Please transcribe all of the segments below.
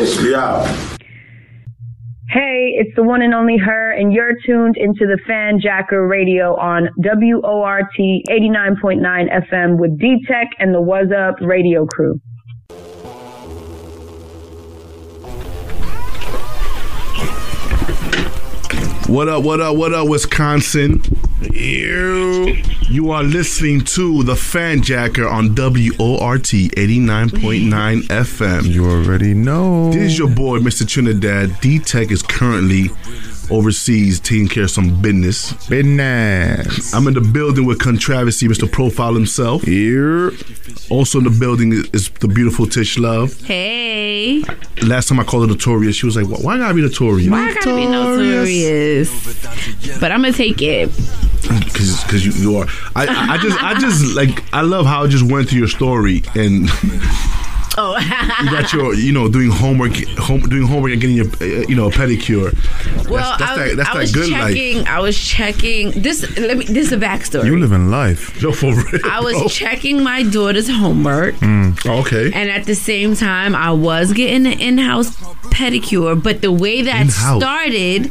It's out. Hey, it's the one and only her, and you're tuned into the Fanjacker Radio on WORT 89.9 FM with D Tech and the Was Up radio crew. What up, what up, what up, Wisconsin? You, you are listening to the Fanjacker on WORT 89.9 FM. You already know. This is your boy, Mr. Trinidad. D Tech is currently overseas taking care of some business. Business. I'm in the building with Controversy, Mr. Profile himself. Here. Also in the building is, is the beautiful Tish Love. Hey. Last time I called her notorious, she was like, "Why I gotta be notorious?" Why I gotta be notorious? But I'm gonna take it. Because because you, you are. I, I I just I just like I love how I just went through your story and. Oh, you got your, you know, doing homework, home, doing homework and getting your, uh, you know, a pedicure. Well, that's, that's I was, that, that's I that was good checking. life. I was checking this. Let me. This is a backstory. You live in life. Yo, for real. I was bro. checking my daughter's homework, Oh, okay. and at the same time, I was getting an in-house pedicure. But the way that In-house. started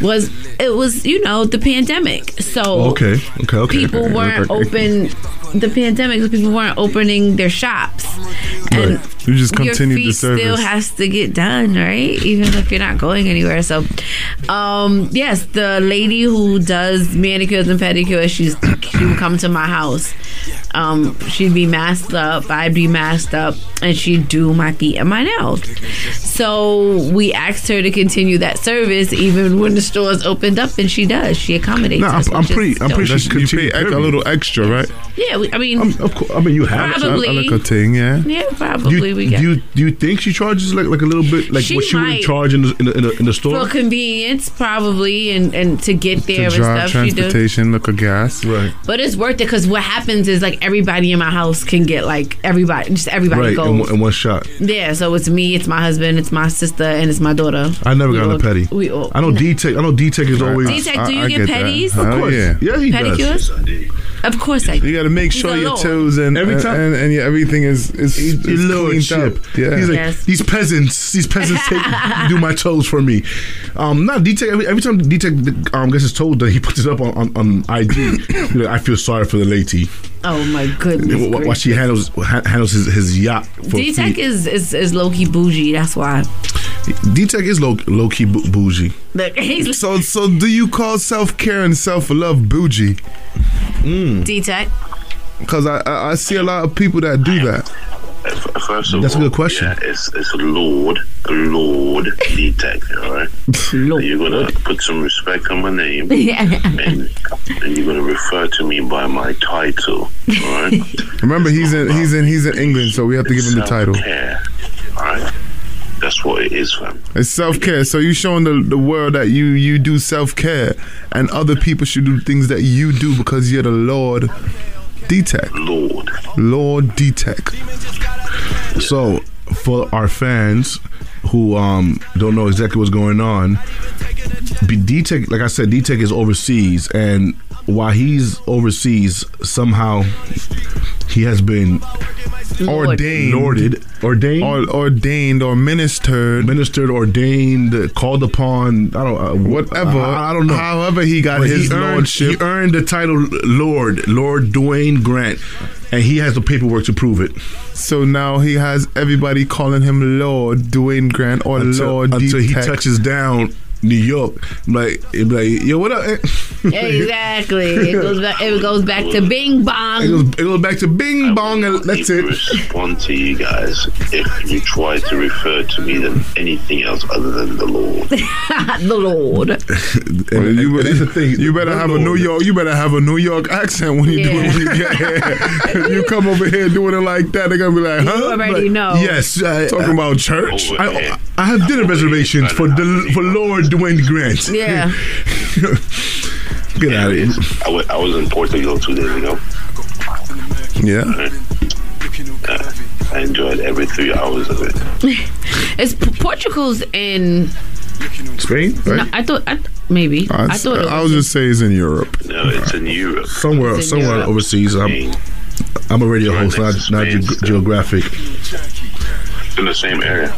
was it was you know the pandemic. So okay. Okay. Okay. people weren't open. The pandemic, so people weren't opening their shops, and You just continued the feet still has to get done, right? Even if you're not going anywhere. So, um, yes, the lady who does manicures and pedicures, she's she would come to my house. Um, she'd be masked up, I'd be masked up, and she'd do my feet and my nails. So we asked her to continue that service even when the stores opened up, and she does. She accommodates. No, I'm, us, I'm pretty. I'm pretty sure you she pay continued a little extra, right? Yeah, we, I mean, Um, of course. I mean, you have. I, Probably. I like a thing, yeah. yeah, Do probably you, we do you do you think she charges like like a little bit like She what she would charge in the in the, in the, in the store? for convenience, probably, and, and to get there To and drive stuff. She do. transportation, look a gas. Right. But it's worth it because what happens is like everybody in my house can get like everybody, just everybody Right. In, one- in one shot. yeah, so it's me, it's my husband, it's my sister, and it's my daughter. I never We got on all- the petty. We all. I know D Tech. I know D Tech is always. D-Tech, do you I get that. petties? Hell Of course. yeah. Yeah, he does. Pedicures? Of course I do. You got to make He's sure your lord. toes and Every and, time- and, and yeah, everything is is, He's, is he's cleaned chip. up. Yeah. He's like Yes. these peasants. These peasants take, do my toes for me. Um, not D Tech. Every, every time D Tech um gets his toes done, he puts it up on on, on IG. He's like, I feel sorry for the lady. Oh my goodness. Wh- While she handles ha- handles his, his yacht for D Tech feet. is, is, is low key bougie. That's why. D Tech is low low key bou- bougie. Look, he's So so do you call self care and self love bougie? Mm. D Tech. Because I, I I see a lot of people that do that. First of That's a good question. Yeah, it's it's Lord, Lord D-Tech, all right? You're gonna put some respect on my name, and, and you're gonna refer to me by my title, all right? Remember, he's in he's in he's in England, so we have to give him the title. Self-care, all right? That's what it is, fam. It's self care. So you showing the the world that you you do self care, and other people should do things that you do because you're the Lord D Tech. Lord. Lord D Tech. So for our fans who um don't know exactly what's going on, D Tech, like I said, D Tech is overseas, and while he's overseas, somehow he has been Lord. Ordained. lorded, ordained, Or, ordained or ministered, ministered, ordained, called upon. I don't uh, whatever. I, I don't know. However, he got But his he earned, lordship. he earned the title Lord, Lord Dwayne Grant, and he has the paperwork to prove it. so now he has everybody calling him Lord Dwayne Grant or Until, Lord D until he touches down New York, like, it be like, yo, what up? Eh? Exactly. It goes back. It goes back to Bing It Bong. goes, it goes back to Bing Bong, and that's it. Respond to you guys if you try to refer to me than anything else other than the Lord. the Lord. And, Well, and- you, and that's the thing. you better The have a New York. You better have a New York accent when you do it. When you get here, If you come over here doing it like that. They're gonna be like, huh? You already Like, know. Yes, I, Talking about church. I. I have dinner reservations for the, for Lord Dwayne Grant. Yeah. Get out of here. I was in Portugal two days ago. Yeah. Uh, I enjoyed every three hours of it. It's Portugal's in. Spain, right? No, I thought I, maybe. I, I thought it I was. was just say it's in Europe. No, it's in Europe. somewhere, in somewhere Europe. overseas. I'm, Spain. I'm a radio Right host, not, not ge- still. geographic. in the same area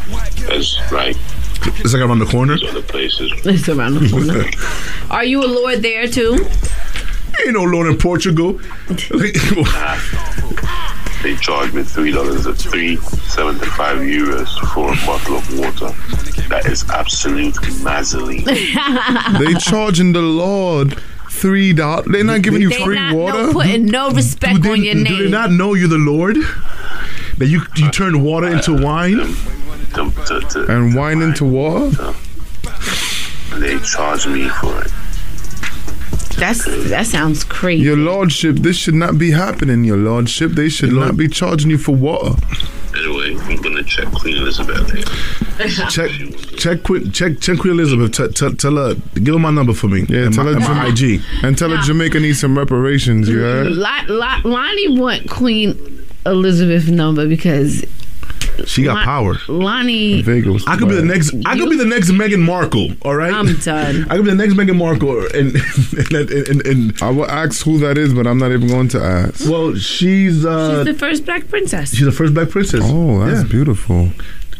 as like It's like around the corner. other places. It's around the corner. Are you a lord there too? Ain't no Lord in Portugal. They charge me three dollars or three seventy five euros for a bottle of water. That is absolute mazzoline. They charging the Lord three dollars. They're not giving you They free not water. no putting no respect do, on your they, do they not know you're the Lord? That you you turn water into wine? To, to, to, and wine into water. they charge me for it. That's that sounds crazy. Your lordship, this should not be happening. Your lordship, they should Lord- not be charging you for water. Anyway, I'm gonna check Queen Elizabeth here. Check check Queen check check Queen Elizabeth. T- t- tell her give her my number for me. Yeah, and tell my, her and my IG. and tell her Jamaica needs some reparations. You heard? Lot, lot, Lonnie want Queen Elizabeth number because She got Lon- power. Lonnie. Vegas. I could be the next. I could be the next Meghan Markle. All right. I'm done. I could be the next Meghan Markle. And and, and, and, and I will ask who that is, but I'm not even going to ask. well, she's uh She's the first black princess. she's the first black princess. Oh, that's Yeah. beautiful.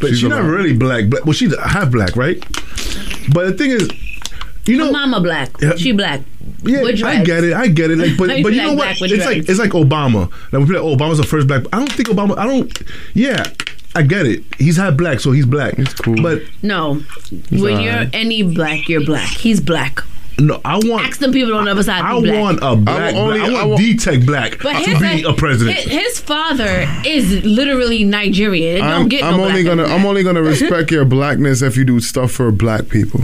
But she's, not really black. But well, she's half black, right? But the thing is, you know, Her mama black. Yeah. She black. Yeah, With I dreads. get it. I get it. Like, but but you know what? black with It's like it's like Obama. Like we feel like Obama's the first black. I don't think Obama. I don't. Yeah, I get it. He's half black, so he's black. It's cool. But No. when alright. you're any black, you're black. He's black. no, I want. Ask them people on the other side. I be want a black. only- black- I I want want- D-Tech black But to his, be a president. His, his father is literally Nigerian. It don't I'm, get no I'm black only gonna I'm only gonna respect your blackness if you do stuff for black people.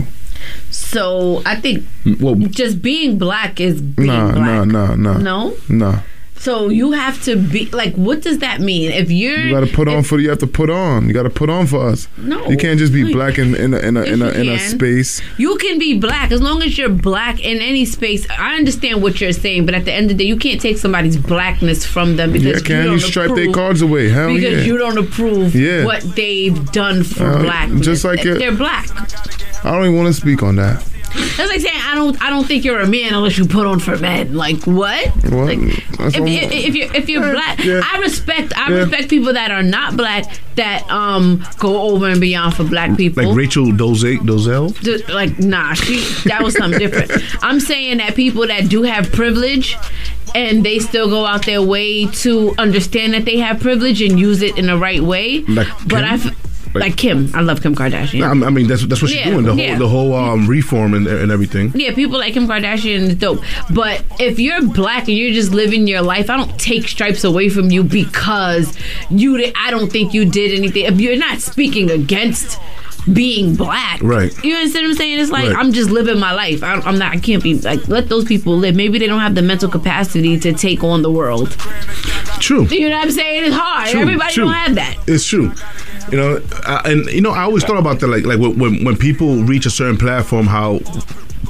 So I think well, just being black is being Nah, black. nah, nah, nah. No. Nah. So you have to be like, what does that mean? If you're, You gotta put on for you have to put on. You gotta put on for us. No. You can't just be black in in a in a in a, in a space. You can be black as long as you're black in any space. I understand what you're saying, but at the end of the day, you can't take somebody's blackness from them because Yeah, you can don't you stripe their cards away? Hell because yeah. you don't approve Yeah. what they've done for Uh, black. just like it- they're black. I don't even want to speak on that. That's like saying I don't. I don't think you're a man unless you put on for men. Like what? What? Like, if, if, if you're if you're black, yeah. I respect. I Yeah. respect people that are not black that um go over and beyond for black people. like Rachel Doze Dozell. Just, like nah, she that was something different. I'm saying that people that do have privilege and they still go out their way to understand that they have privilege and use it in the right way. Like but Kim? I f- like Kim, I love Kim Kardashian. I I mean, that's that's what she's Yeah, doing. The whole yeah. the whole um, reform and, and everything. Yeah, people like Kim Kardashian is dope. But if you're black and you're just living your life, I don't take stripes away from you because you. I don't think you did anything. If you're not speaking against being black, Right. You understand what I'm saying? It's like Right. I'm just living my life. I, I'm not. I can't be like let those people live. Maybe they don't have the mental capacity to take on the world. True. You know what I'm saying? It's hard. True, Everybody true. don't have that. It's true. You know, uh, and you know, I always thought about that. Like, like when when, when people reach a certain platform, how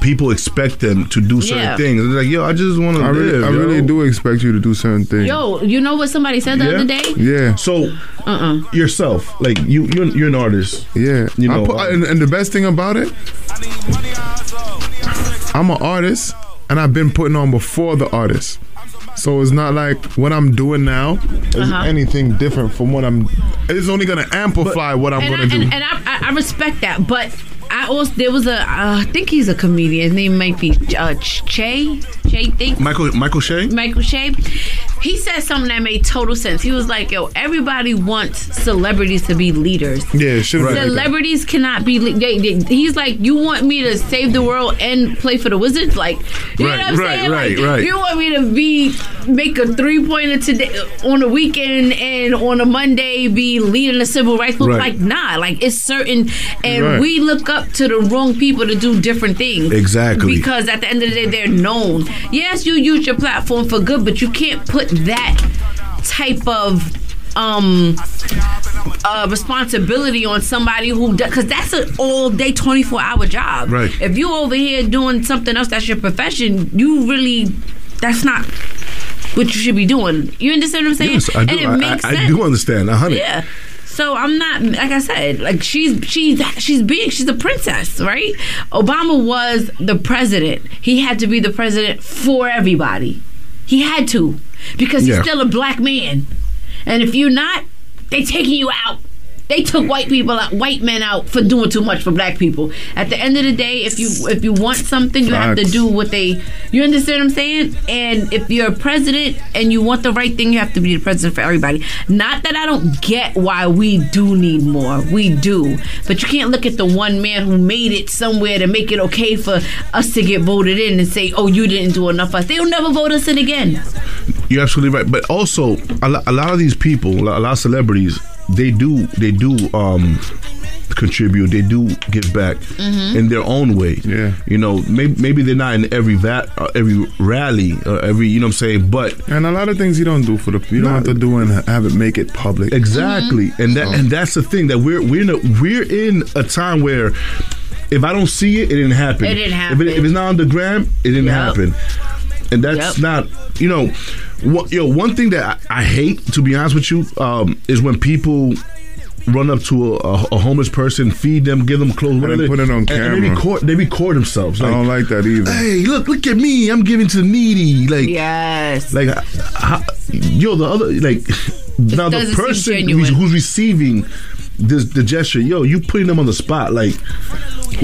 people expect them to do certain Yeah. things. It's like, yo, I just want to I live. really, I yo. really do expect you to do certain things. Yo, you know what somebody said the Yeah? other day? Yeah, So, Uh-uh. yourself, like you, you're, you're an artist. yeah. You know, put, um, and, and the best thing about it, I'm an artist, and I've been putting on before the artist. So it's not like what I'm doing now is Uh-huh. anything different from what I'm. It's only gonna amplify what I'm gonna I, do. And, and I, I respect that, but I also there was a uh, I think he's a comedian. His name might be uh, Ch- Che Che think Michael Michael Che. Michael Che. He said something that made total sense. He was like, "Yo, everybody wants celebrities to be leaders." yeah, should Right. Celebrities cannot be. Le- they, they, he's like, you want me to save the world and play for the Wizards? Like, you know Right, what I'm right, saying? right, like, right. You want me to be make a three pointer today on the weekend and on a Monday be leading the civil rights movement? Like, nah. Like, it's certain, and we look up to the wrong people to do different things. Exactly. Because at the end of the day, they're known. Yes, you use your platform for good, but you can't put that type of um uh responsibility on somebody who because that's an all day 24 hour job Right. if you over here doing something else that's your profession you really that's not what you should be doing you understand what i'm saying Yes, I do. and it I, makes I, sense I do understand. A hundred. yeah. So I'm not like I said, like she's she's she's big, she's a princess, right? Obama was the president. He had to be the president for everybody. He had to. Because he's Yeah. still a black man. And if you're not, they taking you out. They took white people out, white men out for doing too much for black people. At the end of the day, if you if you want something, you have to do what they. You understand what I'm saying? And if you're a president and you want the right thing, you have to be the president for everybody. Not that I don't get why we do need more. We do, but you can't look at the one man who made it somewhere to make it okay for us to get voted in and say, "Oh, you didn't do enough for us." They'll never vote us in again. You're absolutely right. But also, a lo- a lot of these people, a lot of celebrities, they do they do um contribute. They do give back in their own way. Yeah. You know, maybe, maybe they're not in every vat, uh, every rally, or every you know what I'm saying, but And a lot of things you don't do for the you don't have to do and have it make it public. Exactly, and that and that's the thing that we're we're in a, we're in a time where if I don't see it, it didn't happen. It didn't If it, if it's not on the gram, it didn't Yep. happen, and that's Yep. not you know, what, yo. One thing that I, I hate, to be honest with you, um, is when people. Run up to a, a, a homeless person, feed them, give them clothes, whatever. They put it on and- And they camera. record, they record themselves. I don't like that either. hey, look, look at me, I'm giving to the needy. Like, Yes. like, how, yo, the other like now the person who's, who's receiving this the gesture, yo, you putting them on the spot. Like,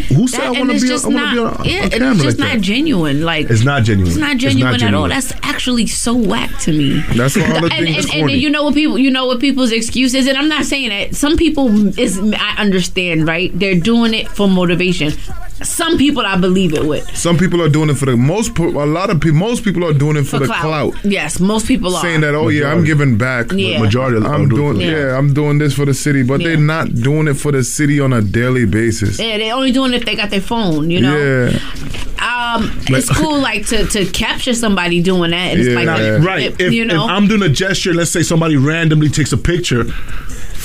who said I want to be? just I want to be not. on, Yeah, on and camera it's just like not that. genuine. Like It's not genuine. It's not It's genuine, not at all. That's actually so whack to me. That's all the and, and, and you know what people you know what people's excuse is and i'm not saying that some people is i understand right they're doing it for motivation some people i believe it with Some people are doing it for the most. po- A lot of people, most people are doing it for, the clout. yes most people are saying that, oh yeah, I'm giving back. Yeah. Majority of I'm doing, it. yeah. I'm doing this for the city, but Yeah. they're not doing it for the city on a daily basis. yeah, they're only doing it if they got their phone, you know. Yeah, Um, it's cool, like to, to capture somebody doing that. And it's Yeah. like, Nah, Right. If, you know, if I'm doing a gesture, let's say somebody randomly takes a picture.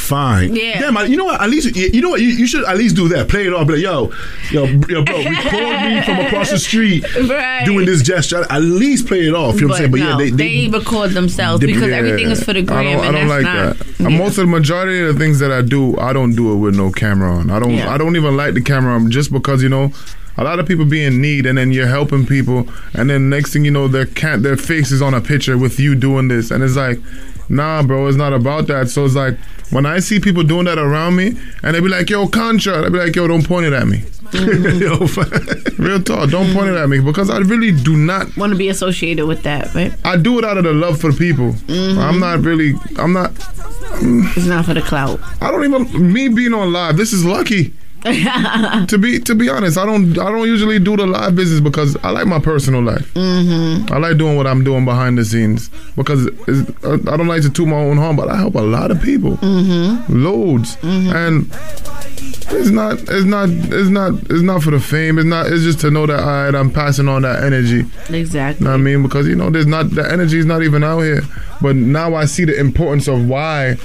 Fine. Yeah. Damn, I- you know what? At least you you know what? You, you should at least do that. Play it off. Be like, yo, yo, yo, bro, record me from across the street Right. doing this gesture. At least play it off. You know what I'm saying? But no, yeah, they, they, record themselves they- because yeah. everything is for the gram. I don't, I don't like not, that. Yeah. Most of the majority of the things that I do, I don't do it with no camera on. I don't. Yeah. I don't even like the camera on just because you know. A lot of people be in need, and then you're helping people, and then next thing you know, their cat, their face is on a picture with you doing this, and it's like, nah, bro, it's not about that. So it's like when I see people doing that around me, and they be like, yo, Contra, I be like, yo, don't point it at me. yo, Real talk, don't point it at me because I really do not want to be associated with that, right? I do it out of the love for people. Mm-hmm. I'm not really. I'm not. It's not for the clout. I don't even. Me being on live. This is lucky. to be to be honest, I don't. I don't usually do the live business because I like my personal life. Mm-hmm. I like doing what I'm doing behind the scenes because I don't like to toot my own horn, but I help a lot of people, mm-hmm. loads, and. It's not. It's not. It's not. It's not for the fame. It's not. It's just to know that right, I'm passing on that energy. Exactly. know what I mean? Because you know, there's not the energy is not even out here. But now I see the importance of why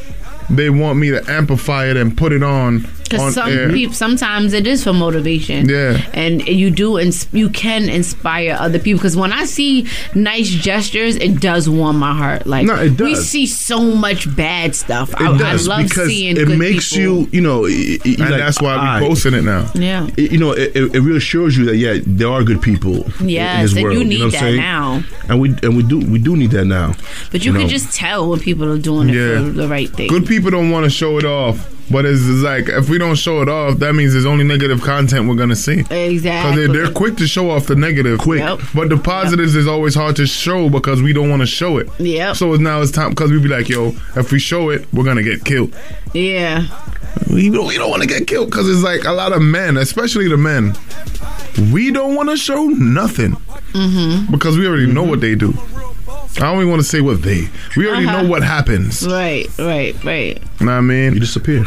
they want me to amplify it and put it on Because some air. people, sometimes it is for motivation. Yeah. and you do, ins- you can inspire other people. Because when I see nice gestures, it does warm my heart. Like No, it we see so much bad stuff. it I, does I love because seeing it good makes people. you, you know, y- y- and like, that's why alright. we posting it now. Yeah. It- you know, it, it it reassures you that yeah, there are good people in Yes, this and world. you need know that saying? now. and we and we do we do need that now. But you, You can know. just tell when people are doing it Yeah. for the right thing. Good people don't want to show it off. But it's, it's like if we don't show it off, that means there's only negative content we're gonna see. Because Exactly. they're, they're quick to show off the negative. Quick. Yep. But the positives is always hard to show because we don't want to show it. Yeah. So now it's time because we be like, yo, if we show it, we're gonna get killed. yeah. We don't, we don't want to get killed because it's like a lot of men, especially the men, we don't want to show nothing Mm-hmm. because we already know what they do. I don't even want to say what they. We already Uh-huh. know what happens. Right. Right. Right. You know what I mean? You disappear.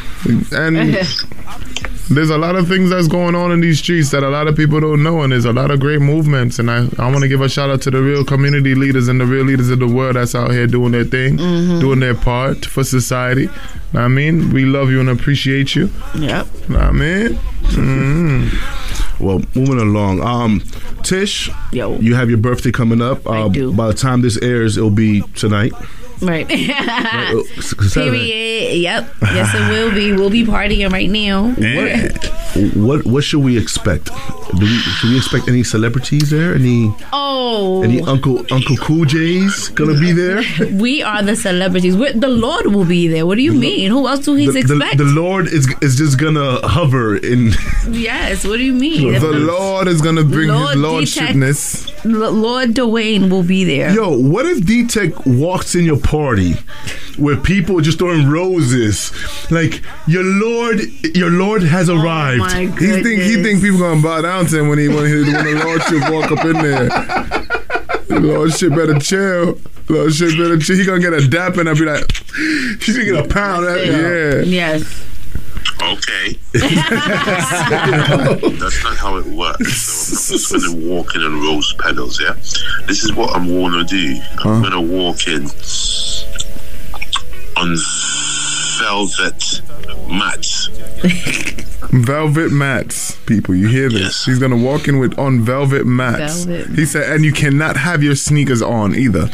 And there's a lot of things that's going on in these streets that a lot of people don't know, and there's a lot of great movements. And I, I want to give a shout out to the real community leaders and the real leaders of the world that's out here doing their thing, doing their part for society. Know what I mean, we love you and appreciate you. yep. Know what I mean, Well, moving along. Um, Tish, Yo. you have your birthday coming up. Uh, do. By the time this airs, it'll be tonight. Right. Right, oh, s- Saturday. Period. Yep. Yes, it will be. We'll be partying right now. What, what what should we expect? Do we, should we expect any celebrities there? Any oh any Uncle Uncle Cool J's gonna be there? we are the celebrities. We're, the Lord will be there. What do you mean? Who else do he the, expect? The, the, Lord is is just gonna hover in. yes. What do you mean? The, Lord is gonna bring Lord His lordshipness. Lord Dwayne will be there. Yo, what if D Tech walks in your party where people are just throwing roses? Like your Lord, your Lord has oh arrived. Oh he think he think people gonna bow down to him when he when, he, when the Lordship walk up in there. The Lordship better chill. Lordship better chill. He gonna get a dap and I'll be like, he's gonna get a pound. Yeah. Yes. Okay. That's not how it works. So I'm just going to walk in on rose petals, yeah? This is what I'm going to do. I'm huh? going to walk in on velvet mats. velvet mats, people. You hear this? Yes. He's gonna walk in with on velvet mats. Velvet. He said, and you cannot have your sneakers on either.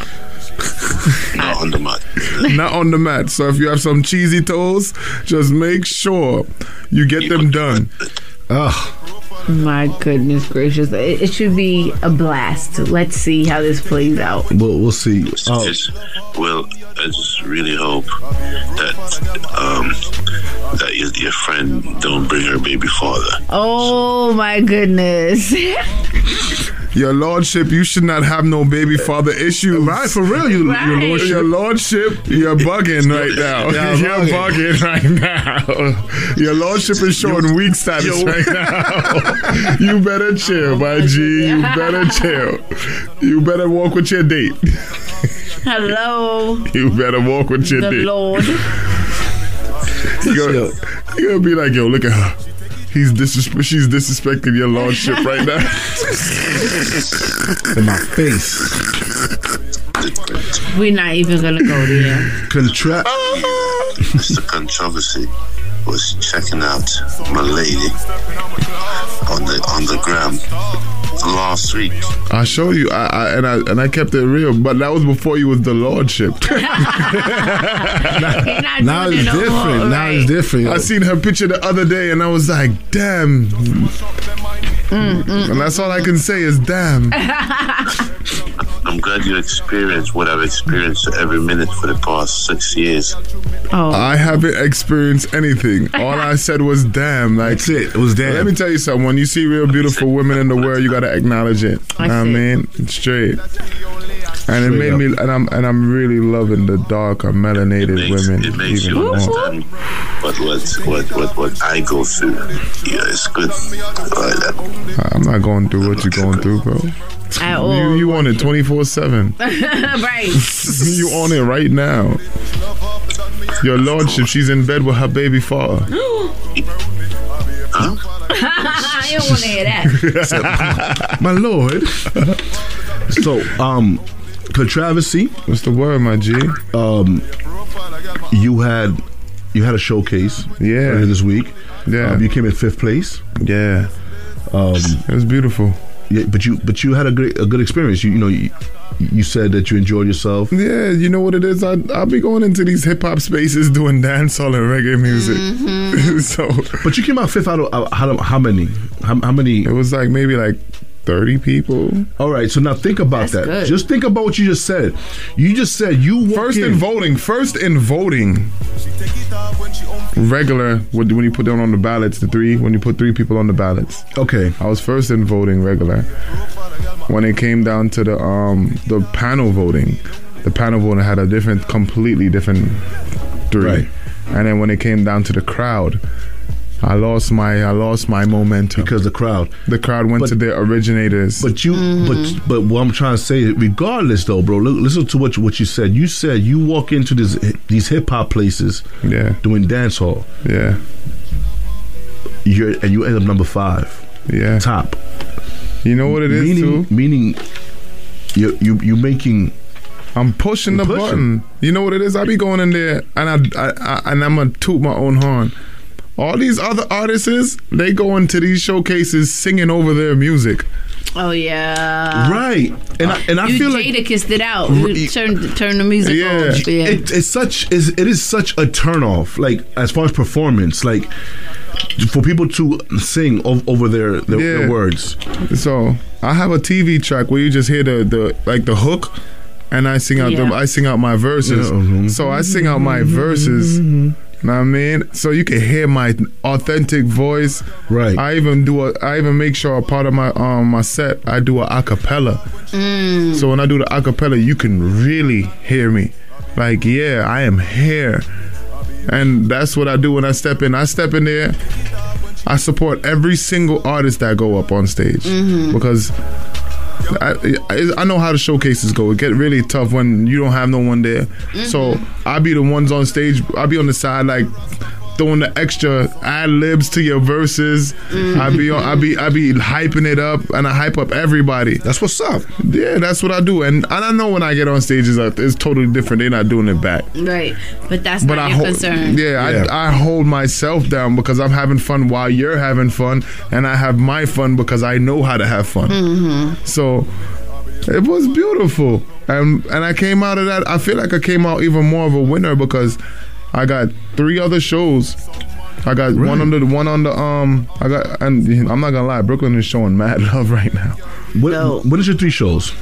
Not on the mat. Not on the mat. So if you have some cheesy toes, just make sure you get them done. Ugh. My goodness gracious! It, it, should be a blast. Let's see how this plays out. We'll, we'll see. Oh. Well, I just really hope that um, that your, your friend don't bring her baby father. Oh my goodness. Your lordship, you should not have no baby father issues. Right, for real, you, right. your lordship. Your lordship, you're bugging right now. Yeah, you're bugging. bugging right now. Your lordship is showing yo, weak status yo. right now. you better chill, my G. You better chill. You better walk with your date. Hello. You better walk with your the date. Lord. You gonna, you gonna be like, yo, look at her. He's disres- she's disrespecting your lordship right now. In my face. We're not even gonna go there. Contra- Mr. Controversy was checking out my lady on the on the gram last week. I showed you, I, I, and I and I kept it real, but that was before you was the lordship. now, now it's different. More, now right? it's different. I seen her picture the other day, and I was like, damn. Mm, mm, and that's all I can say is damn. I'm glad you experienced what I've experienced every minute for the past six years. Oh. I haven't experienced anything. All I said was damn. Like That's it. It was damn. Let me tell you something. When you see real beautiful women in the world, you gotta acknowledge it. I, I mean, straight. And it made up. me, and I'm, and I'm really loving the darker, melanated makes, women. It makes you understand what, what, what, what, what I go through. Yeah, it's good. like. I'm not going through what you're going through, bro. At all. You, you on it 24 7. right. you on it right now. Your lordship, she's in bed with her baby father. I don't want to hear that. my lord. so, um, controversy. What's the word, my G? Um, you had you had a showcase. Yeah. Earlier this week. Yeah. Um, you came in fifth place. Yeah. Um, it was beautiful. Yeah, but you but you had a great a good experience. You you know you, you said that you enjoyed yourself. Yeah, you know what it is. I I'll be going into these hip hop spaces doing dancehall and reggae music. Mm-hmm. so, but you came out fifth out of uh, how, how many? How, how many? It was like maybe like 30 people. All right, so now think about That's that. Good. Just think about what you just said. You just said you first in, in voting. First in voting. Regular when you put down on the ballots, the three when you put three people on the ballots. Okay, I was first in voting regular. When it came down to the um the panel voting, the panel voting had a different, completely different three. Right. And then when it came down to the crowd, I lost my I lost my momentum because the crowd the crowd went but, to their originators. But you mm-hmm. but but what I'm trying to say, regardless though, bro, look, listen to what what you said. You said you walk into this these hip hop places, yeah, doing dance hall, yeah. You're and you end up number five, yeah, top. You know what it is meaning, too. Meaning, you you you making. I'm pushing the pushing. button. You know what it is? I be going in there and I, I, I and I'm gonna toot my own horn. All these other artists, they go into these showcases singing over their music. Oh yeah, right. And I, and I you feel Jada like kissed it out. You turn turn the music yeah. on. Yeah, it, it's such is it is such a turn off. Like as far as performance, like for people to sing ov- over their their, Yeah. their words. So I have a TV track where you just hear the, the like the hook, and I sing out Yeah. the I sing out my verses. Yeah. So I sing out my verses. Know what I mean? So you can hear my authentic voice. Right. I even do a I even make sure a part of my um my set I do a acapella. Mm. So when I do the acapella, you can really hear me. Like, yeah, I am here. And that's what I do when I step in. I step in there. I support every single artist that go up on stage because I, I I know how the showcases go. It get really tough when you don't have no one there. So mm-hmm. I be the ones on stage. I be on the side like throwing the extra ad libs to your verses. I be on, I be I be hyping it up and I hype up everybody. That's what's up. Yeah, that's what I do. And, and I know when I get on stages, uh, it's totally different. They're not doing it back. Right. But that's But not I your hold, concern. yeah, Yeah. I, I hold myself down because I'm having fun while you're having fun, and I have my fun because I know how to have fun. Mm-hmm. So it was beautiful, and and I came out of that. I feel like I came out even more of a winner because I got three other shows. I got one on the one on the um. I got and I'm not gonna lie, Brooklyn is showing mad love right now. What, Dope. what is your three shows?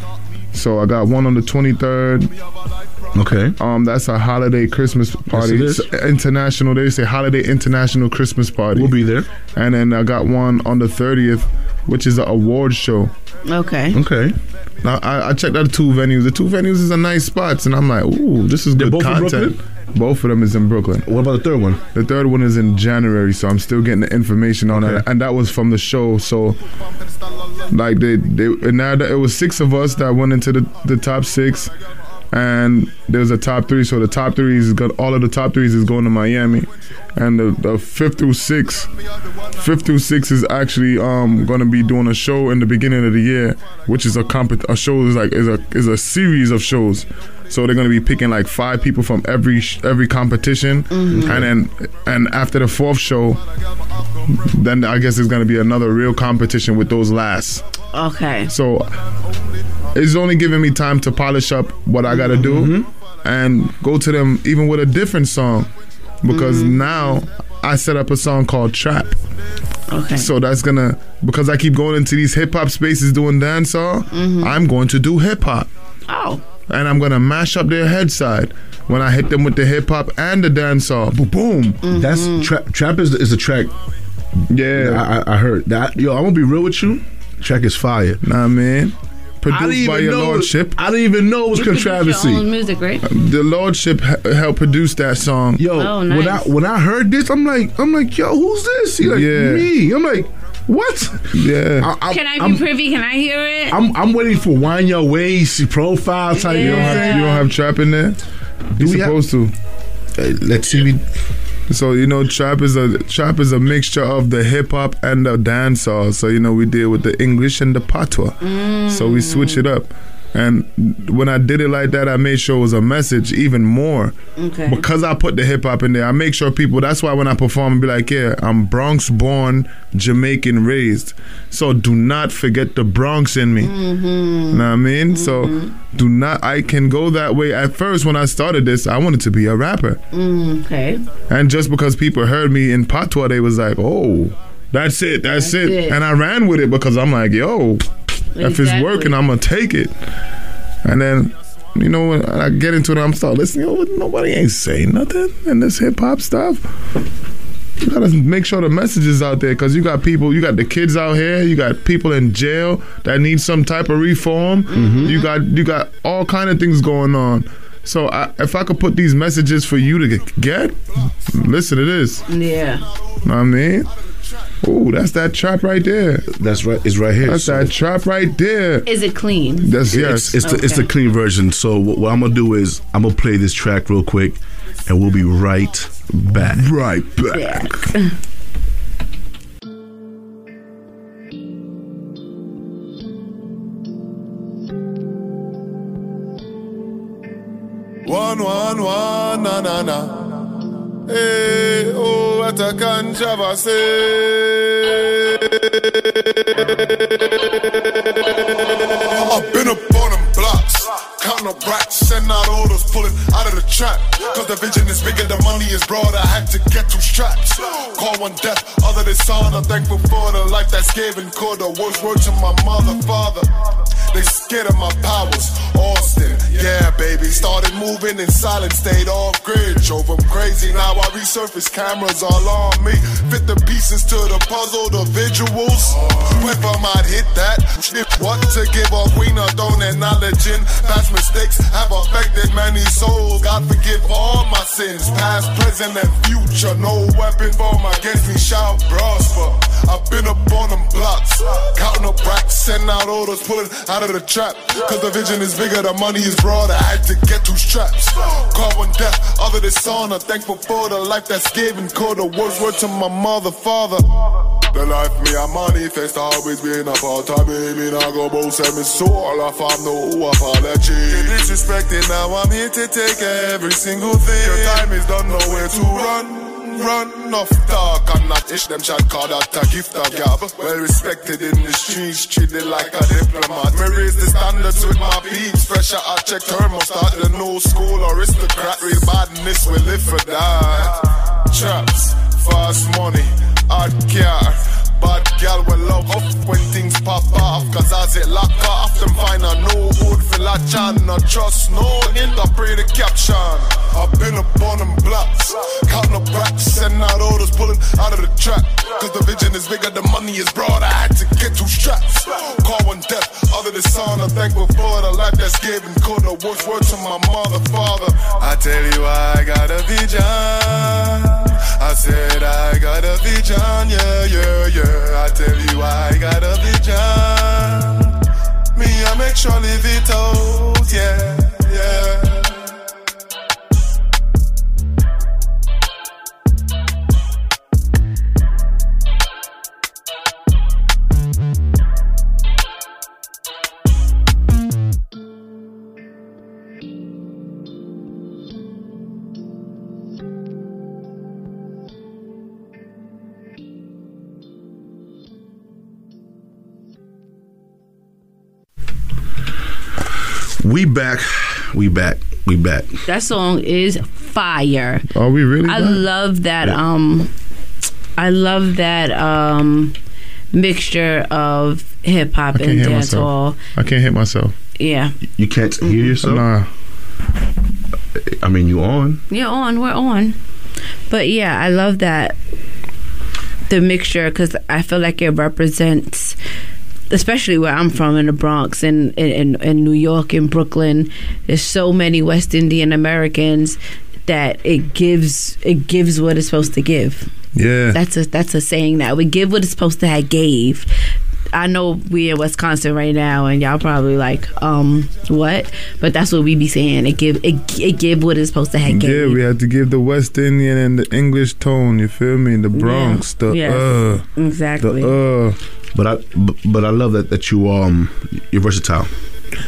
So I got one on the 23rd. Okay. Um, that's a holiday Christmas party. it is. It's international. They say holiday international Christmas party. We'll be there. And then I got one on the 30th, which is an award show. Okay. Okay. Now I, I checked out the two venues. The two venues is a nice spots, and I'm like, ooh, this is They're good both in content. Both of them is in Brooklyn. What about the third one? The third one is in January, so I'm still getting the information on Okay. that, and that was from the show. So, like they, they, and now that it was six of us that went into the, the top six, and there's a top three. So the top three is got all of the top threes is going to Miami, and the, the fifth through six, fifth through six is actually um going to be doing a show in the beginning of the year, which is a comp a show is like is a is a series of shows. So they're gonna be picking like five people from every sh- every competition, mm-hmm. and then and after the fourth show, then I guess it's gonna be another real competition with those last. Okay. So it's only giving me time to polish up what I gotta do mm-hmm. and go to them even with a different song because mm-hmm. now I set up a song called Trap. Okay. So that's gonna because I keep going into these hip hop spaces doing dancehall. I'm going to do hip hop oh. And I'm gonna mash up their head side when I hit them with the hip hop and the dancehall. Boom, boom. Mm-hmm. That's trap. Trap is the, is the track. Yeah, I, I, I heard that. Yo, I'm gonna be real with you. Track is fire. nah, man. Produced by your know. lordship. I didn't even know it was You produce your controversy. own music, right? The lordship helped produce that song. Yo, Oh, when I when I heard this, I'm like, I'm like, yo, who's this? He like Yeah. me. I'm like, what? Yeah. I, I, Can I be I'm, privy? Can I hear it? I'm, I'm waiting for Wine your waist profile type. You know You don't have you don't have trap in there. You're we have- supposed to. Hey, let's see. We, So you know, trap is a trap is a mixture of the hip hop and the dancehall. So you know, we deal with the English and the patois. So we switch it up. And when I did it like that, I made sure it was a message even more. Okay. Because I put the hip hop in there, I make sure people. That's why when I perform, I be like, "Yeah, I'm Bronx born, Jamaican raised." So do not forget the Bronx in me. You know what I mean? Mm-hmm. So do not. I can go that way. At first, when I started this, I wanted to be a rapper. Mm, okay. And just because people heard me in patois, they was like, "Oh, that's it, that's, That's it. it. And I ran with it because I'm like, "Yo, if it's working, I'm gonna take it." And then, you know, when I get into it, I'm start listening. Oh, nobody ain't saying nothing in this hip hop stuff. You gotta make sure the message is out there because you got people, you got the kids out here, you got people in jail that need some type of reform. Mm-hmm. You got you got all kind of things going on. So I, if I could put these messages for you to get, get listen to this. Yeah. Know what I mean, ooh, that's that trap right there. that's right. It's right here. That's So that trap right there. Is it clean? That's it's yes. it's the, it's the clean version. So what, what I'm gonna do is I'm gonna play this track real quick, and we'll be right back. right back. Yeah. One, one, one, na, na, na. Hey, oh, what a controversy. I've been up on counting Counting send out orders, pulling out of the trap. Cause the vision is bigger, the money is broad. I had to get two straps. Call one death, other. I'm thankful for the life that's given. Called the worst word to my mother, father. They scared of my powers. Austin, yeah, baby. Started moving in silence, stayed off grid. Drove them crazy. Now I resurface cameras all on me. Fit the pieces to the puzzle, the visuals. If I might hit that, what to give a queen a don't acknowledging. Past mistakes have affected many souls. God forgive all my sins, past, present, and future. No weapon formed against me shall prosper. I've been up on them blocks, counting up racks, sending out orders, pulling out of the trap. Cause the vision is bigger, the money is broader. I had to get two straps. Call one death, other. I'm thankful for the life that's given. Call the worst word to my mother, father. The life me a manifest always been a part of me. Me not go both send me soul off. I'm no apology. Disrespected, now I'm here to take every single thing. Your time is done, nowhere to run run off talk and not ish them shot call that a gift of gab. Well respected in the streets, treated like a diplomat. Me raise the standards with my peeps. Pressure I check thermostat, the no school aristocrat. Real badness, we live for that. Traps, fast money, hard car. Bad gal will love up when things pop off. Cause as it lock off, them find a no hood for la chan. Not trust no interpret the caption. I've been up on them blocks, counting up racks, sending out orders, pulling out of the trap. Cause the vision is bigger, the money is broad. I had to get two straps. Call one death, other than son. I'm thankful for the life that's given. Call the worst word to my mother, father. I tell you, I got a vision. I said I got a vision, yeah, yeah, yeah. I tell you I got a vision. Me, I make sure live it out, yeah, yeah. We back. We back. We back. That song is fire. Are we really? I back? love that. Um, I love that um mixture of hip hop and hear dancehall. I can't hit myself. Yeah, You can't hear yourself. Nah. I mean, you on? yeah. On we're on, but yeah, I love that the mixture because I feel like it represents. Especially where I'm from in the Bronx and in, in, in New York in Brooklyn, there's so many West Indian Americans that it gives it gives what it's supposed to give. Yeah. That's a that's a saying that we give what it's supposed to have gave. I know we in Wisconsin right now, and y'all probably like, um, what? But that's what we be saying. It give it, it give what it's supposed to have gave. Yeah, we have to give the West Indian and the English tone. You feel me? The Bronx, the Yes, uh, exactly. the uh. But I, but, but I love that that you um you're versatile.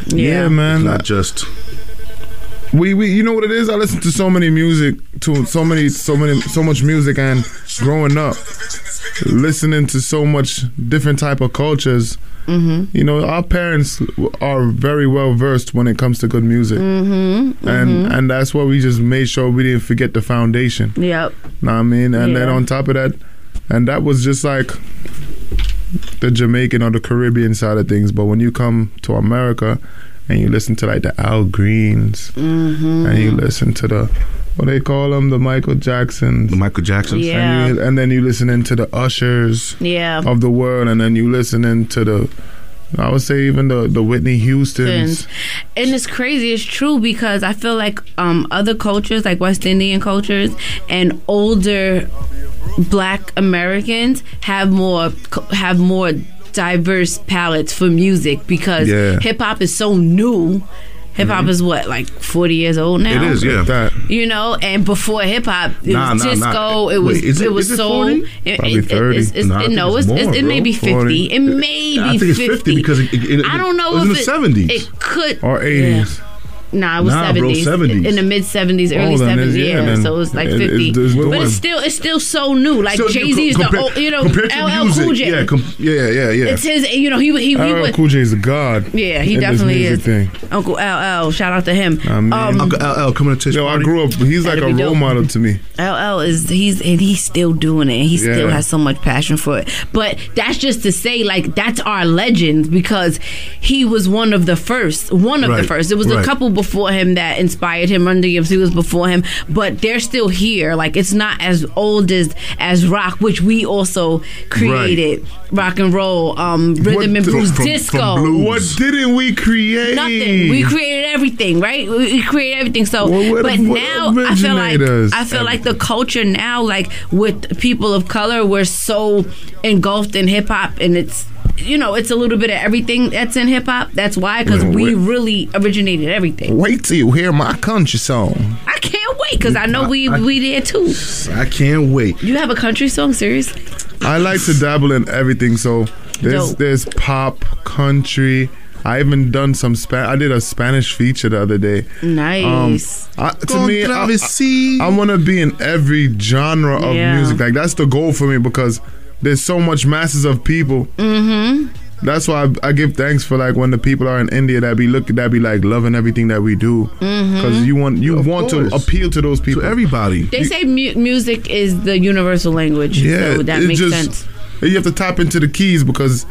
Yeah, yeah. man. Not just We we you know what it is? I listen to so many music to so many so many so much music and growing up listening to so much different type of cultures. Mm-hmm. You know, our parents are very well versed when it comes to good music, mm-hmm, and and that's why we just made sure we didn't forget the foundation. Yep. Know what I mean? And then on top of that, and that was just like the Jamaican or the Caribbean side of things. But when you come to America and you listen to like the Al Greens Mm-hmm. and you listen to the what they call them, the Michael Jacksons, the Michael Jacksons. Yeah. and, you, and then you listen into the Ushers Yeah. of the world, and then you listen into the. I would say even the the Whitney Houston's. And it's crazy. It's true because I feel like um, other cultures, like West Indian cultures, and older Black Americans have more have more diverse palettes for music because Yeah. hip hop is so new. Hip hop mm-hmm. is what like forty years old now. It is, yeah. That You know, and before hip hop, it Nah, was nah, disco. nah. It was Wait, is it- it was is it soul. 40? It, Probably 30. It's, it's, Nah, it, no, it's it's, it's, more, it may be 40. fifty. It may be I think it's 50 because it- it- it- I don't know it was if in the it, 70s. It could or eighties. Nah, it was Nah, bro, 70s. 70s. In the mid 70s, early Oh, then 70s. it's- Yeah, yeah, then so it was like 50. it- it's but it's still it's still so new. Like So, Jay Z is compare- the old, you know compared to LL music, Cool J. Yeah, com- yeah, yeah, yeah. it's his. You know he he, he LL would. Cool J is a god. Yeah, he definitely is. Thing. Uncle LL, shout out to him. I mean- um, Uncle LL coming to Tish Yo, I grew up. He's like a role dope. model to me. LL is he's and he's still doing it. He still has so much passion for it. But that's just to say, like that's our legend because he was one of the first. One of the first. It was a couple before him that inspired him. Run DMC was before him, but they're still here. Like it's not as old as as rock, which we also created. Rock and roll, um, rhythm What and blues, from- from disco. blues. What didn't we create? Nothing. We created everything, right? We we created everything. So, Well, we're but the- now I feel like. I feel like the culture now, like with people of color, we're so engulfed in hip hop, and it's you know it's a little bit of everything that's in hip hop. That's why because we really originated everything. Wait till you hear my country song. I can't wait because I know we I- we did too. I can't wait. You have a country song, seriously? I like to dabble in everything. So there's Dope. there's pop, country. I even done some Spa- I did a Spanish feature the other day. Um, nice. I, to me, I, Controversy. I want to be in every genre of Yeah. music. Like that's the goal for me because there's so much masses of people. Mm-hmm. That's why I, I give thanks for like when the people are in India that be looking that be like loving everything that we do because you want you Of want to appeal to those people. to everybody. they say mu- music is the universal language. Yeah, so that it's makes just- sense. You have to tap into the keys because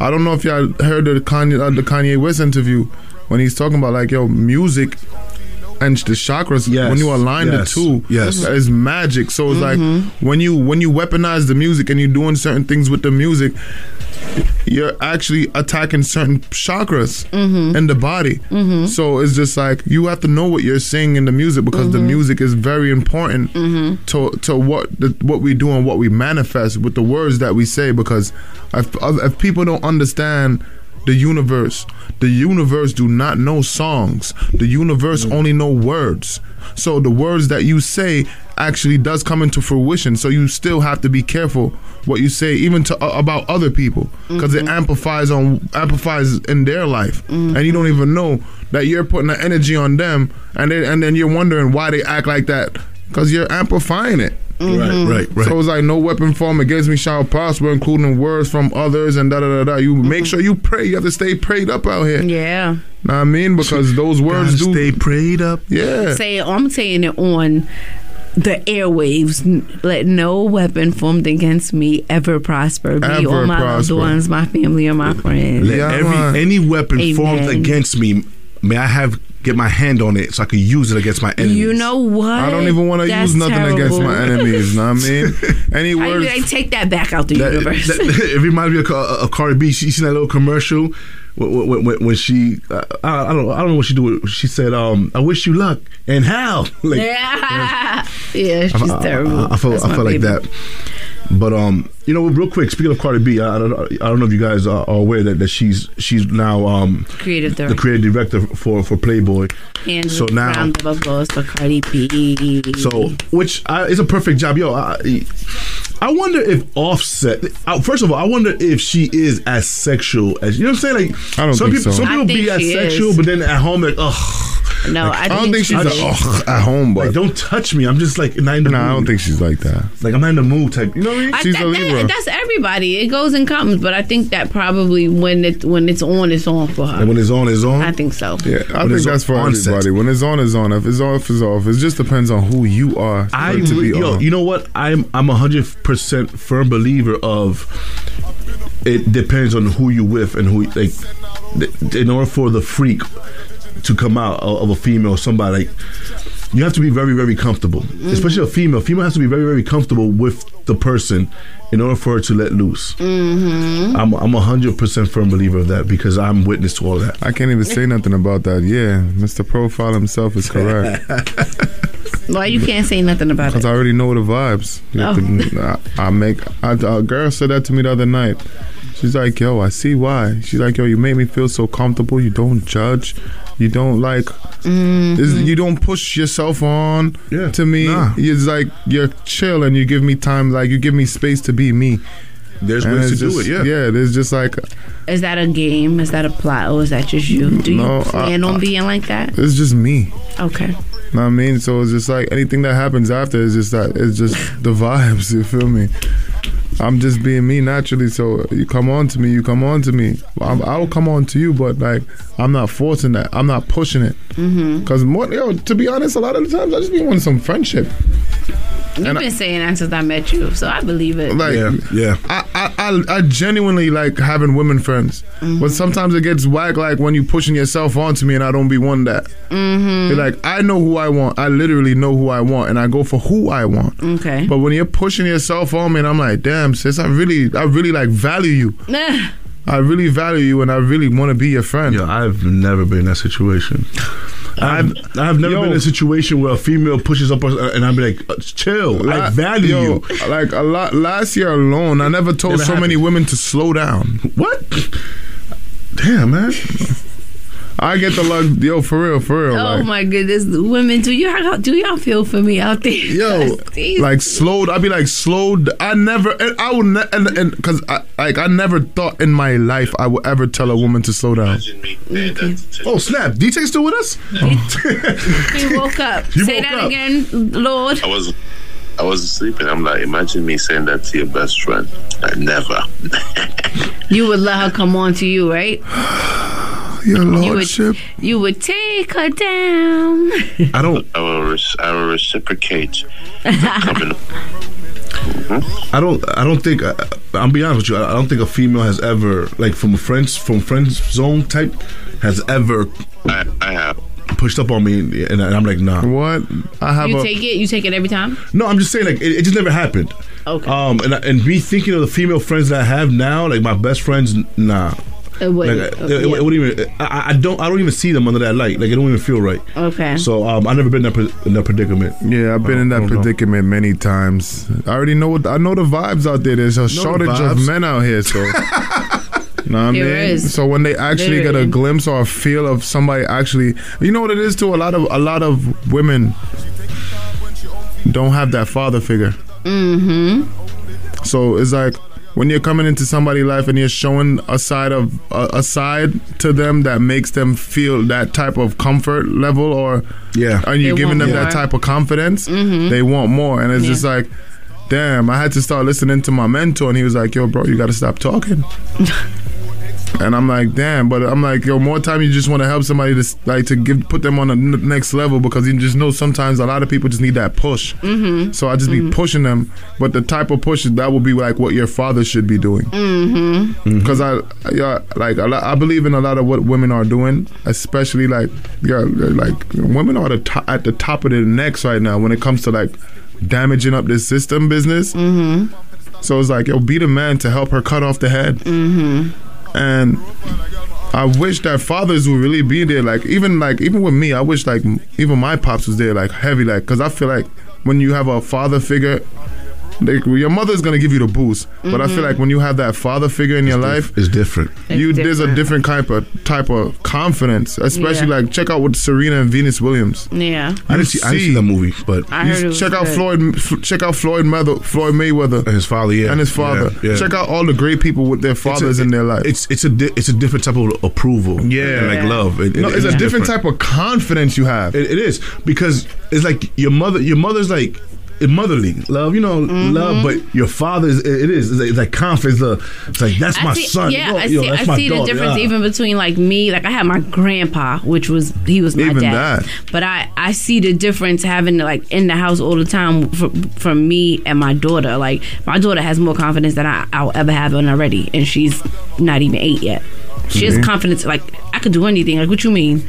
I don't know if y'all heard the Kanye uh, the Kanye West interview when he's talking about like yo music and the chakras Yes, when you align yes, the two yes. that is magic so it's Mm-hmm. like when you when you weaponize the music and you're doing certain things with the music you're actually attacking certain chakras Mm-hmm. in the body so it's just like you have to know what you're saying in the music because Mm-hmm. the music is very important to to what the, what we do and what we manifest with the words that we say because if, if people don't understand the universe. The universe do not know songs. The universe mm. only know words. So the words that you say actually does come into fruition. So you still have to be careful what you say even to uh, about other people because it mm-hmm. amplifies on amplifies in their life. And you don't mm-hmm. even know that you're putting the energy on them and then and then you're wondering why they act like that because you're amplifying it Right, mm-hmm. right, right. so it's like no weapon formed against me shall prosper, including words from others and da da da da. You mm-hmm. make sure you pray. You have to stay prayed up out here. Yeah. Know what I mean? Because those words Gotta do. stay prayed up. yeah. say I'm saying it on the airwaves. Let no weapon formed against me ever prosper. Be Ever all my prosper. loved ones, my family, or my friends. Let Yeah, every any weapon Amen. formed against me, may I have get my hand on it so I can use it against my enemies. You know what? I don't even want to use nothing against my enemies. Know what I mean? Any words? I take that back out the That, universe. that- it reminds me of, Ca- of Cardi B. She, you seen that little commercial when, when, when, when she uh, I, I don't know I don't know what she do. She said, um, "I wish you luck and how." Like, yeah, yeah, she's I, I- terrible. I, I I felt like that. But um, you know, real quick. Speaking of Cardi B, I, I, don't, I don't know if you guys are, are aware that, that she's she's now um Creative the creative director for for Playboy. And so now- round of applause for Cardi B. So, which is a perfect job, yo. I, I wonder if Offset. Uh, first of all, I wonder if she is as sexual as you know. what I'm saying like I don't some think people, so. some I people be as sexual, is. but then at home like, ugh, no, I, I don't think she's I a, ugh, at home, but like don't touch me. I'm just like not in the nah, mood. I don't think she's like that. like I'm not in the mood type. You know what I mean? I, She's that, a Libra. that- that's everybody. It goes and comes, but I think that probably when it when it's on, it's on for her. and when it's on, it's on. I think so. Yeah, I When think it's that's for on set. everybody. When it's on, it's on. If it's off, it's off. It just depends on who you are. I to be yo, on. you know what? I'm I'm a percent firm believer of. It depends on who you with and who like. In order for the freak to come out of a female, somebody like you have to be very very comfortable, especially a female. Female has to be very very comfortable with the person in order for her to let loose. Mm-hmm. I'm I'm a hundred percent firm believer of that because I'm witness to all that. I can't even say nothing about that. Yeah, Mr. Profile himself is correct. Why you can't say nothing about it? Because? I already know the vibes. You have to- I, I make. I, a girl said that to me the other night. She's like, "Yo, I see why." She's like, "Yo, you made me feel so comfortable. You don't judge. You don't like. Mm-hmm. this- you don't push yourself on Yeah. to me. Nah. It's like you're chill and you give me time. Like you give me space to be me." There's And ways to it's do it. Yeah. yeah. There's just like Is that a game? Is that a plot? Or is that just you? Do you No, I- plan on being like that? it's just me. Okay. Know what I mean? So it's just like anything that happens after is just that it's just the vibes, you feel me? I'm just being me naturally, so you come on to me, you come on to me. I'm, I'll come on to you, but like I'm not forcing that. I'm not pushing it. Mm-hmm. Cause more, yo, to be honest, a lot of the times I just be wanting some friendship. You've And I- been saying that since I met you, so I believe it. Like, Yeah, yeah. I, I, I, I genuinely like having women friends, but sometimes it gets whack. Like when you pushing yourself onto me, and I don't be one that. Mm-hmm. Like I know who I want. I literally know who I want, and I go for who I want. okay. But when you're pushing yourself on me, and I'm like, damn, sis, I really, I really like value you. Nah. I really value you, and I really want to be your friend. Yo, I've never been in that situation. I've I've never Yo. been in a situation where a female pushes up and I'm like, uh, chill. I La- value yo, you. Like a lot last year alone, I never told Never so many women to slow down. What? Damn, man. I get the love, yo, for real, for real. Oh like, my goodness, women, do you do y'all feel for me out there? Yo, like slowed. I'd be like slowed. I never. And I would. Ne- and and because I like I never thought in my life I would ever tell a woman to slow down. Imagine me paying that attention. Oh snap! DT still with us? he woke up. He Say woke that up. again, Lord. I was I wasn't sleeping. I'm like, imagine me saying that to your best friend. Like, never. You would let her come on to you, right? Your You would, lordship. you would take her down. I don't. I will, res- I will reciprocate. Coming I don't. I don't think. I, I'm be honest with you. I, I don't think a female has ever like from a friends from friends zone type has ever I, I have. pushed up on me, and, I'm like, nah. What? I have You a. take it. You take it every time. No, I'm just saying like it, it just never happened. Okay. Um, and and me thinking of the female friends that I have now, like my best friends, nah. It Like, wouldn't. it, uh, it, yeah. it wouldn't even. I, I don't. I don't even see them under that light. Like it don't even feel right. Okay. So um, I never been in that, pre- in that predicament. Yeah, I've been in that don't know. predicament many times. I already know what I know the vibes out there. There's a shortage of men out here, so. Know what I mean? is. So when they actually get a Literally. glimpse or a feel of somebody actually, you know what it is too. A lot of a lot of women don't have that father figure. Mm-hmm. So it's like when you're coming into somebody's life and you're showing a side of a, a side to them that makes them feel that type of comfort level, or Yeah. and you're They giving want them that type of confidence, mm-hmm. they want more. And it's Yeah. just like, damn, I had to start listening to my mentor, and he was like, yo, bro, you got to stop talking. And I'm like, damn, but I'm like, yo, more time you just want to help somebody to like to give put them on the n- next level because you just know sometimes a lot of people just need that push. Mm-hmm. So I just be pushing them, but the type of push that would be like what your father should be doing. Because I, yeah, like a lot, I believe in a lot of what women are doing, especially like yeah, like women are the to- at the top of their necks right now when it comes to like damaging up this system business. Mm-hmm. So it's like, yo, be the man to help her cut off the head. And I wish that fathers would really be there. Like even like even with me, I wish like even my pops was there, like heavy, like because I feel like when you have a father figure. Like, your mother's gonna give you the boost, but I feel mm-hmm. like when you have that father figure in your life, It's different. you It's there's a different. different type of type of confidence, especially Yeah. like check out with Serena and Venus Williams. yeah. I didn't see. I didn't see see- that movie, but I heard it was check out good. Floyd, f- check out Floyd Mayweather, Floyd Mayweather and his father, yeah, and his father. Yeah, yeah. Check out all the great people with their fathers a- in their life. It's it's a di- it's a different type of approval. Yeah. and like Yeah. love. It- no, it- it's a different type of confidence you have. It, it is because it's like your mother. Your mother's like it's motherly love, you know, Mm-hmm. love. But your father is it, is it's like, confidence. Uh, it's like that's my see, son. Yeah, Yo, I yo, see. I see the difference Yeah. even between like me. Like I had my grandpa, which was he was my Even dad. that. But I I see the difference having like in the house all the time from, from me and my daughter. Like my daughter has more confidence than I, I'll ever have on already, and she's not even eight yet. She Mm-hmm. has confidence. Like I could do anything. Like what you mean?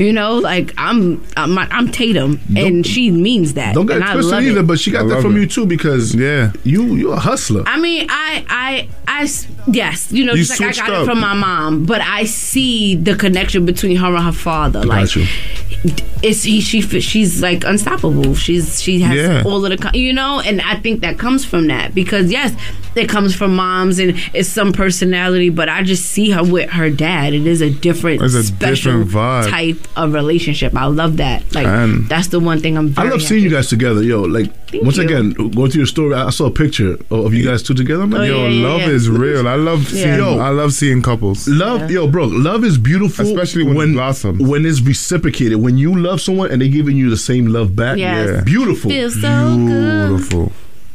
You know, like I'm I'm, I'm Tatum, and she means that. Don't get and it I twisted love either, it. but she got I that from it. you too because Yeah. you you're a hustler. I mean, I I I yes, you know, You just like I got up. it from my mom, but I see the connection between her and her father. Like, you. it's he, she, she's like unstoppable. She's she has Yeah. all of the, you know, and I think that comes from that because yes, it comes from moms and it's some personality, but I just see her with her dad. It is a different, It's a special different vibe. type of relationship. I love that. Like And- that's the one thing I'm. I Very love seeing you guys together, yo. Like Thank once you. again, going through your story, I I saw a picture of of you guys two together. I'm like, Oh, yo, Yo, yeah, yeah, love yeah. is real. I love Yeah. seeing. Yo. I love seeing couples. Love, yo, bro, love is beautiful, Especially when it blossoms. when it's reciprocated. When you love someone and they're giving you the same love back, Yes. Yeah. beautiful. Feels so good.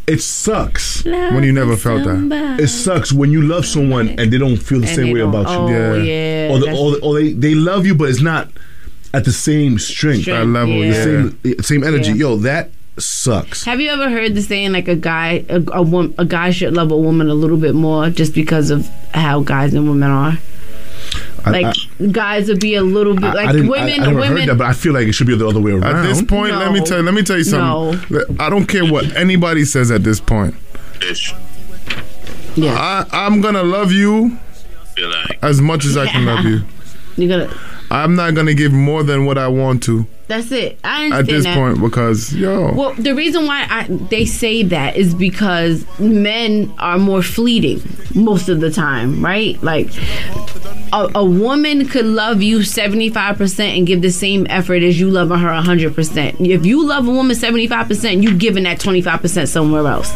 Beautiful. It sucks. When you never felt that. It sucks when you love someone and they don't feel the And same way don't- about oh, you. Yeah. yeah. or, the, that's- or, or they, they love you, but it's not at the same strength, Strength, level, yeah. yeah. same same energy. Yeah. Yo, that sucks. Have you ever heard the saying like a guy a, a, a guy should love a woman a little bit more just because of how guys and women are? I- Like I- guys would be a little bit like I didn't, women. I, I never women. heard that, but I feel like it should be the other way around. At this point, let me No. tell let me tell you something. No. I don't care what anybody says at this point. Ish. yeah, I, I'm gonna love you like as much as I can love you. you gotta. I'm not gonna give more than what I want to That's it. I understand at this that. point because yo, Well, the reason why I, they say that is because men are more fleeting most of the time, right? Like a, a woman could love you 75% and give the same effort as you loving her 100%. If you love a woman 75%, you giving that 25% somewhere else.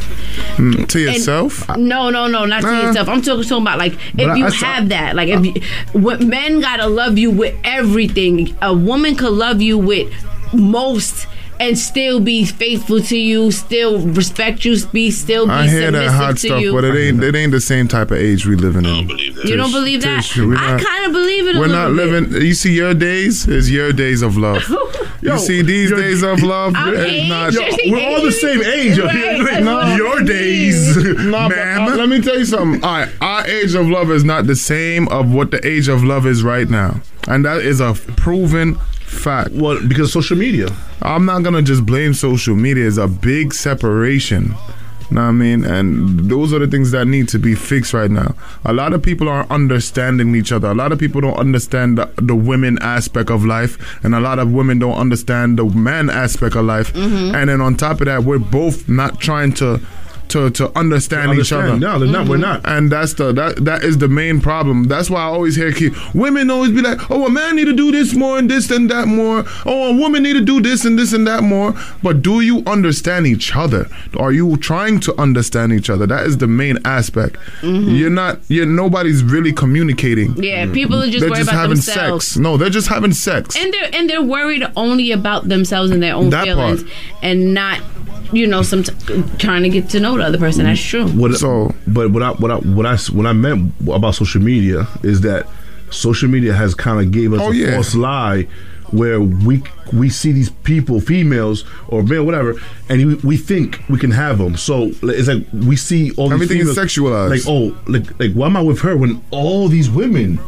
Hmm, to yourself. No, no, no, not to yourself. I'm talking, talking about like if you I saw- have that, like if you, what men gotta love you with everything. A woman could love you with most and still be faithful to you, still respect you, be still be I hear that submissive hot stuff, you. but it ain't it ain't the same type of age we living I don't in. believe that. you don't believe that? Tish, we're I not- kind of believe it. A We're little not bit. living. You see, your days is your days of love. Yo, you see, these days of love is not. Yo, we're all the same age. Right, Like, that's I your mean. days, No, but, ma'am. uh, let me tell you something. All right, our age of love is not the same of what the age of love is right now, and that is a proven fact. well, because social media. I'm not gonna just blame social media. It's a big separation. Know what I mean? And those are the things that need to be fixed right now. A lot of people are understanding each other. A lot of people don't understand the, the women aspect of life, and a lot of women don't understand the man aspect of life. Mm-hmm. And then on top of that, we're both not trying to to, to understand, each other. No, they're not. We're mm-hmm. not. And that's the that that is the main problem. That's why I always hear kid, women always be like, "Oh, a man need to do this more and this and that more. Oh, a woman need to do this and this and that more." But do you understand each other? Are you trying to understand each other? That is the main aspect. Mm-hmm. You're not. You're nobody's really communicating. Yeah, people are just they're just about having themselves. sex. No, they're just having sex. and they're and they're worried only about themselves and their own That feelings, part. and not, you know, some trying to get to know the other person. That's true. What, So- but what I what I what I what I meant about social media is that social media has kind of gave us Oh, a yeah. false lie where we we see these people, females or male, whatever, and we, we think we can have them. So it's like we see all these Everything is sexualized. Like oh, like like why am I with her when all these women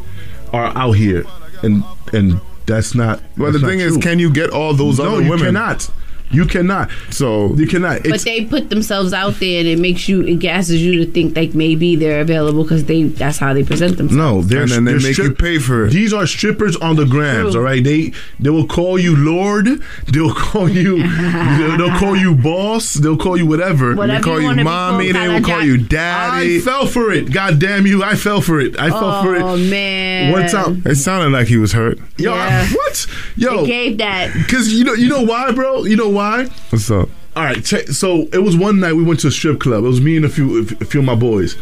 are out here and and that's not. Well, the that's not thing is, can you get all those no, other you women? cannot. You cannot. So You cannot. But they put themselves out there, and it makes you, it gasses you to think like maybe they're available because they that's how they present themselves. No, they're, And then they they're make you pay for it. These are strippers on the grams, True. all right. They they will call you Lord. They'll call you. they'll, they'll call you boss. They'll call you whatever. Whatever They call you you mommy. They will call you you I fell for it. God damn you! I fell for it. I fell oh, for it. Oh man! One time, It sounded like he was hurt. yo, Yeah. I- what? Yo, They gave that. because you know you know why, bro. You know why? What's up? All right. Check, so it was one night we went to a strip club. It was me and a few a few of my boys.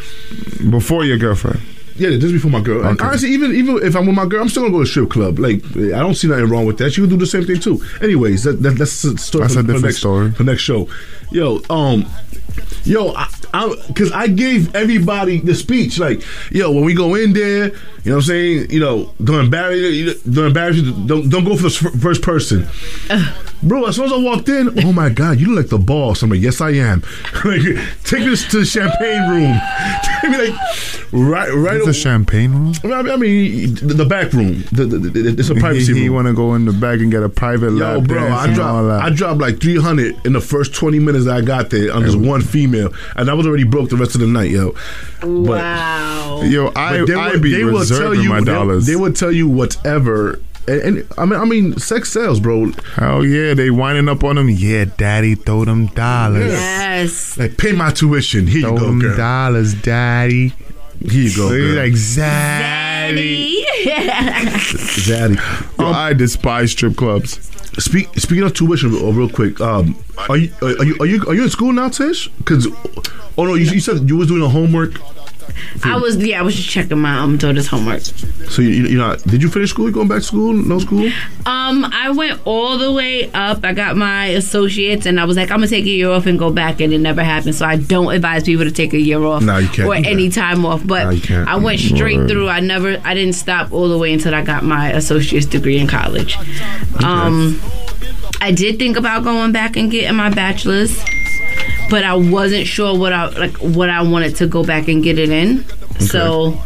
Before your girlfriend. Yeah, just before my girl. And Okay. honestly, even even if I'm with my girl, I'm still gonna go to a strip club. Like, I don't see nothing wrong with that. She can do the same thing too. Anyways, that, that that's a story. That's for, a for different next, story. For next show, yo, um, yo, I, I, cause I gave everybody the speech. Like, yo, when we go in there, you know what I'm saying? You know, don't embarrass. Don't embarrass you. Don't don't go for the first person. Bro, as soon as I walked in, oh my God, you look like the boss. I'm like, yes, I am. like, take me to the champagne room. take me like right, right. It's a champagne room. I mean, I mean, the the back room. The, the, the, it's a privacy he, he room. want to go in the back and get a private Yo, lap bro, dance I and all dropped, that. I dropped like 300 in the first 20 minutes that I got there on this one female, and I was already broke the rest of the night, yo. But, wow. Yo, I but I be reserving my they, dollars. They would tell you whatever And, and I mean, I mean, sex sells, bro. Hell yeah, they winding up on them. Yeah, daddy, throw them dollars. Yes. Like, pay my tuition. Here Throw you go, them girl. dollars, daddy. Here you go, So he's girl. like, zaddy. Zaddy. Yo, I despise strip clubs. Speak, speaking of tuition, real, real quick, um, are you are you are you are you in school now, Tish? Because oh no, you, you said you was doing the homework. I was yeah, I was just checking my um daughter's homework. So you you know, did you finish school? You going back to school? No school? Um, I went all the way up. I got my associates, and I was like, I'm gonna take a year off and go back, and it never happened. So I don't advise people to take a year off No, you can't or any time off. But No. I went straight Word. through. I never, I didn't stop all the way until I got my associate's degree in college. Um, I did think about going back and getting my bachelor's, but I wasn't sure what I like what I wanted to go back and get it in. So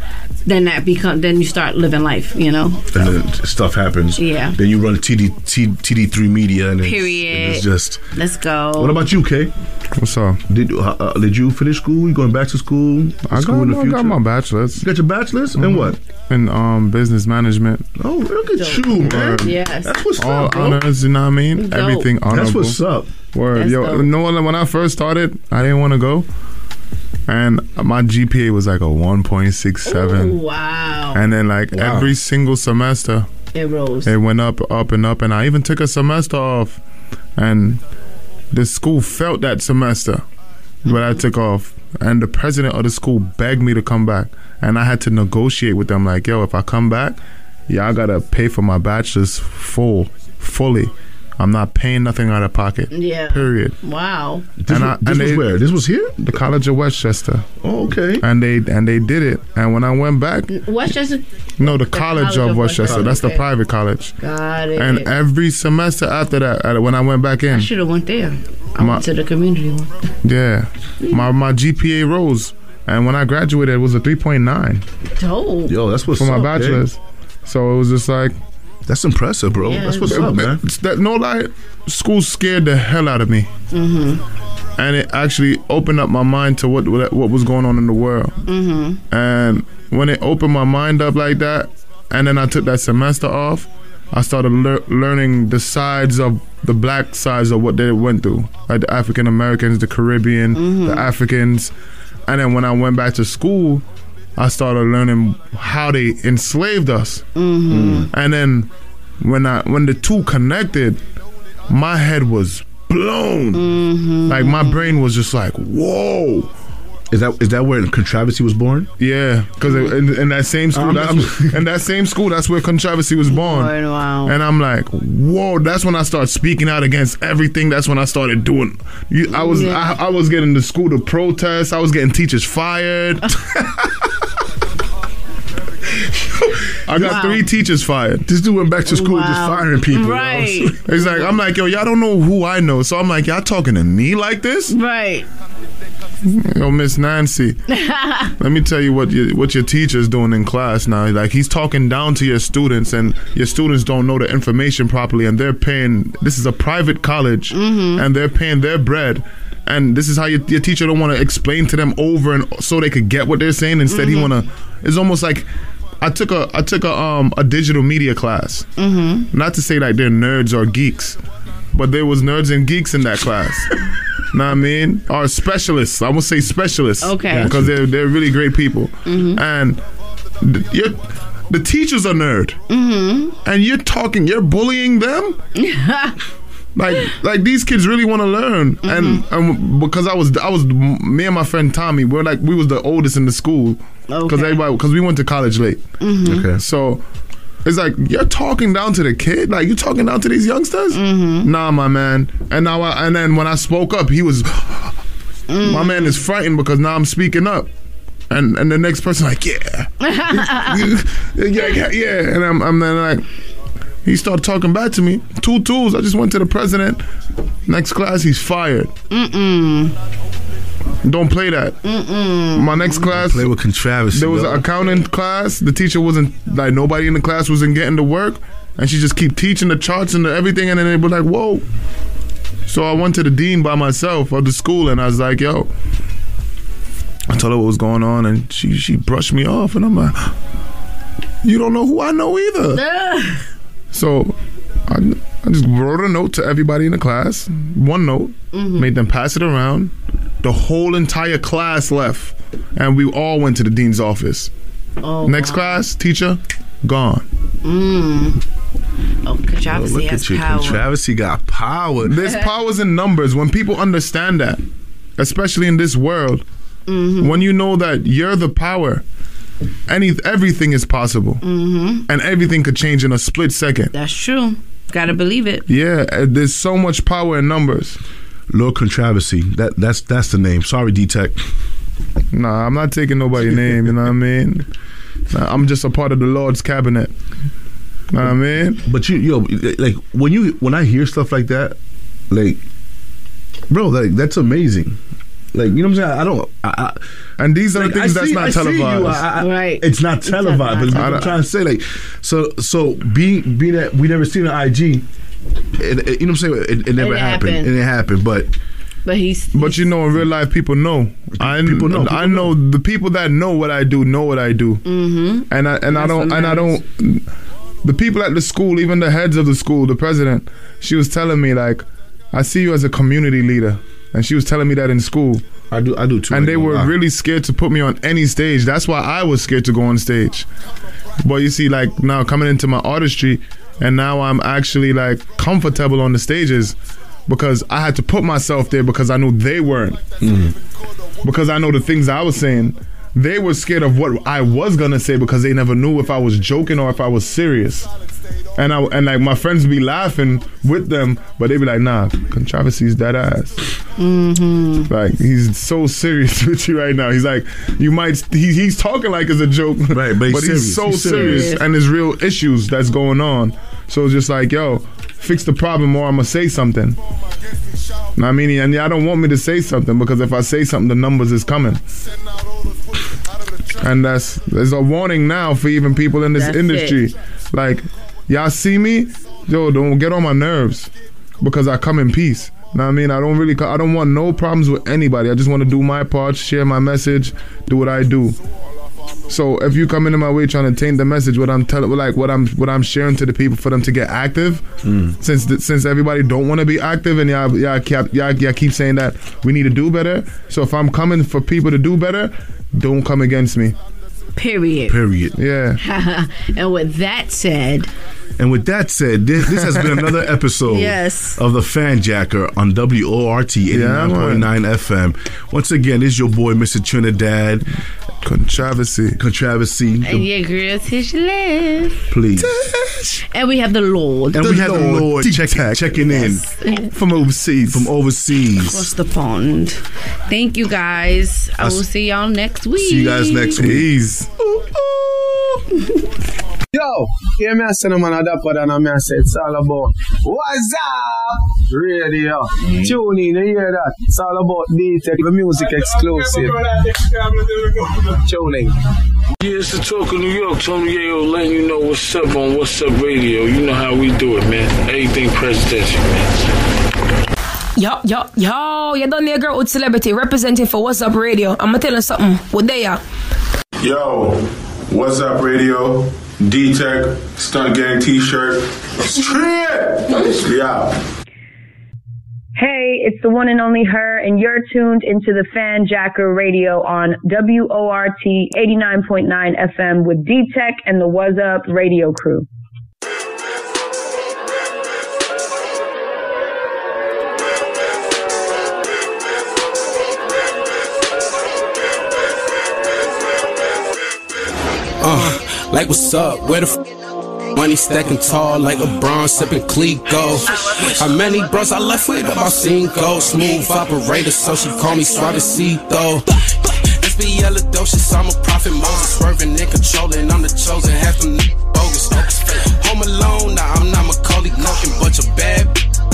then that become then you start living life, you know. And then stuff happens. Yeah. Then you run TD TD three Media, and it's, Period. and it's just. Let's go. What about you, Kay? What's up? Did uh, uh, did you finish school? You going back to school? I school got, in the I future? got my bachelor's you got your bachelor's and what? in um, business management. Oh, look at you, man. Yes. That's what's All up, bro. honors, you know what I mean? Dope. Everything honorable. That's what's up. Word. That's Yo, dope. no one when I first started, I didn't want to go. And my GPA was like a 1.67. Wow. And then like Wow. every single semester It rose. it went up, up and up and I even took a semester off. And the school felt that semester but I took off. And the president of the school begged me to come back. And I had to negotiate with them like, yo, if I come back, y'all gotta pay for my bachelor's full, fully. I'm not paying nothing out of pocket. Yeah. Period. Wow. This, And was, I- this and was they- where? This was here? The College of Westchester. Oh, okay. And they and they did it. And when I went back, Westchester. no, the, College, College of, of Westchester. Westchester. That's the private college. Got it. And every semester after that, uh, when I went back in, I should have went there. I My- went to the community one. yeah, my my GPA rose. And when I graduated, it was a 3.9 Dope. Yo, that's what's for my up, bachelor's. So it was just like, Kay. That's impressive, bro. Yeah, that's what's it's up, man. it's that no lie, school scared the hell out of me. Mm-hmm. And it actually opened up my mind to what what, what was going on in the world. Mm-hmm. And when it opened my mind up like that, and then I took that semester off, I started lear- learning the sides of the black sides of what they went through, like the African Americans, the Caribbean, the Africans. And then when I went back to school, I started learning how they enslaved us. And then when I when the two connected, my head was blown. Like my brain was just like, whoa. Is that is that where controversy was born? Yeah, because in, in that same school, Um, that's, in that same school, that's where controversy was born. Word, wow. And I'm like, whoa! That's when I started speaking out against everything. That's when I started doing. I was Yeah. I, I was getting the school to protest. I was getting teachers fired. I got Wow. three teachers fired. This dude went back to school just firing people. Right. It's like I'm like, yo, y'all don't know who I know, so I'm like, y'all talking to me like this? Right. Yo, Miss Nancy, let me tell you what your, what your teacher's doing in class now. Like he's talking down to your students, and your students don't know the information properly, and they're paying. This is a private college, mm-hmm. and they're paying their bread. And this is how your, your teacher don't want to explain to them over and so they could get what they're saying. Instead, he mm-hmm. want to. It's almost like I took a I took a um a digital media class. Mm-hmm. Not to say like they're nerds or geeks, but there was nerds and geeks in that class. You know what I mean? Or specialists. I would say specialists. Okay. Because they're they're really great people. And th- you're, the teachers are nerd. Mm-hmm. And you're talking, you're bullying them. like like these kids really want to learn. And, and because I was I was me and my friend Tommy, we're like we was the oldest in the school. Because Okay. everybody because we went to college late. Mm-hmm. Okay. So it's like you're talking down to the kid, like you talking down to these youngsters. Mm-hmm. Nah, my man. And now, I, and then when I spoke up, he was. My mm. man is frightened because now I'm speaking up, and and the next person like yeah, yeah, yeah, yeah, and I'm I'm then like. He started talking back to me. Two tools. I just went to the president. Next class, he's fired. Mm-mm. Don't play that. Mm-mm. My next class, Play with controversy. there was yo. an accounting class. The teacher wasn't like nobody in the class wasn't getting to work, and she just keep teaching the charts and the everything, and then they were like, whoa. So I went to the dean by myself of the school, and I was like, yo. I told her what was going on, and she she brushed me off, and I'm like, you don't know who I know either. So I, I just wrote a note to everybody in the class, one note, Mm-hmm. made them pass it around. The whole entire class left, and we all went to the dean's office. Oh, Next class, teacher, gone. oh, controversy Look has power. Controversy got power. There's powers in numbers. When people understand that, especially in this world, Mm-hmm. when you know that you're the power, any everything is possible, Mm-hmm. and everything could change in a split second. That's true. Gotta believe it. Yeah, uh, there's so much power in numbers. Lord Controversy. That that's that's the name. Sorry, D Tech. Nah, I'm not taking nobody's name. You know what I mean? Nah, I'm just a part of the Lord's cabinet. You know what I mean? But you yo like when you when I hear stuff like that, like bro, like that's amazing. Like you know what I'm saying? I don't. I, I, And these are like, the things I that's see- not I see you. televised. I- I- Right. It's not It's televised, not but televised. I'm trying to say like, so so being being that we never seen an IG, it, it- you know what I'm saying? It, it never It happened. happened. It didn't happen, but But he's. But you know, in real life, people know. I People know, I people know, the people that know what I do know what I do. Mm-hmm. And I and I don't and I don't. The people at the school, even the heads of the school, the president, she was telling me like, I see you as a community leader, and she was telling me that in school. I do I do too. and they were lie. really scared to put me on any stage. That's why I was scared to go on stage. But you see, like now coming into my artistry, and now I'm actually like comfortable on the stages because I had to put myself there because I knew they weren't. Mm. Because I know the things I was saying. They were scared of what I was gonna say because they never knew if I was joking or if I was serious. And I and like my friends be laughing with them, but they be like, "Nah, controversy's that ass." Mm-hmm. Like he's so serious with you right now. He's like, you might. He, he's talking like it's a joke, Right, but he's serious. so He's serious. serious. and there's real issues that's going on. So it's just like, yo, fix the problem, or I'm gonna say something. I mean, and y'all don't want me to say something because if I say something, the numbers is coming. And that's there's a warning now for even people in this That's industry. Like, y'all see me, yo, don't get on my nerves because I come in peace. You know what I mean? I don't really, I don't want no problems with anybody. I just want to do my part, share my message, do what I do. So if you come into my way trying to taint the message, what I'm telling, like what I'm, what I'm sharing to the people for them to get active, mm. since the, since everybody don't want to be active and y'all, y'all, keep, y'all, y'all keep saying that we need to do better. So if I'm coming for people to do better, don't come against me. Period. period. Yeah. and with that said, And with that said, this, this has been another episode Yes. of the Fanjacker on WORT 89.9 FM. Once again, this is your boy, Mr. Trinidad. Controversy. Controversy, and your girl Tish live. please. And we have the Lord. And we have the Lord check, D-Tech. checking in From overseas. from overseas. Across the pond. Thank you guys. I will see y'all next week. See you guys next week. Peace. Yo, hear me I say no man a dapper than me I say it's all about What's up? Radio. Mm. Tune in, you hear that? It's all about D-Tech, the music exclusive. Tune in. Yeah, it's the talk of New York. Tony Yayo letting you know what's up on What's Up Radio. You know how we do it, man. Everything presidential, man. Yo, yo, yo, you done there, girl with celebrity representing for What's Up Radio. I'm gonna tell you something. What they are? Yo, what's up, radio? D Tech, Stunt Gang t shirt. Yeah. Hey, it's the one and only her, and you're tuned into the Fanjacker Radio on WORT 89.9 FM with D Tech and the Was Up radio crew. Like what's up? Where the f- money stacking tall like LeBron sipping Clico? How many bros I left with? i About cinco. Smooth operator, so she call me Suavecito. SBL Adocious, I'm a prophet Moses, swerving and controlling. I'm the chosen, half them bogus. Home alone, nah, I'm not Macaulay Culkin, but your bad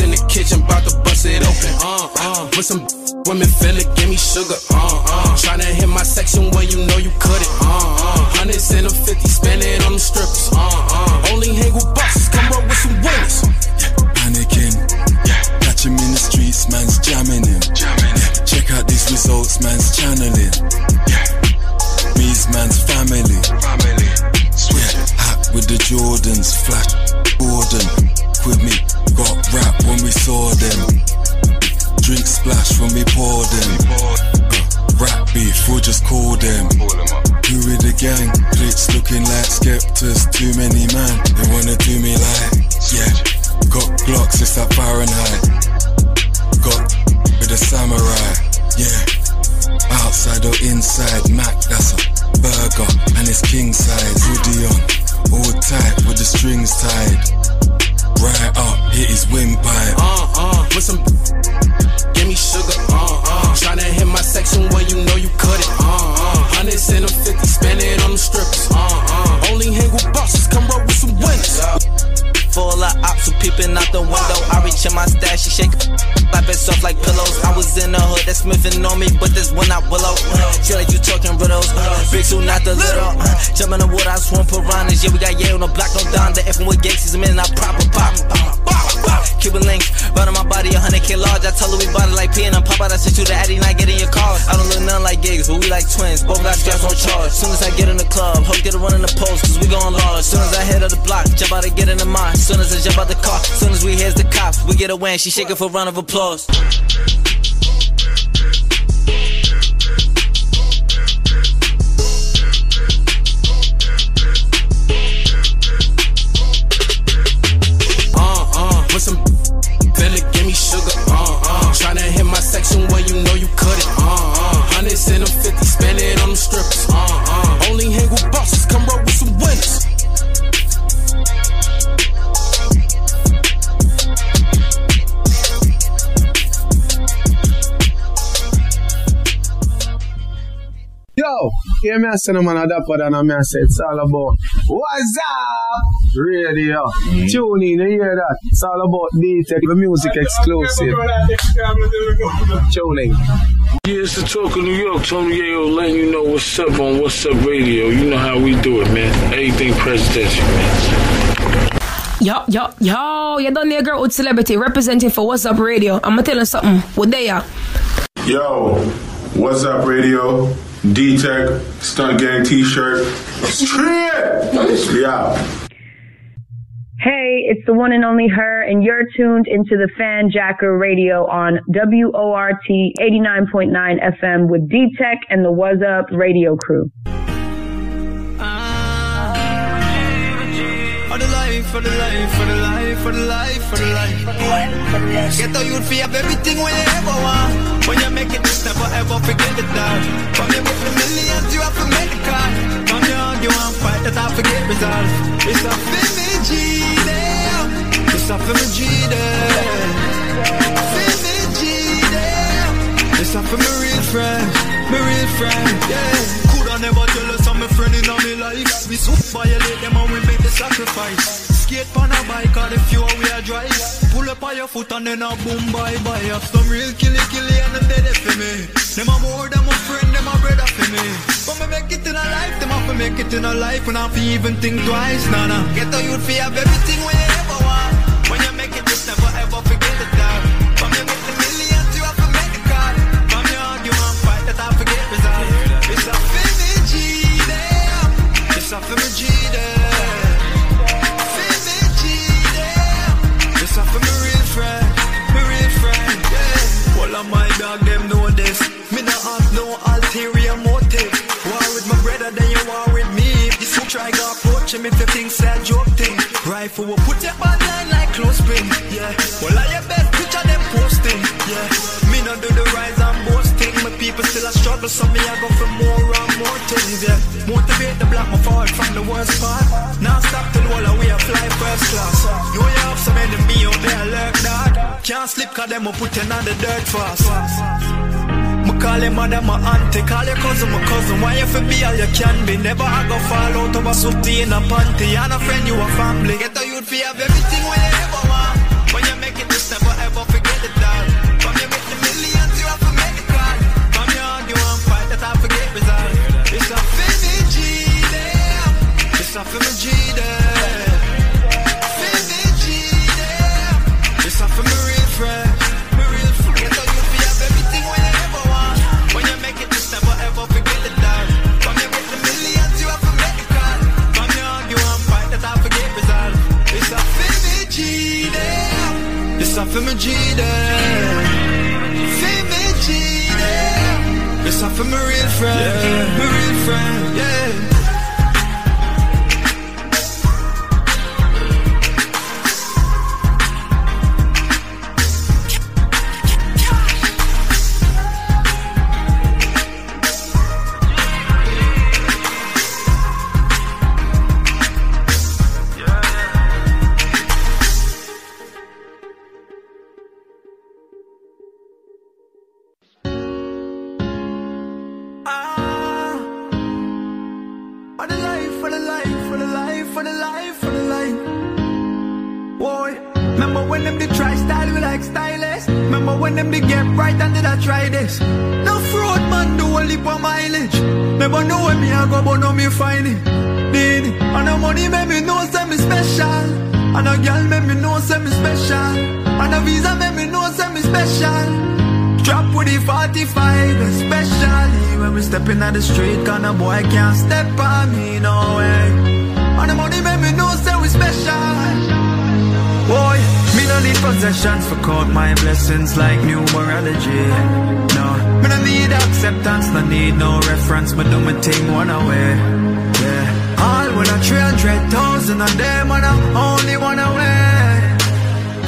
in the kitchen, bout to bust it open. Uh, uh, with some Women finna give me sugar, uh uh. Tryna hit my section where you know you couldn't, uh uh. Hundreds and a fifty, spend it on the strippers, uh uh. Only hang with bosses, come up with some winners. Yeah, panicking, yeah. Catch him in the streets, man's jamming him. Jamming yeah. Check out these results, man's channeling. Yeah. Me's man's family. Family. Switch yeah. Hat with the Jordans, flash Gordon. With me, got rap when we saw them. Drink splash when we pour them. Uh, rap beef, we'll just call them. Who with the gang? Looking like skeptics, too many man. They wanna do me like, yeah. Got Glocks, it's that Fahrenheit. Got with a samurai, yeah. Outside or inside, Mac, that's a burger, and it's king size. Hoodie on, all tight with the strings tied. Right up, hit his windpipe. Uh uh, with some give me sugar. Uh uh, tryna hit my section where you know you cut it. Uh uh, hundreds and them fifty, spend it on them strippers. Uh uh, only hang with bosses, come roll with some winners. Full of ops who peeping out the window. I reach in my stash, she shake, clap it soft like pillows. I was in the hood, that's smithing on me, but this one not willow. Feel like you talking riddles. Big suit, not the little. Jump in the water, I swim piranhas. Yeah, we got yeah on the block, no down. The F with gangsters, I'm in, I proper pop. Cuban links, running my body, 100k large. I told her we bought it like P and I'm pop out. I sent you the Addy, not getting your car. I don't look nothing like gigs, but we like twins. Both got straps on charge. Soon as I get in the club, hope get a run in the post, cause we going large. Soon as I hit of the block, jump out and get in the mine. Soon as I jump out the car, soon as we hears the cops, we get a win. She shaking for a round of applause. Uh uh. Uh tryna hit my section where you know you cut it. Hundreds and spend it on them strippers. Uh uh, only hang with bosses, come roll Yo, hear me I say no man a dapper than a me I say it's all about What's up? Radio. Mm. Tune in, you hear that? It's all about D-Tech, the music exclusive. Tune in. Yeah, it's the talk of New York. Tony Yayo letting you know what's up on What's Up Radio. You know how we do it, man. Everything presidential, man. Yo, yo, yo, you done there, girl with celebrity representing for What's Up Radio. I'm gonna tell you something. What they are? Yo, what's up, radio? D Tech, Stunt Gang t shirt. Straight! Yeah. Hey, it's the one and only her, and you're tuned into the Fanjacker Radio on WORT 89.9 FM with D Tech and the Was Up radio crew. For the life, for the life, for the life, the the. Get the youth fi have everything when you ever want. When you make it, just never ever forget it down. From you make the millions, you have to make the call. From you argue and fight that I forget resolve. It's a Fimi G there. It's a Fimi G there. Fimi G there. It's a Fimi real friend, my real friend, yeah. Coulda never tell us I'm a friend in all my life. We so violate them and we make the sacrifice. Skate on a bike or the few we a drive. Pull up on your foot and then a boom bye bye. Have some real killy killy and them dead for me. Them a more them a friend, them a brother for me. But me make it in a life, them have to make it in a life. When I fi even think twice, nah nah. Get the youth fi have everything when try to approach him if you think a joke thing. Rifle will put your bad line like clothespin, yeah. Well, I your best picture them posting, yeah. Me not do the rise and boasting. My people still a struggle, so me I go for more and more things, yeah. Motivate the black, my forward from the worst part. Now stop till all the fly first class. Know you have some enemy out there lurk dog. Can't sleep cause them will put you on the dirt fast. Me call him mother, my auntie, call your cousin, my cousin. Why you fi be all you can be? Never I go fall out of a sooty in a panty. And a friend, you a family. Get a youth fi have everything when you ever want. When you make it, just never ever forget it, dog. From you make the millions, you have to make it call. From you argue and fight that I forget resolve. It's a Fimi G there. It's a Fimi G there. A Fimi G there. Fimi G there. It's a Fimi real friend. My real friend, in the street, kind of boy can't step on me, no way. And the money make me know say we special. Boy, me no need possessions for count my blessings like numerology. No, me no need acceptance, no need no reference, but do my thing one away. Yeah, all when I 300,000 of them, and I only one away.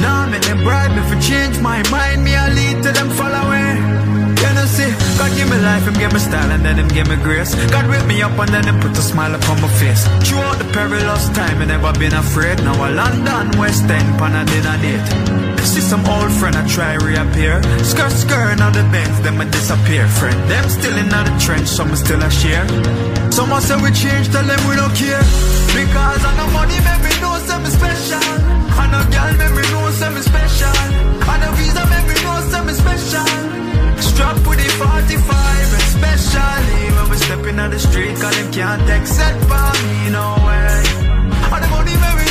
Now make them bribe me for change my mind, me I lead to them following. You know see, God give me life, him give me style and then him give me grace. God wake me up and then him put a smile upon my face. Throughout the perilous time, I never been afraid. Now I London, West End, pan a dinner date. See some old friend I try reappear. Skirt skirt on the bends, them I disappear. Friend, them still in the trench, some still a share. Someone say we change, tell them we don't care. Because I know money make me know something special. I know girl make me know something special. I know visa make me know something special. Strap with the 45, especially when we stepping in the street, cause them can't take set by me, no way. And the money make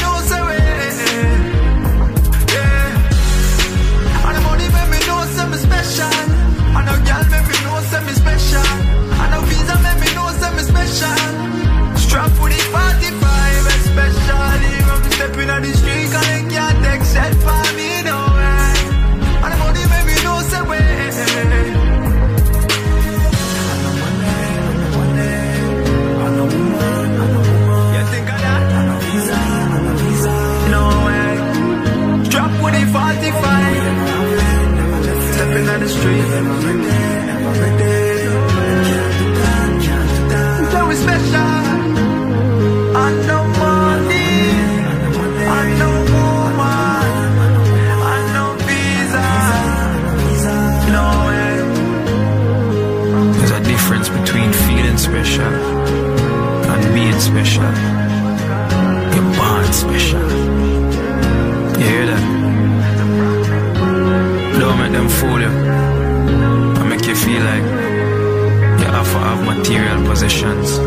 material possessions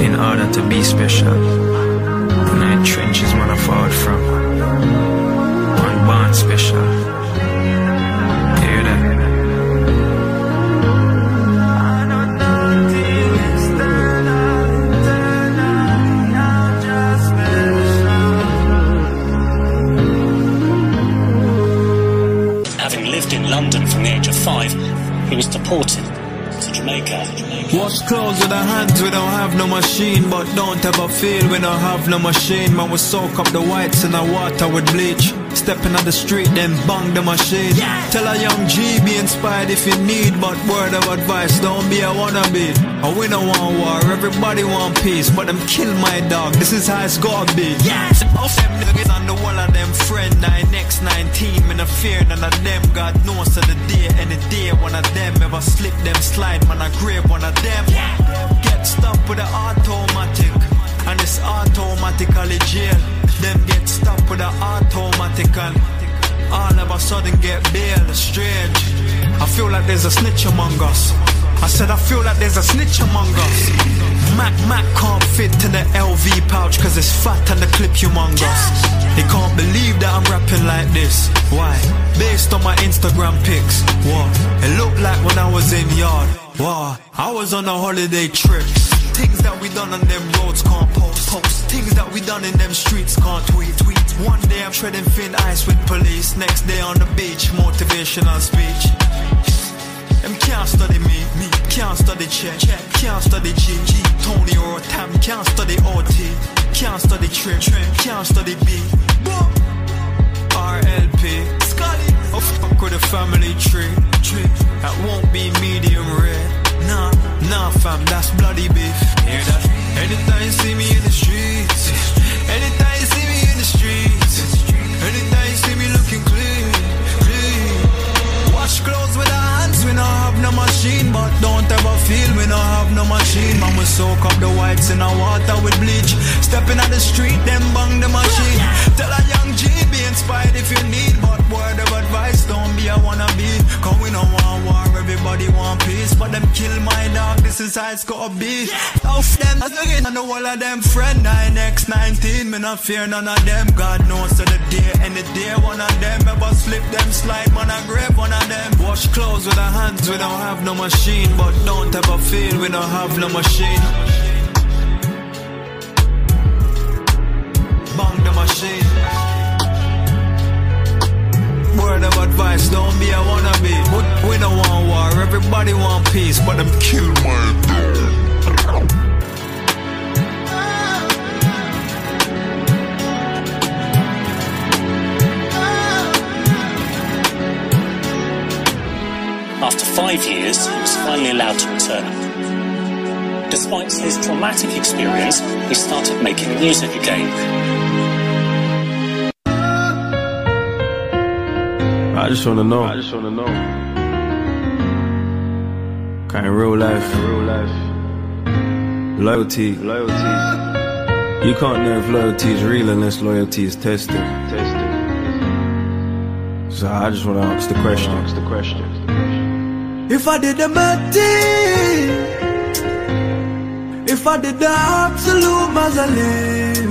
in order to be special. The trenches I fought from. I'm born special. Clothes with our hands, we don't have no machine, but don't ever feel we don't have no machine. Man, we soak up the whites in our water with bleach. Stepping on the street, then bang the machine. Tell a young G, be inspired if you need, but word of advice, don't be a wannabe. A we don't want war, everybody want peace, but them kill my dog. This is how it's gotta be. Yes, off them niggas on the wall of them friend. I next 19, me no fear none of them. God knows to the day, any day one of them ever slip them slide, man I grab one of them. Get stopped with automatic, and it's automatically jail. Them get stopped with the automatic and all of a sudden get bail. Strange. I feel like there's a snitch among us. I said I feel like there's a snitch among us. Mac Mac can't fit in the LV pouch cause it's fat and the clip humongous. They can't believe that I'm rapping like this. Why? Based on my Instagram pics. What? It looked like when I was in yard. Wow. I was on a holiday trip. Things that we done on them roads can't post. post. Things that we done in them streets can't tweet. tweet. One day I'm treading thin ice with police. Next day on the beach, motivational speech. Them can't study me, me can't study check, check. can't study G, G. Tony or Tam can't study OT, can't study Trim, Trim. can't study B. Boom. RLP, Scully. Oh fuck with a family tree, tree. That won't be medium rare. Nah, nah fam, that's bloody beef. Hear that? Anytime you see me in the streets, anytime you see me in the streets, anytime you see me looking clean, clean. Wash clothes with our hands, we don't have no machine, but don't ever feel we don't have no machine. Man, we soak up the whites in our water with bleach. Stepping out the street, then bang the machine. Tell a young G, be inspired if you need. But word of advice, don't be a wannabe. Cause we don't want war, everybody want peace. But them kill my dog, this is how it's gotta be. Off them, again, and the whole of them friend. 9x19, me not fear none of them. God knows to the day, any day, one of them ever slip them slide, man, I grab one of them. Wash clothes with our hands, we don't have no machine. But don't ever feel we don't have no machine. Bang the machine. Word of advice, don't be a wannabe. We, we don't want war, everybody want peace, but my. After five years, he was finally allowed to return. Despite his traumatic experience, he started making music again. I just wanna know. I just wanna know. Kind of real life. real life. Loyalty. Loyalty. You can't know if loyalty is real unless loyalty is tested. Tested. So I just wanna ask the question. Ask the question. If I did the thing, if I did the absolute mausoleum,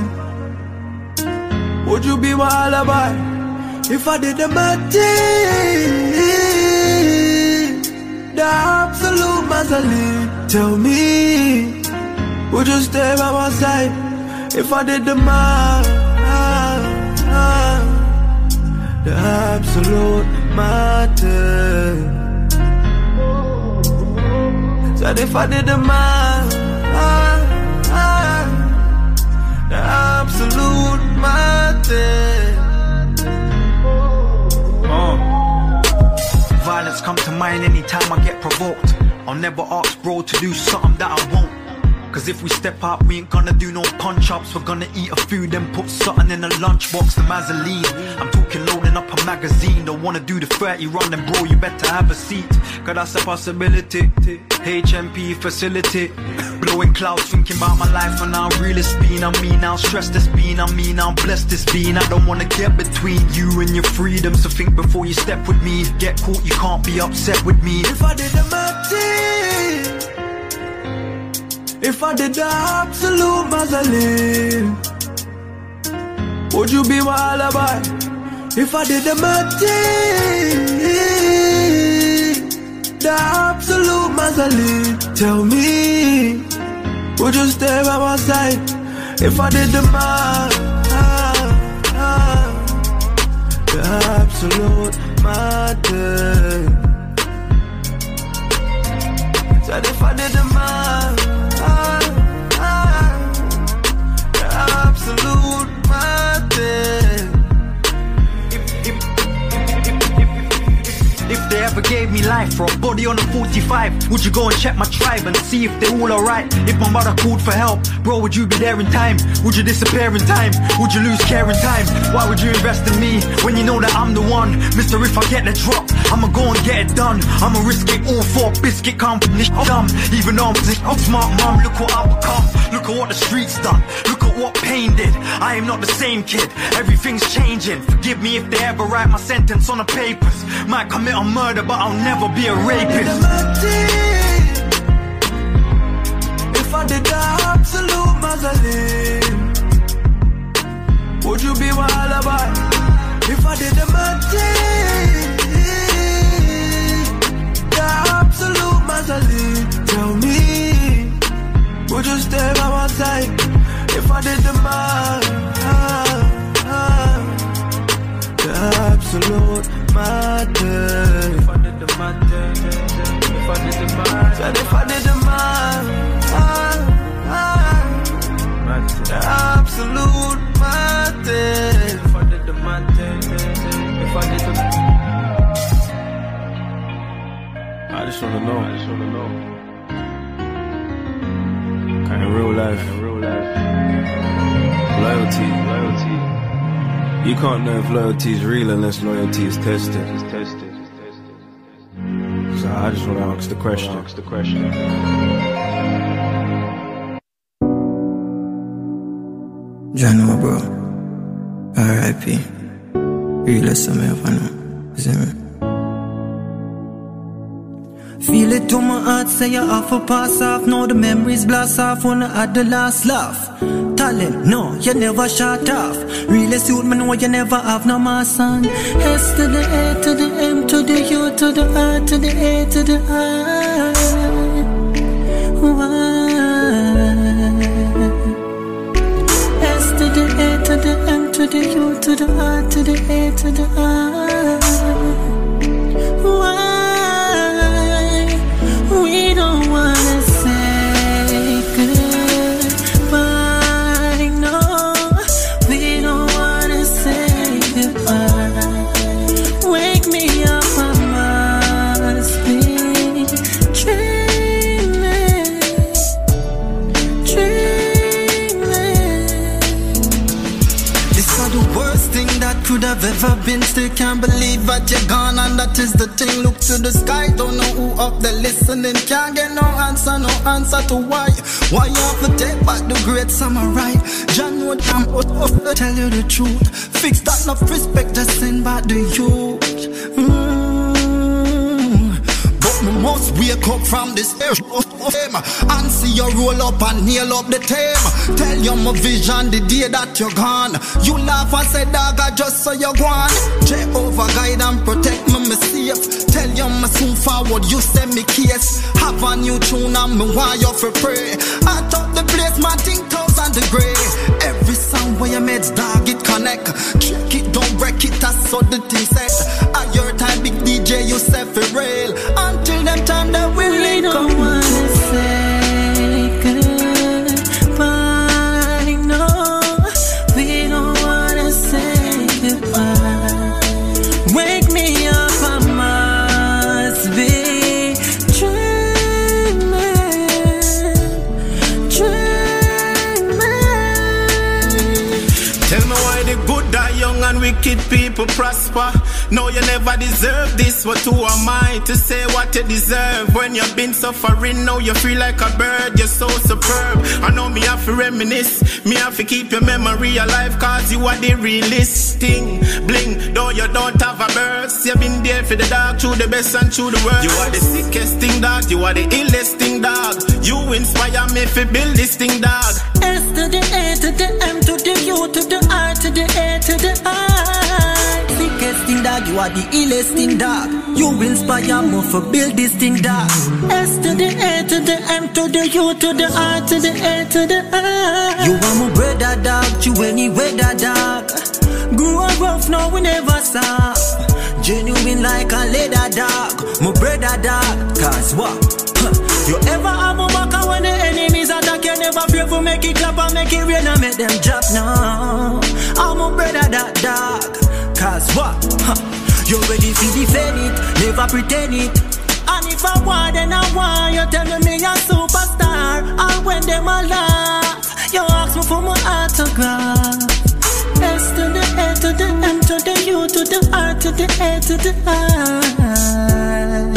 would you be my alibi? If I did the thing, the absolute mausoleum, tell me, would you stay by my side? If I did the math, the absolute matter. Said if I did the math, the absolute matter. Uh. Violence come to mind anytime I get provoked. I'll never ask bro to do something that I won't. Cause if we step up, we ain't gonna do no punch ups. We're gonna eat a few, then put something in a lunchbox, the Mazeline. I'm talking loading up a magazine. Don't wanna do the 30 run, then bro, you better have a seat. Cause that's a possibility. HMP facility. Blowing clouds, thinking about my life and how real it's. I mean, how stressed it's. I mean, how blessed it's. I don't wanna get between you and your freedom. So think before you step with me. Get caught, you can't be upset with me. If I did the thing, if I did the absolute mausoleum, would you be my alibi? If I did the thing, the absolute mausoleum, tell me, would you stay by my side? If I did the math, the absolute matter. Said if I did the life for a body on a 45, would you go and check my tribe and see if they're all alright? If my mother called for help, bro, would you be there in time? Would you disappear in time? Would you lose care in time? Why would you invest in me when you know that I'm the one? Mister, if I get the drop, I'ma go and get it done. I'ma risk it all for a biscuit company. Dumb, even though I'm sick smart mom, look what I've become. Look at what the streets done. Look at what pain did. I am not the same kid. Everything's changing. Forgive me if they ever write my sentence on the papers. Might commit a murder, but I'll never be a rapist. If I did the absolute mausoleum, would you be my alibi? If I did the thing, the absolute mausoleum, tell me, would you stay by my side? If I did the math, the absolute matter. If I did the matter, if I did the math, said if I did the math, the absolute matter. If I did the matter, if I did the I just wanna know. I just wanna know. Kind of real life. real life. Loyalty. Loyalty. You can't know if loyalty is real unless loyalty is tested. It's tested. I just want to ask the question. Ask the question. Jano bro, R.I.P. Really, some of you know, Feel it to my heart, say you have to pass off. Now the memories blast off when I had the last laugh. Talent, no, you never shut off. Really suit me, know you never have no more son. S to the A to the M to the U to the R to the A to the I. Why? S to the A to the M to the U to the R to the A to the I. could have ever been. Still can't believe that you're gone, and that is the thing. Look to the sky, don't know who up there listening. Can't get no answer, no answer to why. Why you have to take back the great samurai? John would I'm of tell you the truth. Fix that, enough respect, just send back the youth. Wake up from this air and see you roll up and nail up the team. Tell you my vision the day that you're gone. You laugh and say, dog, I just saw you gone. Jehovah guide and protect me, me safe. Tell you me soon forward, you send me case. Have a new tune and me want you for pray. I thought the place, my thing thousand degree. Every song where you made, dog, it connect. Check it, don't break it, that's so the thing set. At your time, big DJ, you set for real. Until don't No, you never deserve this, What who am I to say what you deserve? When you've been suffering, now you feel like a bird, you're so superb. I know me have to reminisce, me have to keep your memory alive, cause you are the realest thing. Bling, though you don't have a birth, you've been there for the dog, through the best and through the worst. You are the sickest thing, dog, you are the illest thing, dog. You inspire me to build this thing, dog. S to the A to the M to the U to the R to the A to the I. Dog, you are the illest thing dog. You inspire me for build this thing dog. S to the A to the M to the U to the R to the A to the I. You are my brother dog, you any weather dog. Grew up rough, now we never stop. Genuine like a leather dog, my brother dog. Cause what? You ever have a back when the enemies attack? You never fear for make it clap and make it rain and make them drop. No, I'm a brother that dog. Cause what? Huh. You ready to defend it, never pretend it. And if I want, then I want. You tell me me a superstar. And when them a laugh, you ask me for my autograph. S to the A to the M to the U to the R to the A to the I.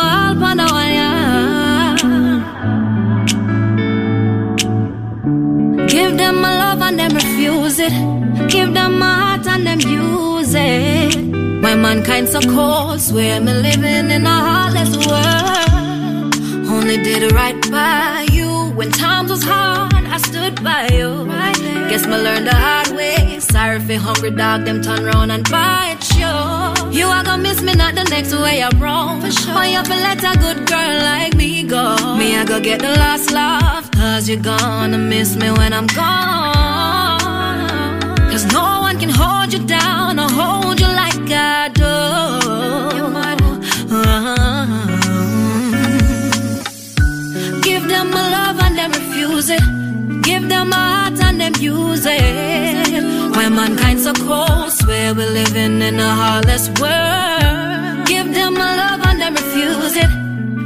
heart on the one, yeah. Give them my love and them refuse it. Give them my heart and them use it. Why mankind so cold, swear me living in a heartless world. Only did right by you when times was hard. I stood by you. Guess me learned the hard way. Sorry for hungry dog, them turn round and bite you. You are gonna miss me, not the next way I'm wrong. For sure. Or you feel let a good girl like me go. Me, I go get the last laugh, cause you're gonna miss me when I'm gone. Cause no one can hold you down or hold you like I do. Give them my love and them refuse it. Give them my heart and them use it. When mankind's so cold, swear we're living in a heartless world. Give them my love and them refuse it.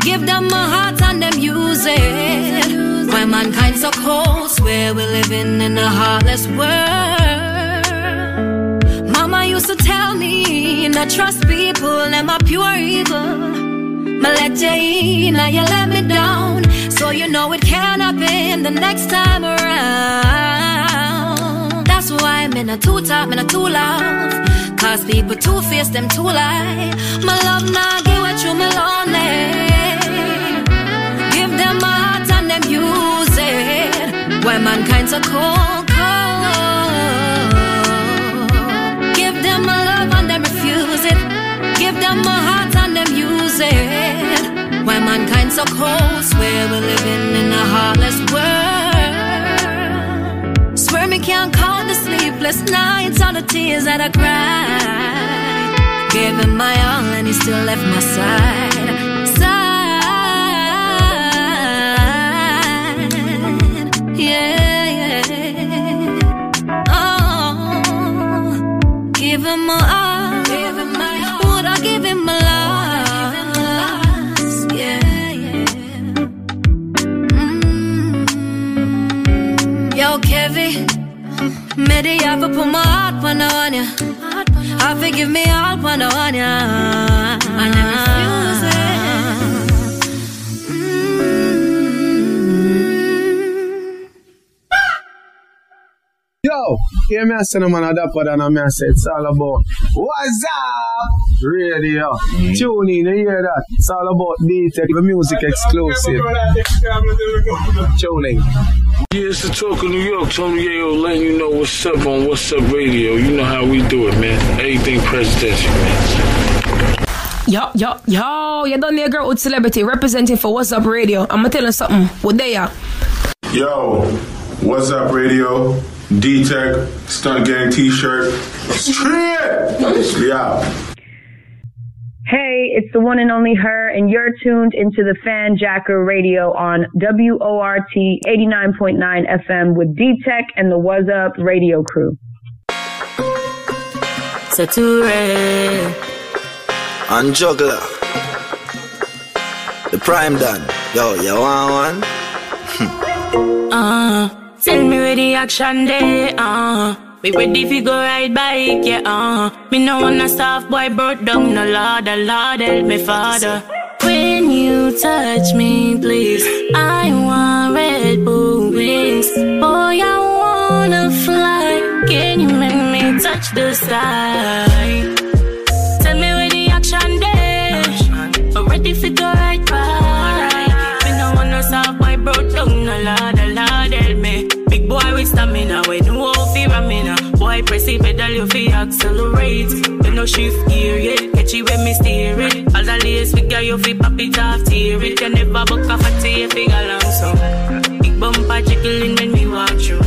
Give them my heart and them use it. When mankind's so cold, swear we're living in a heartless world. To tell me not trust people, them are pure evil. My in, now you let me down. So you know it can happen the next time around. That's why I'm in a two top, in a two love. Cause people two face them too lie. My love now give what you me lonely. Give them my heart and them use it. When mankind's so cold. Them my heart and them use it. When mankind's so cold, swear we're living in a heartless world. Swear me can't count the sleepless nights, all the tears that I cried. Gave him my all and he still left my side. Side. Yeah, yeah. Oh, give him my all. Maybe I could put my heart when want ya. I forgive me all when want ya. I never refuse it. Yo, hear me I say no man a dapper than I say it's all about What's up? Radio. Tune in, you hear that? It's all about D-Tech, the music exclusive. Tune in. Yeah, it's the talk of New York. Tony Yayo letting you know what's up on What's Up Radio. You know how we do it, man. Everything presidential, man. Yo, yo, yo, you done there, girl with celebrity representing for What's Up Radio. I'm gonna tell you something. What they are? Yo, what's up, radio? D Tech, Stunt Gang t shirt. Straight! Yeah. Hey, it's the one and only her, and you're tuned into the Fanjacker Radio on WORT 89.9 FM with D Tech and the Was Up radio crew. Sature and juggler. The prime done. Yo, you want one? Uh, tell me where the action day, uh. We ready fi go ride bike, yeah, uh. Me no wanna soft boy broke down, no lord, a lord help me father. When you touch me, please, I want Red Bull wings. Boy, I wanna fly. Can you make me touch the sky? You fi accelerate. You no shift gear yet, catch it when me steer it. All the lace figure, you fi pop it off, tear it. You never buck a fatty, you fi go long so. Big bumper jiggling when me walk through.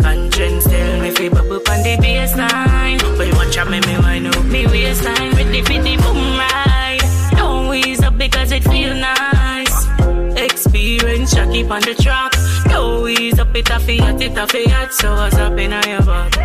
Conscience tell me fi bubble on the baseline. But you watch out, me me wind up me waistline. Ready for the boom ride. Don't wheeze up because it feel nice. Experience, I keep on the track. Ease up it a fiat, it a fiat, so what's up in your back?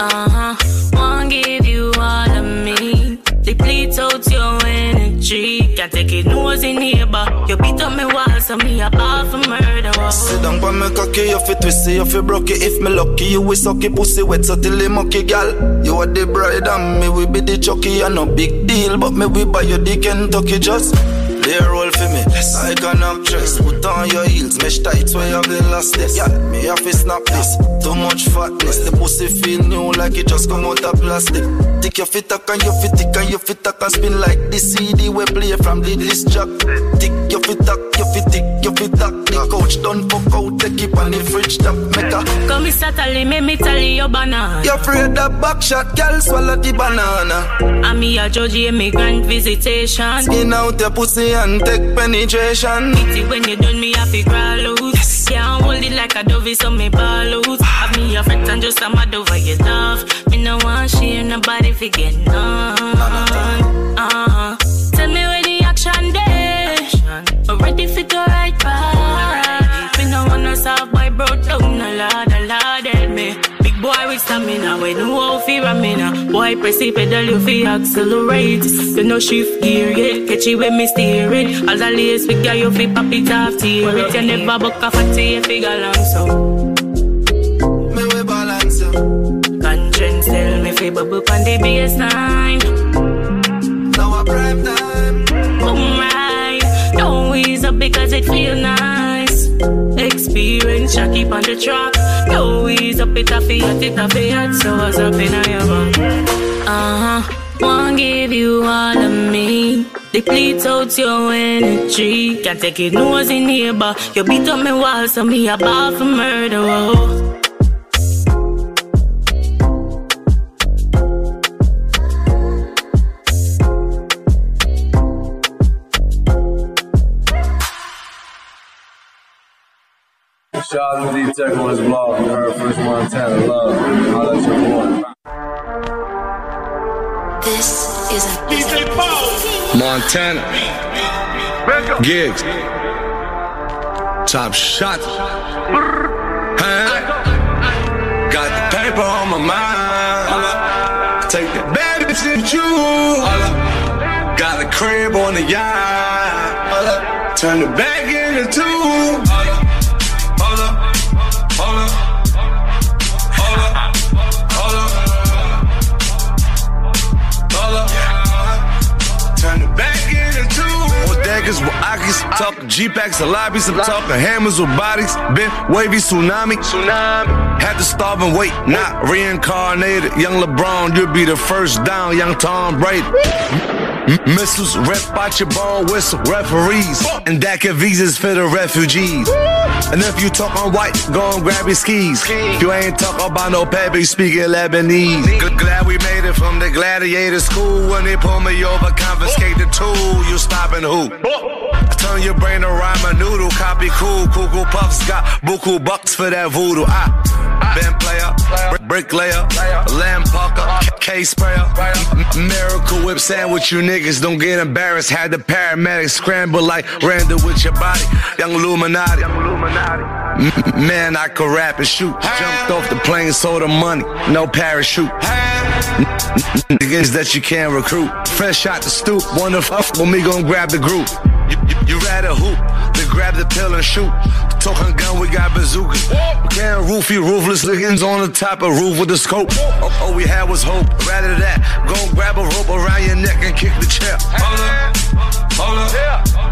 Uh huh, wanna give you all of me. Deplete out your energy. Can't take it, nose in neighbor. You beat up me wall, so me a ball for murder. Sit down by me cocky, you fit twist it, you fit broke. If me lucky, you will suck it, pussy wet, so till the mucky gal. You are the bride and me we be the chucky, and no big deal, but me we buy you the Kentucky just. Play a role for me, like an actress. Put on your heels, mesh tights where you have the last this. Yeah, me have to snap this. Too much fatness, the pussy feel new like it just come out of plastic. Tick your fit up and your fit tick and your fit up and spin like the CD we play from the disc jock. Tick your fit up, your fit tick, fit up. The coach done fuck out, take it on the fridge top. Make a Come, Mr. Tally, me me tell you your banana. You afraid that back shot, girl swallow the banana. I'm me a judge immigrant visitation. Skin out your pussy and take penetration. Pity when you done me to crawl out. Can't hold it like a dovey, so me ball out. Have me a your friends and just a mad over your love. Me no want share nobody forget none. Uh-huh. Ready for go right back. Me no want no soft boy broke down, no lord, no lord help me. Big boy with stamina, we know how fi ramina. Boy press the pedal, you fi accelerate. You know shift gear, yeah, catch it when me steer it. All the lace we got you fi pop it off, tear it. You never buck a fatty, you fi go long so. Me we balance ya. Conscience tell me fi bubble on the baseline. Because it feel nice. Experience, I keep on the track. Ease up, it a fiat, it a fiat. So what's up in back? Uh huh. Wanna give you all of me. Deplete out your energy. Can't take it nose in here, but you beat up me wall, so me about for murder. Oh. Shout out to D Tech on his blog. You heard first Montana love. Holla at your boy. This is a DJ Paul. Montana. Gigs. Top shot. Huh? Got the paper on my mind. Take that bad bitch and you. Got the crib on the yacht. Turn the back into two. Bodegas with Akis, talking G-Packs and lobbies, I'm talking hammers with bodies, been wavy tsunami, tsunami. Had to starve and wait, not reincarnated. Young LeBron, you'll be the first down, young Tom Brady. Missiles, rep out your ball whistle, referees, and DACA visas for the refugees. And if you talk on white, go and grab your skis. You ain't talk about no Pepe speaking Lebanese. Glad we made it from the gladiator school. When they pull me over, confiscate the tool. You stopping who? Turn your brain to rhyme a noodle. Copy cool. Cuckoo Puffs got buku bucks for that voodoo. I been player, br- bricklayer, lamb pucker, K sprayer, miracle whip sandwich. You niggas don't get embarrassed. Had the paramedics scramble like Randall with your body. Young Illuminati. Man, I could rap and shoot. Jumped off the plane, sold the money, no parachute. Niggas that you can't recruit. Fresh out the stoop, wanna fuck me gon' grab the group. You, you, you rather hoop grab the pill and shoot. Talking gun, we got bazookas. We can't roofie, roofless niggas on the top of roof with a scope. All, all we had was hope. Rather that, go grab a rope around your neck and kick the chair. Hold up, hold up,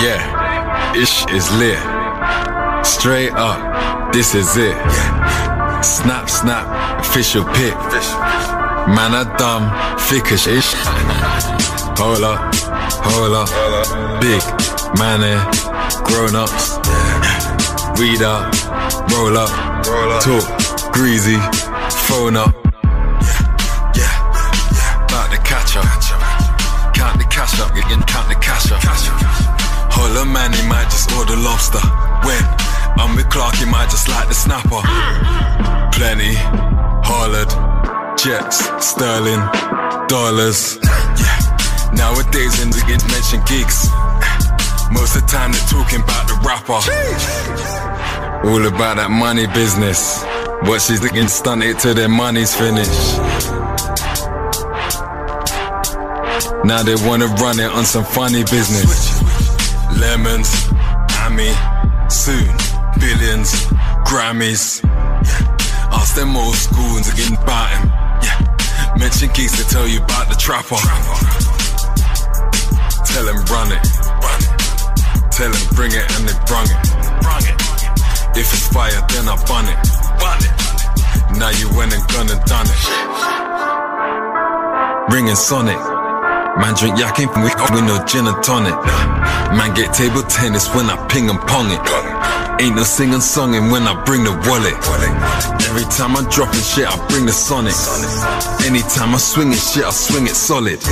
Yeah, ish is lit. Straight up, this is it. Snap, snap, official pic. Man, I dumb, thickish ish. Hold up, hold up. Big, man, eh, grown ups. Read up, roll up, talk, greasy, phone up. Yeah, about to catch up. Count the cash up, again, count the. Holler man, he might just order lobster. When I'm with Clark, he might just like the snapper. Plenty, hollered, jets, sterling, dollars. Yeah. Nowadays, when they get mentioned gigs, eh, most of the time they're talking about the rapper. All about that money business. But she's looking stunted till their money's finished. Now they wanna run it on some funny business. Lemons, Amy, soon, billions, Grammys. Yeah. Ask them old schools again about him. Yeah. Mention geeks to tell you about the trapper. Tell him run it. Run it. Tell him bring it and they brung it. Brung it. If it's fire, then I bun it. Bun it. Now you went and gone and done it. Ringing Sonic. Man drink yak ain't with, with no gin and tonic. Man get table tennis when I ping and pong it. Ain't no singing songing when I bring the wallet. Every time I'm dropping shit, I bring the sonic. Anytime I swing it shit, I swing it solid.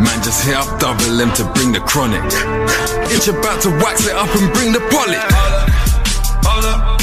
Man just hit up double M to bring the chronic. It's about to wax it up and bring the bullet. Hold up, hold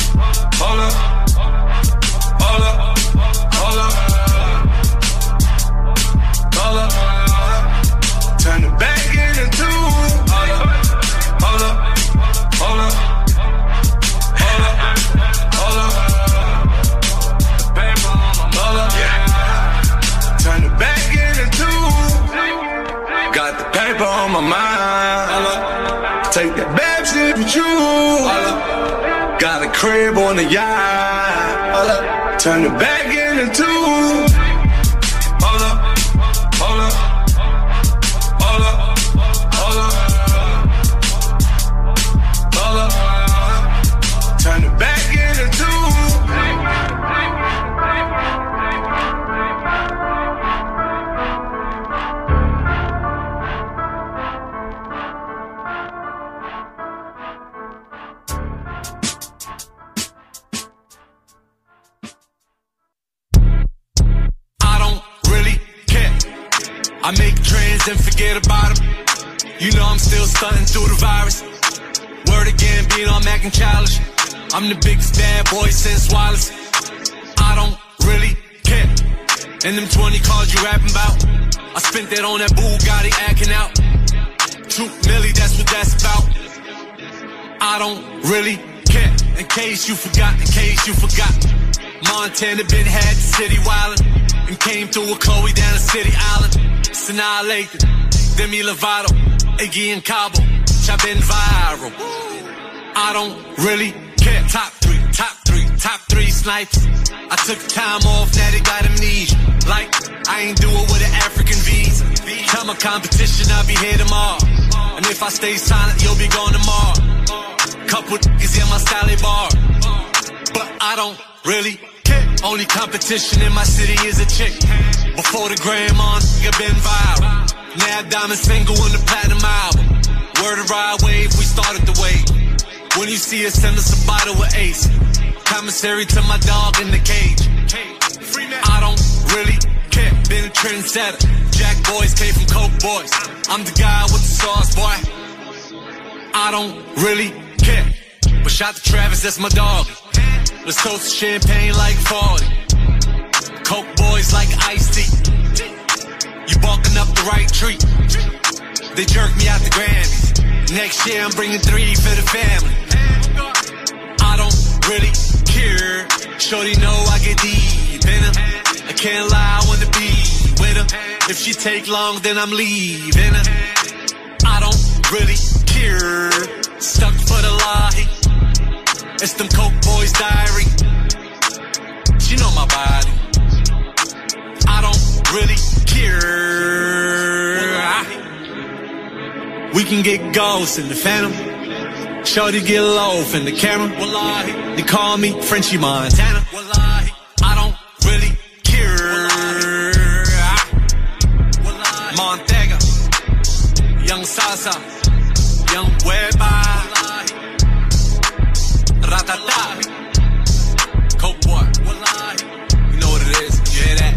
Turn it back I on that Bugatti acting out. Two milli, that's what that's about. I don't really care. In case you forgot, in case you forgot. Montana been had the city wildin' and came through with Chloe down the city island. Sanaa Lathan, Demi Lovato, Iggy and Cabo, I've been viral. I don't really care. Top three, top top three snipers. I took time off, now they got amnesia. Like, I ain't do it with an African visa. Tell my competition I'll be here tomorrow. And if I stay silent, you'll be gone tomorrow. Couple niggas in my Sally bar. But I don't really care. Only competition in my city is a chick. Before the grandma nigga been viral. Now diamond single on the platinum album. Word of ride wave, we started the wave. When you see us, send us a bottle of Ace. Commissary to my dog in the cage. I don't really care. Been a trendsetter. Jack boys came from Coke boys. I'm the guy with the sauce, boy. I don't really care. But shout to Travis, that's my dog. Let's toast champagne like 40. Coke boys like iced tea. You barking up the right tree. They jerk me out the Grammys. Next year I'm bringing three for the family. I don't really care. Shorty know I get deep in her. I can't lie, I wanna be with her. If she take long, then I'm leaving her. I don't really care. Stuck for the lie. It's them Coke Boys diary. She know my body. I don't really care. We can get ghosts in the phantom. Shorty get low in the camera. Wallahi. They call me Frenchie Montana. Wallahi. I don't really care. Montega. Young Sasa. Young Weba. Ratata. Coke boy. You know what it is. You hear that?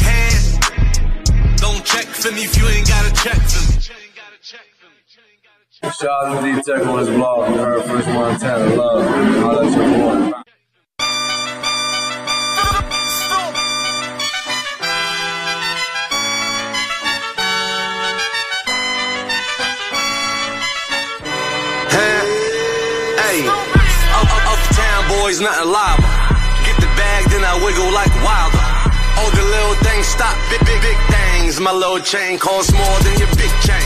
Hand. Don't check for me if you ain't got to check for me. Shout out to D-Tech on his blog. You heard First Montana Love. Holla at your boy. Boys, nothing lava. Get the bag, then I wiggle like wilder. All the little things stop, big, big, big things. My little chain costs more than your big chain.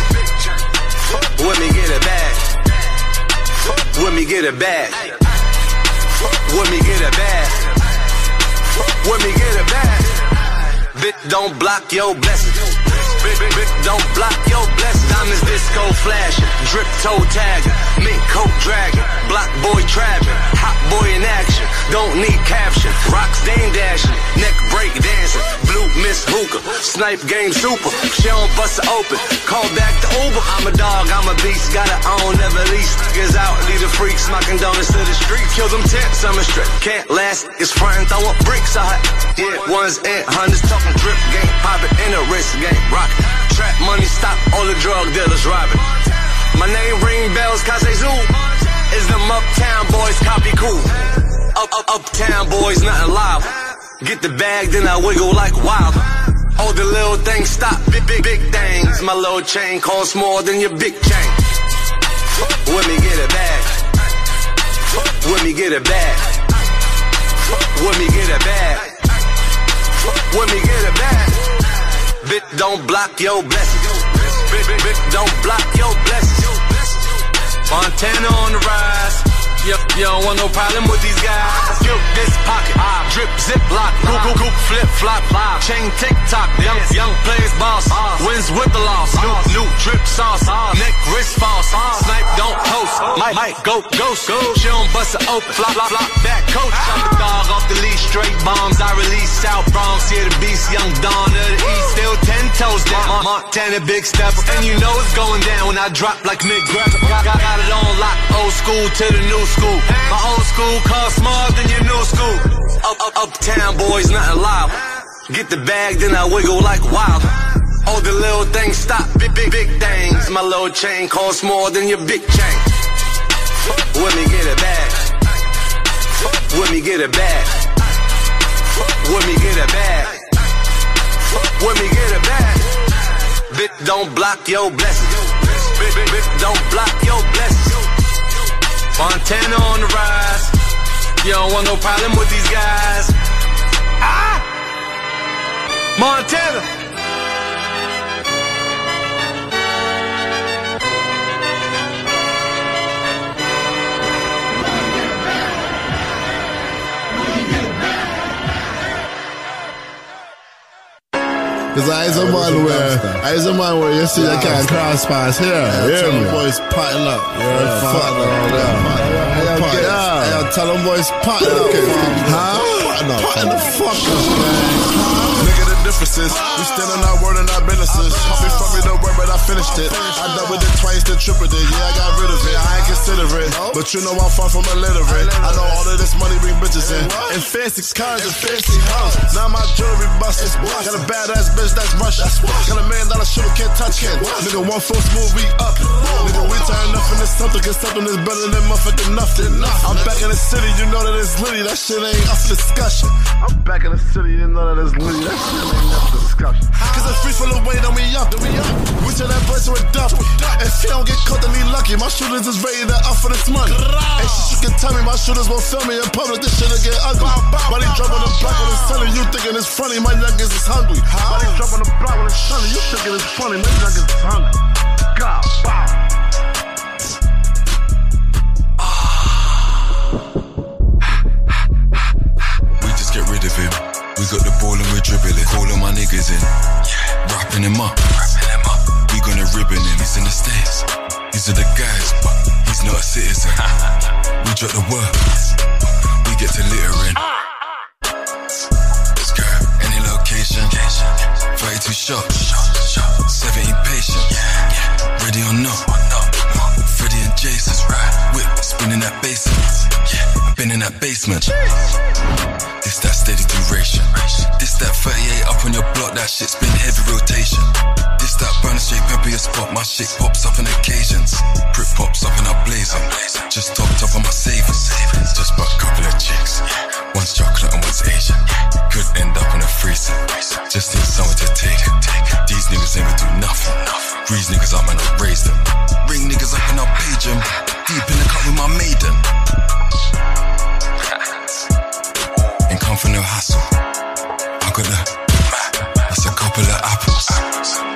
With me get a bag. With me get a bag. With me get a bag. With me get a bag. Bitch, don't block your blessings. Don't block your blessings. Diamonds disco flashing, drip toe tagging, mink coat dragging, block boy trapping, hot boy in action. Don't need caption, rocks dame dashing, neck break dancing, blue miss hookah, snipe game super. She don't bust it open, call back the Uber. I'm a dog, I'm a beast, got it on, never lease. Niggas out, lead the freaks, knocking donuts to the street. Kill them tents, I'm a strip. Can't last, it's frontin', throwing bricks out. Yeah, ones and hundreds, talking drip game, pop it in a wrist game, rock. Trap money, stop all the drug dealers robbing. My name ring bells, Kase Zoo. Is them uptown boys copy cool? Up, up, uptown boys, nothing live. Get the bag, then I wiggle like wild. All the little things stop, big, big, big things. My little chain costs more than your big chain. Let me get it back. Let me get it back. Let me get it back. Let me get it back. Bit don't block your blessings. Bit, bit, bit don't block your blessings. Montana on the rise. You, you don't want no problem with these guys. Skip this pocket. Ah, drip, zip, lock. Goop, goop, goop, flip, flop. Live. Chain, tick, tock. Young, young plays boss. Wins with the loss. New, new drip sauce. Neck, wrist false. Snipe, post. Might, might go. Go. She don't bust it open. Flop, flop, flop. Back coach. Shot the dog off the leash. Straight bombs. I release South Bronx. Here the beast. Young Dawn of the East. Still ten toes down. Montana, big step. And you know it's going down when I drop like Mick Greco. Got, got, got it on lock. Old school to the new school. My old school costs more than your new school. Up, up, uptown boys, nothing loud. Get the bag, then I wiggle like wild. All the little things stop, big, big, big things. My little chain costs more than your big chain. Let me get it back. Let me get it back. Let me get it back. Let me get it back. Bit don't block your blessings. Bit, bit, bit don't block your blessings. Montana on the rise. You don't want no problem with these guys. Ah! Montana. Cause I is a man where I is a man where you see I can't cross pass here. Yeah, tell them boys potting up. Yeah, fuck yeah. Pot, yeah. yeah. Tell them boys potting up. Huh? Potting up. Potting the fuck up, man. Nigga, differences. We still in our word and our businesses. Hopping from me the word, but I finished it. I doubled it twice, then tripled it. Yeah, I got rid of it. I ain't consider it. But you know I'm far from illiterate. I know all of this money bring bitches in. And fancy cars and fancy house. Now my jewelry busted. Got a badass bitch that's Russian. Got a man dollar shooter can't touch him. Nigga, one full smooth, we up. Nigga, we turn up into something, cause something is better than motherfucking nothing. I'm back in the city, you know that it's litty. That shit ain't up for discussion. I'm back in the city, you know that it's litty. That shit ain't. Cause the free full of weight on me up. We up? We tell that boy to a duffel. If he don't get caught, then he lucky. My shooters is ready to up for this money. And she, she can tell me my shooters won't film me in public. This shit'll get ugly. Body drop on the block when it's sunny. You thinking it's funny, my youngest is hungry. Body drop on the block when it's sunny. You thinking it's funny, my youngest is hungry. God. Calling my niggas in. Wrapping him up. We gonna ribbon him. He's in the States. These are the guys, but he's not a citizen. we drop the work. We get to littering. Skirt, any location. 32 shots. 17 patient. Ready or not. Freddy and Jason's right. Whip spinning that basement. Been in that basement. This that steady duration. This that 38 up on your block, that shit's been heavy rotation. This that burner pepper your spot, my shit pops up on occasions. Prip pops up in our blazer. Just topped up on my savings. Just bought a couple of chicks. One's chocolate and one's Asian. Could end up in a freezer. Just need someone to take. It. These niggas ain't gonna do nothing. Grease niggas up and I raise them. Ring niggas up and I page them deep in the cut with my maiden. Ain't come for no hustle. I got a, that's a couple of apples.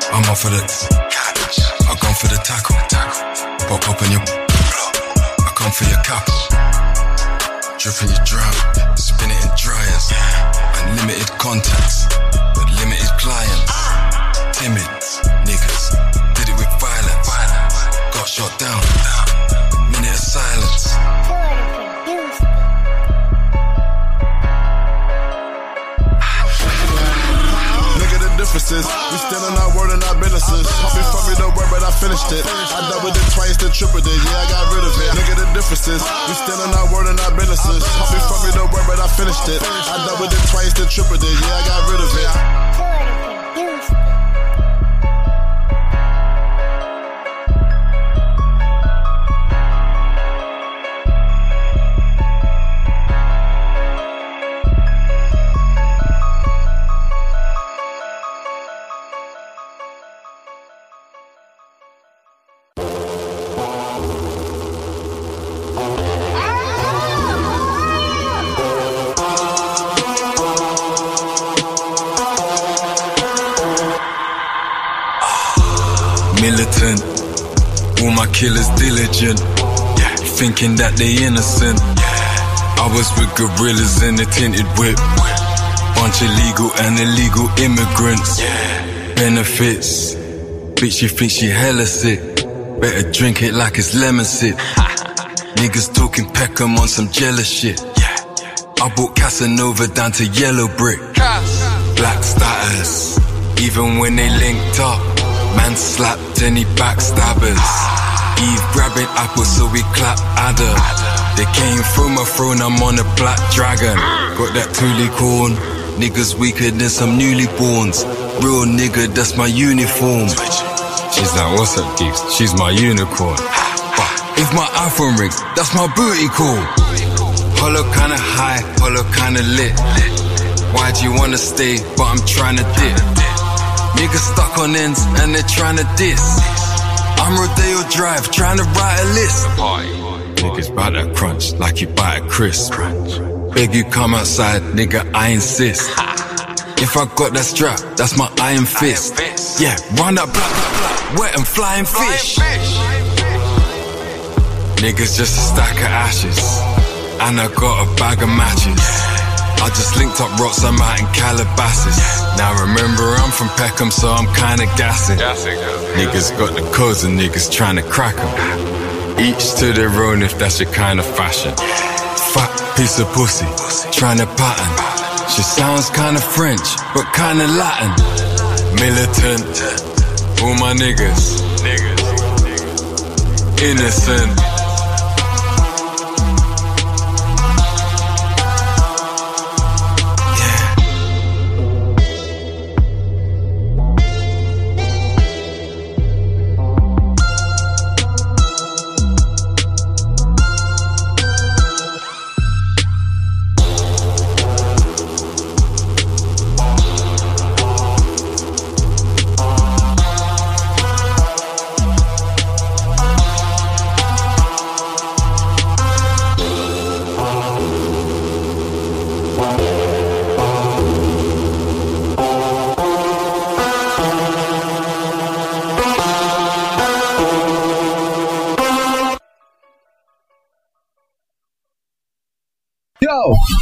I'm off for the, I gone for the tackle. Pop up in your, I come for your cap. Dripping your drum, spin it in dryers. Unlimited contacts, but limited clients. Timid niggas, did it with violence. Got shot down. Differences. We still on our word and our businesses. Hoping for me to work, but I finished it. I doubled it twice, then tripled it. Yeah, I got rid of it. Look at the differences. We still on our word and our businesses. Hoping for me to work, but I finished it. I doubled it twice, then tripled it. Yeah, I got rid of it. Killers diligent. Yeah, thinking that they innocent. I was with gorillas in a tinted whip. Bunch of legal and illegal immigrants. Benefits. Bitch, you think she hella sick. Better drink it like it's lemon sip. Niggas talking Peckham on some jealous shit. I brought Casanova down to yellow brick. Black status. Even when they linked up, man slapped any backstabbers. Eve grabbing apples, so we clap adder. They came from my throne, I'm on a black dragon. Got that toolie corn. Niggas weaker than some newlyborns. Real nigga, that's my uniform. She's like, what's up, geeks? She's my unicorn. If my iPhone rings, that's my booty call. Hollow kinda high, hollow kinda lit. Why do you wanna stay? But I'm trying to dip. Niggas stuck on ends and they're trying to diss. I'm Rodeo Drive, trying to write a list. Niggas bout that crunch like you buy a crisp. Beg you come outside, nigga, I insist. If I got that strap, that's my iron fist. Yeah, run that black, black, black, wet and flying fish. Niggas just a stack of ashes. And I got a bag of matches. I just linked up rocks, I'm out in Calabasas. Now remember, I'm from Peckham, so I'm kinda gassing. Niggas got the codes and niggas trying to crack crack 'em. Each to their own if that's your kind of fashion. Fat piece of pussy, trying to pattern. She sounds kinda French, but kinda Latin. Militant, all my niggas. Innocent.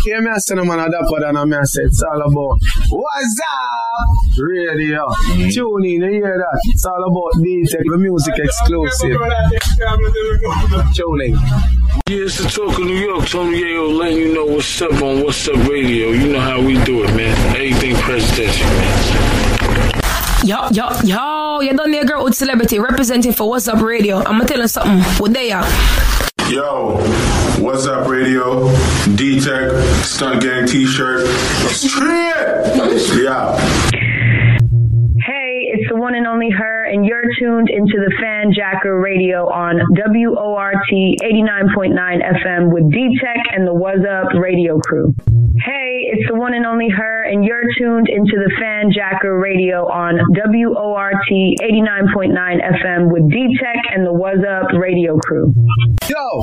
Yo, hear me I say no man a dapper than a me I say it's all about What's up? Radio. Tune in, you hear that? It's all about D-Tech, the music exclusive. Tune in. Yeah, it's the talk of New York. Tony Yayo letting you know what's up on What's Up Radio. You know how we do it, man. Everything presidential, man. Yo, yo, yo, you done there, girl with celebrity representing for What's Up Radio. I'm gonna tell you something. What they are? Yo, what's up, radio? D Tech, Stunt Gang t shirt. Yeah. One and only her, and you're tuned into the Fanjacker Radio on WORT 89.9 FM with D-Tech and the What's Up Radio crew. Hey, it's the one and only her, and you're tuned into the Fanjacker Radio on WORT 89.9 FM with D-Tech and the What's Up Radio crew. Yo!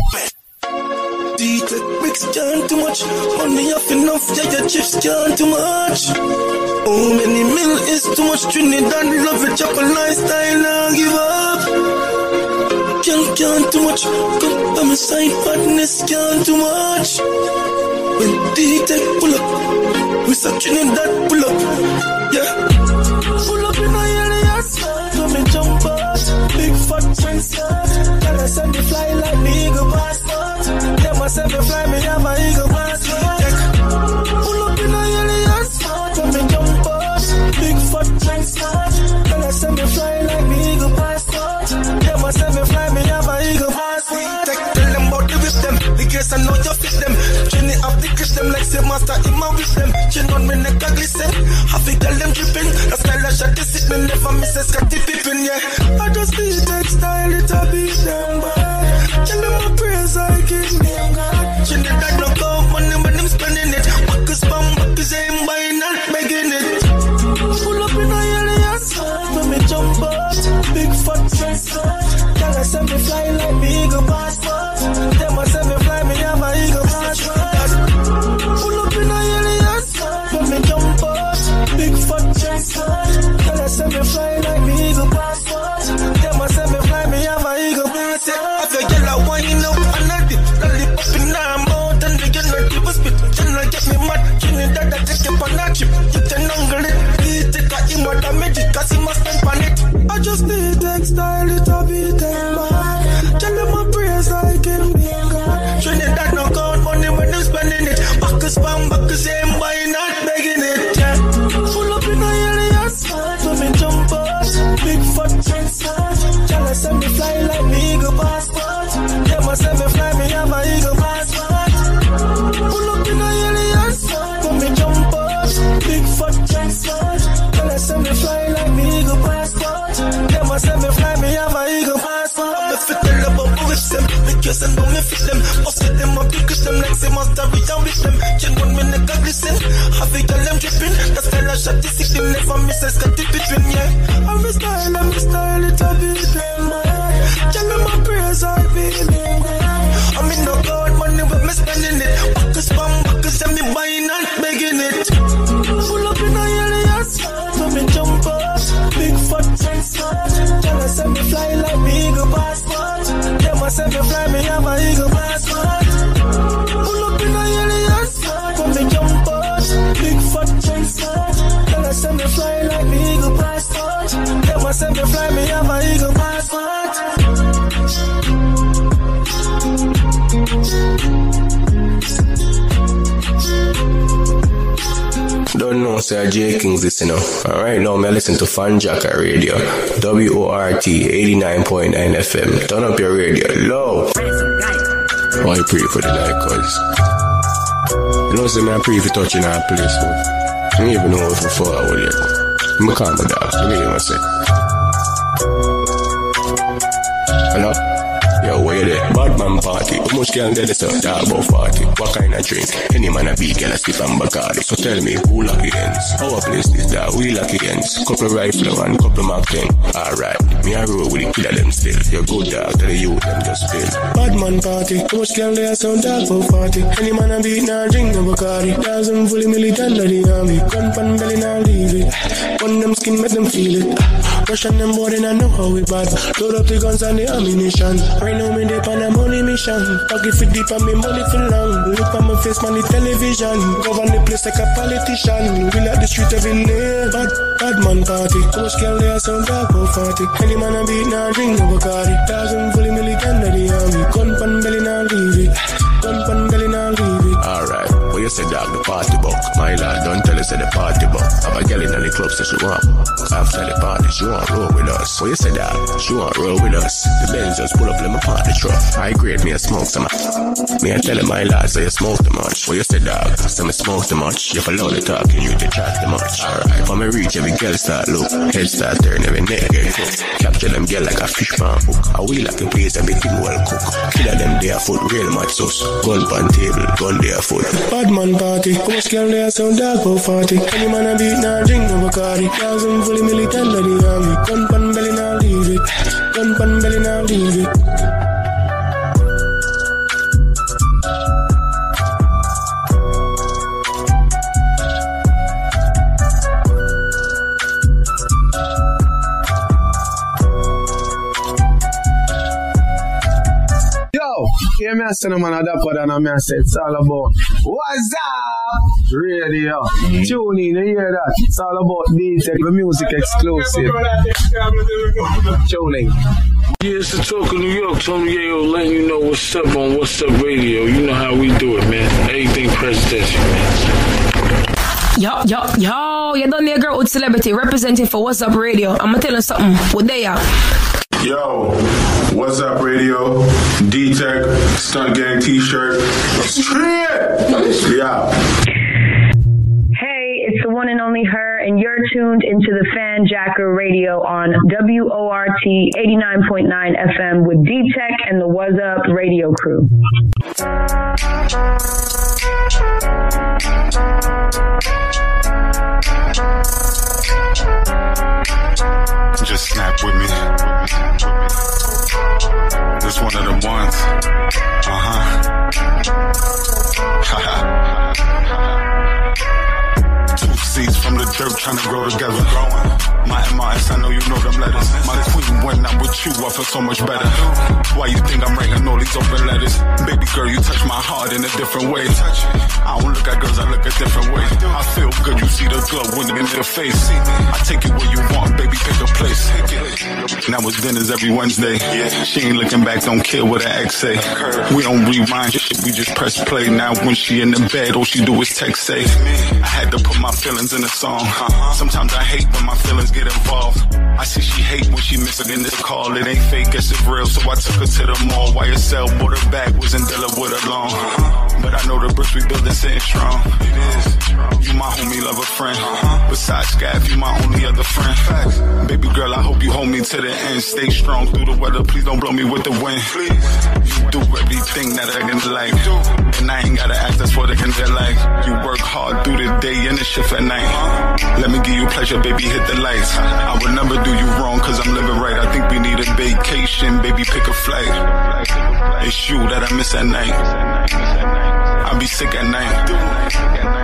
D-Tech bricks can't too much. Money off enough, yeah, your chips can't too much. How many mil is too much? Trinidad love it, chop lifestyle, now give up. Can't, can't too much. Come by my side, fatness can't too much. When D-Tech pull up, we start Trinidad pull up. Yeah. Pull up in my area, so me jump out. Big fat skirt. Tell us send me fly like the eagle passport. I say me fly, me have a eagle glass Pull up in a alias, from me jump out, big fat nice car. Girl, I say me fly like me eagle passport. Yeah, I say me fly, me have a eagle passport. Tell them about the whip them, the case I know you fit them. Jenny up the kiss them like say master in my with them. Chin on me neck a glisten, have it tell them dripping. That's style a shot to sit me never miss a Scottie Pippen, yeah. I just need textile, it a beat them, but down with them. Chin one me neck a glisten. Have it all them dripping. The style of shot is sick. Never miss a Scottie Pippen. Yeah. I'm a style, I'm a style. It a beat Sir J Kings you know. Alright, now me listen to Fanjacker Radio. WORT 89.9 FM. Turn up your radio low. Why pray for the night, cause. You know, say me I pray for touching our place. I don't even know if I'm forward yet. I'm calm dog. You know what I'm say. Hello? Yo, where you there? Bad man party. How much can get this up? Talk about 40. What kind of drink? Any man a beat, girl a stiff and Bacardi. So tell me, who lucky ends? Our place is that we lucky ends. Couple rifle and couple Mac 10. Alright, me a roll with the killer them still. You good dog, tell the youth them just spill. Bad man party. How much can they sound talk about 40? Any man a beat, nah drink no Bacardi. Thousand fully militant of the army. Gun pan belly, nah leave it. On them skin, make them feel it. Russian them boy, they not know how we bad. Load up the guns and the ammunition. Right now me dey on a money mission. Pocket for deep and me money for long. Look on my face, man, the television. Govern the place like a politician. We like the street every day. Bad, bad man party. Much girl they are sound talk about 40. Any man a beat, nah drink no Bacardi. Thousand fully militant of the army. Gun pan belly, nah leave it. You say, dog, the party book. My lad, don't tell us that the party book. Have a girl in the club, so she want. After the party, she want roll with us. What you say, dog? She want roll with us. The Benz just pull up, me park the truck. I grade me a smoke some. Me I tell him my lad, say you smoke too much. What you say, dog? Say me smoke too much. You follow the talk and you to chat too much. Alright, for me reach, every girl start look. Head start turn, every neck get cooked. Capture them girl like a fish pan hook. I wheel like a place, everything well cook. Killer them there foot, real much sauce. Gun pan table, gun there foot. Bad man party, how much girl there sound dark about 40. Any man a beat, nah drink no Bacardi. Thousand fully militant of army. Gun pan belly, nah leave it. Gun pan belly, nah leave it. Yo, hear me a no man a dapper than a me a it's all about What's up? Radio. Mm. Tune in, you hear that? It's all about the music exclusive. Tuning. Yeah, it's the talk of New York. Tony Yayo letting you know what's up on What's Up Radio. You know how we do it, man. Everything presidential, man. Yo, yo, yo, you done there, girl with celebrity representing for What's Up Radio. I'm gonna tell you something. What they are? Yo, what's up, radio? D Tech, Stunt Gang t shirt. Yeah. Hey, it's the one and only her, and you're tuned into the Fanjacker Radio on WORT 89.9 FM with D Tech and the What's Up Radio crew. Just snap with me. This one of the ones. Uh huh. Two seeds from the dirt trying to grow together. My MRS, I know you know them letters. My queen, when I'm with you, I feel so much better. Why you think I'm writing all these open letters? Baby girl, you touch my heart in a different way. I don't look at girls, I look a different way. I feel good, you see the glow when in your face. I take it where you want, baby, pick a place. Now it's dinners every Wednesday. She ain't looking back, don't care what an ex say. We don't rewind we just press play. Now when she in the bed, all she do is text say. I had to put my feelings in a song. Uh-huh. Sometimes I hate when my feelings get involved. I see she hate when she missing in this call. It ain't fake, guess it's real. So I took her to the mall. Why YSL bought her back, was in Dilla with her long. Uh-huh. But I know the bricks we building sitting strong. It is. You my homie, love a friend. Uh-huh. Besides Scav, you my only other friend. Facts. Baby girl, I hope you hold me to the end. Stay strong through the weather. Please don't blow me with the wind. Please. You do everything that I can like. And I ain't gotta act, that's what I can feel like. You work hard through the day and the shift night. Let me give you pleasure, baby, hit the lights. I would never do you wrong, cause I'm living right. I think we need a vacation, baby, pick a flight. It's you that I miss at night. I be sick at night.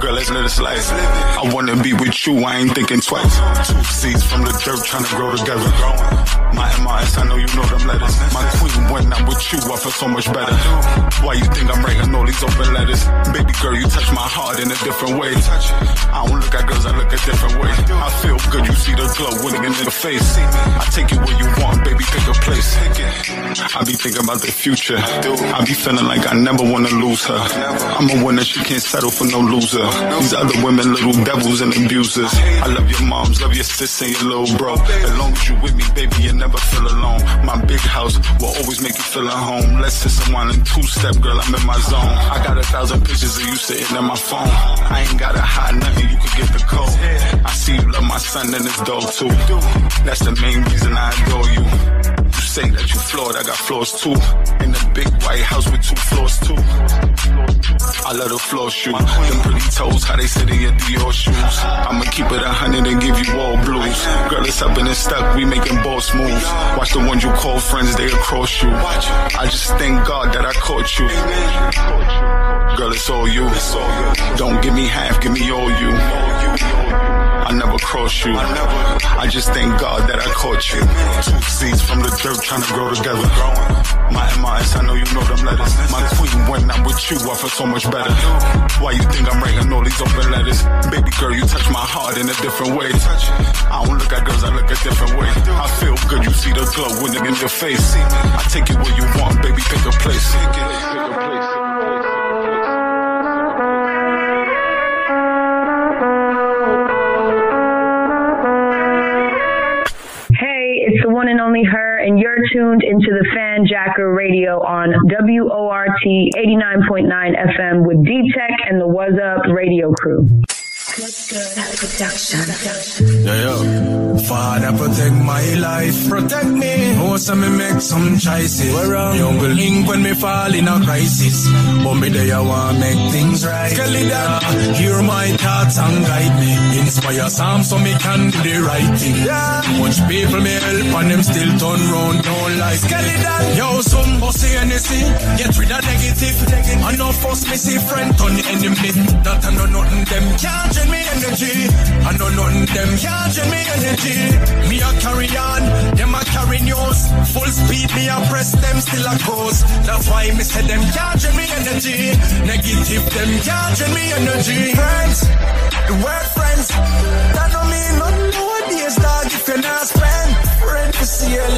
Girl, let's live this life. I wanna be with you, I ain't thinking twice. Two seeds from the dirt trying to grow together. My MRS, I know you know them letters. My queen, when I'm with you, I feel so much better. Why you think I'm writing all these open letters? Baby girl, you touch my heart in a different way. I don't look at girls, I look a different way. I feel good, you see the glow winning in the face. I take you where you want, baby, pick a place. I be thinking about the future. I be feeling like I never wanna lose her. I'm a winner, she can't settle for no loser. These other women, little devils and abusers. I love your moms, love your sis and your little bro. As long as you with me, baby, you never feel alone. My big house will always make you feel at home. Let's sit someone in two step, girl, I'm in my zone. I got a thousand pictures of you sitting in my phone. I ain't gotta nothing, you can get the code. I see you love my son and his dog too. That's the main reason I adore you. Say that you flawed, I got flaws too. In the big white house with two floors too. I love the floor shoe. Them pretty toes, how they sit in your Dior shoes. I'ma keep it a hundred and give you all blues. Girl, it's up and it's stuck, we making boss moves. Watch the ones you call friends, they across you. I just thank God that I caught you. Girl, it's all you. Don't give me half, give me all you. I never cross you. I never. I just thank God that I caught you. Two seeds from the dirt trying to grow together. My MRS, I know you know them letters. My queen, when I'm with you, I feel so much better. Why you think I'm writing all these open letters? Baby girl, you touch my heart in a different way. I don't look at girls, I look a different way. I feel good, you see the glow winning in your face. I take it where you want, baby, pick a place. Hey, and you're tuned into the Fanjacker Radio on WORT 89.9 FM with D Tech and the What's Up Radio crew. Yeah, yeah. Father, protect my life. Protect me. Also, me make some choices. Young will link when me fall in a crisis. But me there, I want make things right. Skelly that, hear my thoughts and guide me. Inspire some so me can do the right thing. Yeah. Much people me help and them still turn round, don't like. Skelly that, yo, some bossy anything. Get rid of negative. I know first me see friend turn enemy. That I know nothing them can't drain me energy. I know nothing them can't drain me energy. Me a carry on, them a carry news. Full speed, me a press them still a cruise. That's why me say them can't drain me energy. Negative them can't drain me energy. Friends, the word friends, that don't mean nothing nowadays, dog. If you're not spend, rent the seal.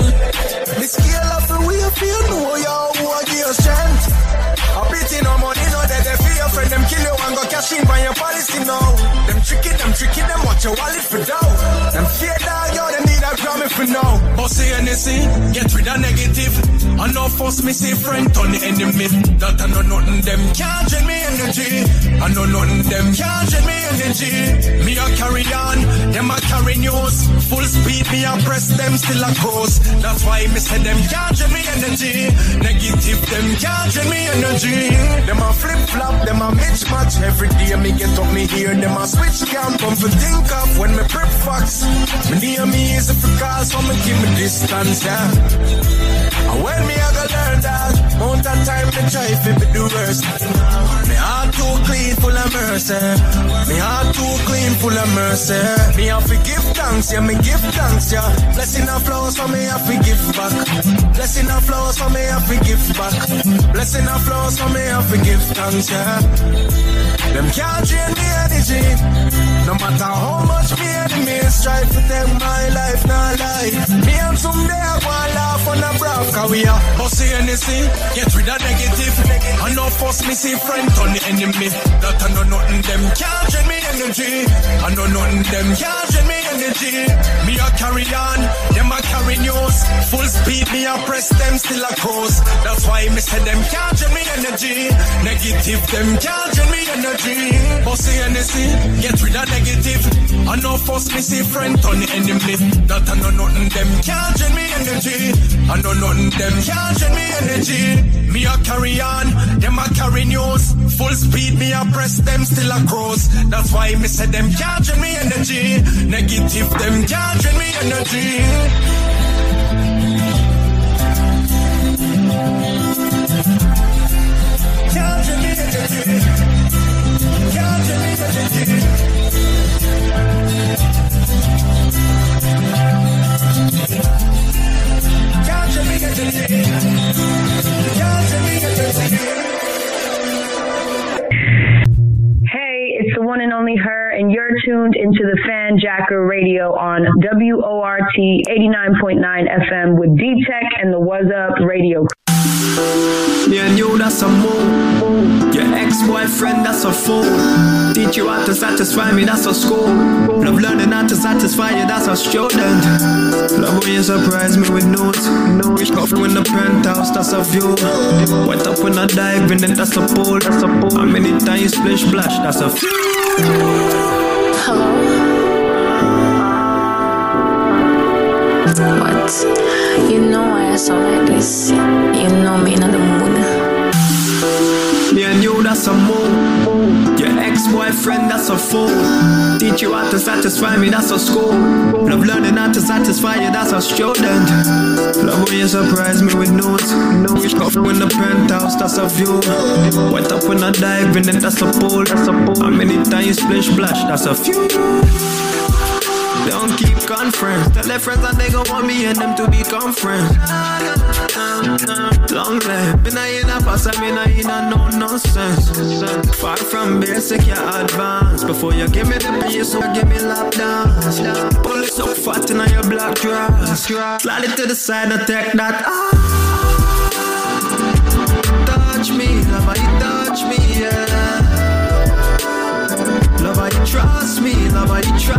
The scale of the way you feel, know you who I give you strength. I beat no money, no that they fear your friend, them kill you and go cash in by your policy now. Them tricky, them tricky, them watch your wallet for dough. Them fear dog, yo, them need a Grammy for now. Bossy and Hennessy, get rid of negative. I know force me see friend on the enemy. That I know nothing them can't drain me energy. I know nothing them can't drain me energy. Me a carry on, them a carry news. Full speed, me a press them still a cruise. That's why me say them can't drain me energy. Negative them can't drain me energy. Them a flip flop, them a mismatch. Every day me get up me here, them a switch camp. Come to think of when me prep fox. Me near me is a for cause, so me keep me distance, yeah. And when me I go learn that, mount of time to try if it do worse. Me heart too clean, full of mercy. Me heart too clean, full of mercy. Me have to give thanks, yeah, me give thanks, yeah. Blessing and flows for me, I give back. Blessing and flows for me, I give back. Blessing and flows for me, I give thanks, yeah. Them can't drain the energy. No matter how much me enemies try to take my life, not lie. Me and someday I want laugh on a brave Cause we are bossy anything. Get rid of negative. I know force me see friend on the enemy. That I know nothing them can't drain me energy. I know nothing them can't drain me energy. Me a carry on Them a carry news Full speed me a press them still a cruise That's why me say them can't drain me energy Negative them can't drain me energy Bossy anything Get rid of negative I know force me see friend on the enemy That I know nothing them can't drain me energy I know nothing them can't drain me energy. Me a carry on, them a carry news. Full speed, me a press them still a cruise. That's why me say them can't drain me energy. Negative them can't drain me energy. Radio on WORT 89.9 FM with D Tech and the What's Up Radio. And you, that's a move. Your ex-boyfriend, that's a fool. Teach you how to satisfy me, that's a school. Love learning how to satisfy you, that's a student. Love when you surprise me with notes. Wish coffee in the penthouse, that's a view. Wet up when I dive in it, that's a pool. That's a pool. How many times you splish splash, that's a few. Hello. But you know I sound like this. You know me in the mood. And you, that's a move. Your ex-boyfriend, that's a fool. Teach you how to satisfy me, that's a school. Love learning how to satisfy you, that's a student. Love when you surprise me with notes. Wish coffee in the penthouse, that's a view. Wet up when I dive in it, that's a pool. That's a pool. How many times you splish splash, that's a few. Don't keep conference. Tell their friends that they gon' want me and them to become friends. Long life, been a in a pass, I mean I in a no nonsense. Far from basic, you advance. Before you give me the pace, so give me lap dance. Pull it so fat in your black dress. Slide it to the side and take that. Ah. Touch me, love how you touch me, yeah. Love how you trust me, love how you trust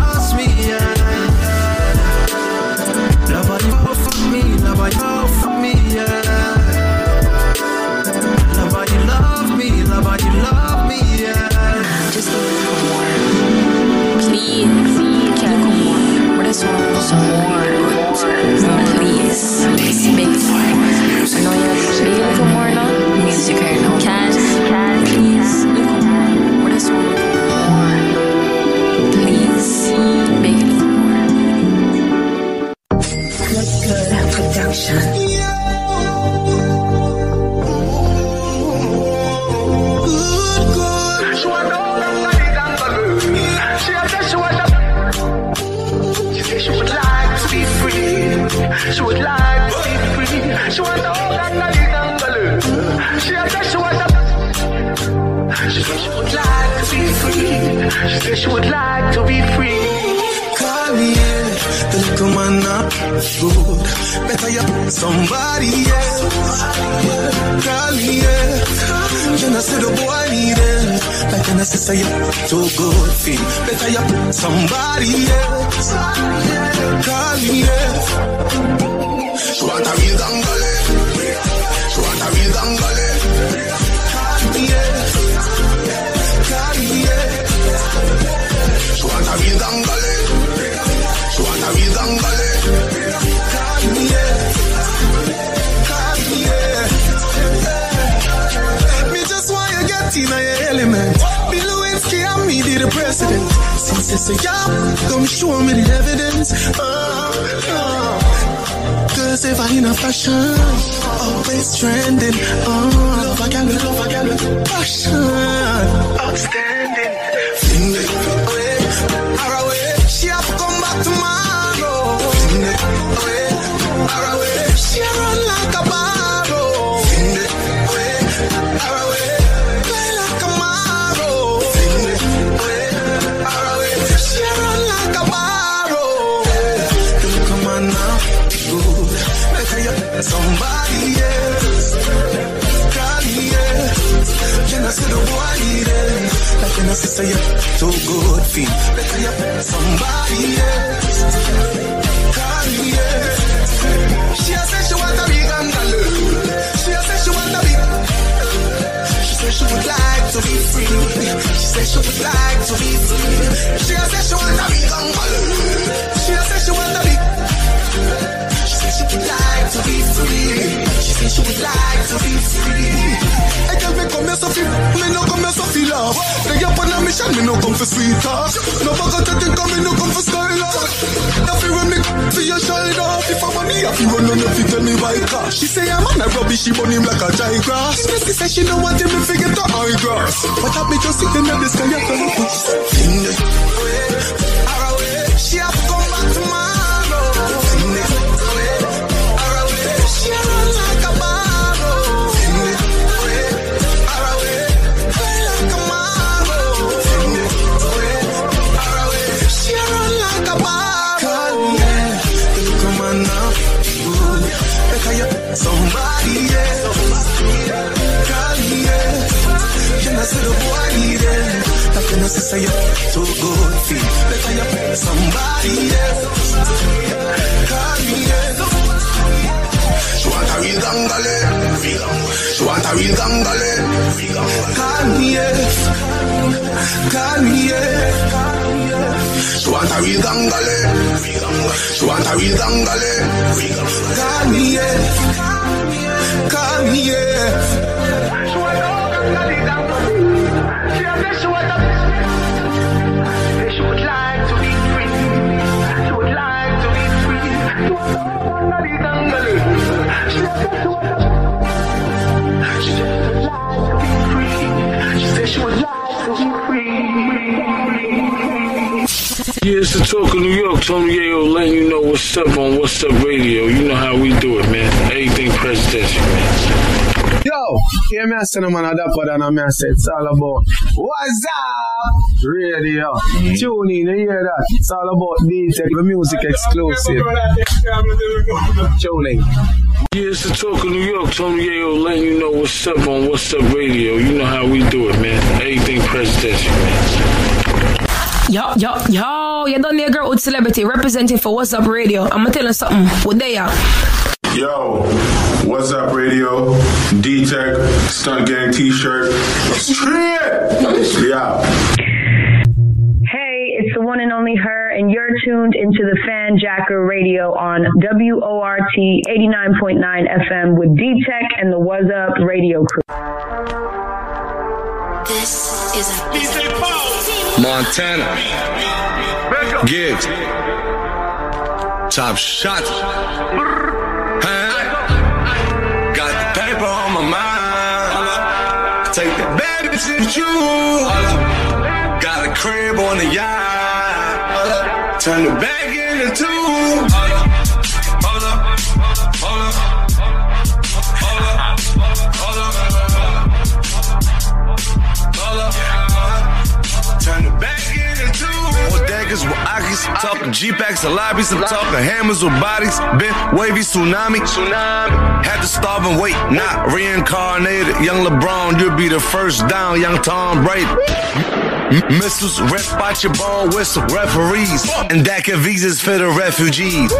send. It's all about what's up radio. Mm-hmm. Tune in, you hear that? It's all about the music exclusive. Tuning. Yeah, it's the talk of New York. Tony Yayo letting you know what's up on What's Up Radio. You know how we do it, man. Anything presidential, man. Yo, yo, yo, you done there, girl with celebrity representing for What's Up Radio. I'm gonna tell you something. What they are. Yo, What's Up Radio, D Tech, Stunt Gang T shirt. Yeah. Hey, it's the one and only her, and you're tuned into the Fanjacker Radio on WORT 89.9 FM with D Tech and the What's Up Radio crew. This is a DJ Montana. Gibbs. Top shot. Huh? is you? Uh, got a crib on the yacht. Uh, turn the back into two. Uh, talking G-Packs and lobbies. I'm talking hammers with bodies. Been wavy tsunami. Tsunami. Had to starve and wait. Not reincarnated. Young LeBron, you'll be the first down. Young Tom Brady. Missiles, ref out your ball whistle, referees, and DACA visas for the refugees.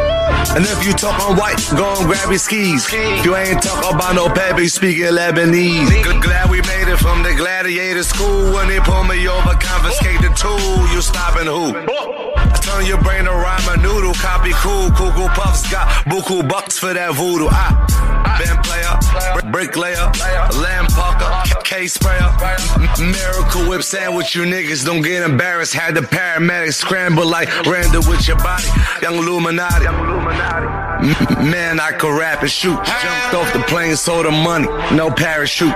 And if you talk on white, go and grab your skis. If you ain't talk about no pappy speaking Lebanese. Good, glad we made it from the gladiator school. When they pull me over, confiscate the tool, you stopping who? Turn your brain to rhyme a noodle. Copy cool. Cuckoo puffs got buku bucks for that voodoo. Ah, ah. I been player, bricklayer, lamb pucker, K sprayer, miracle whip sandwich. You niggas don't get embarrassed. Had the paramedics scramble like Randall with your body. Young Illuminati. Man, I could rap and shoot. Jumped off the plane, sold the money. No parachute.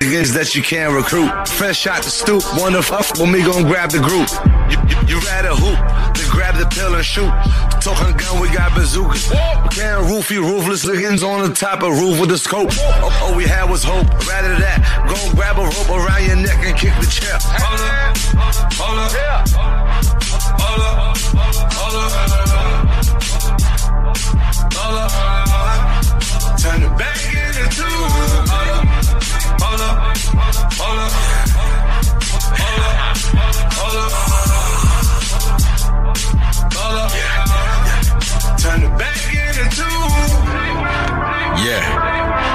Niggas that you can't recruit. Fresh out the stoop. Wanna fuck with me, gon' grab the group. You, you, you rather hoop grab the pill and shoot. Talking gun, we got bazookas. We can't roofie, roofless lickings on the top of roof with the scope. All we had was hope. Rather that, go grab a rope around your neck and kick the chair. Hold up, hold up, hold up, hold up, hold up.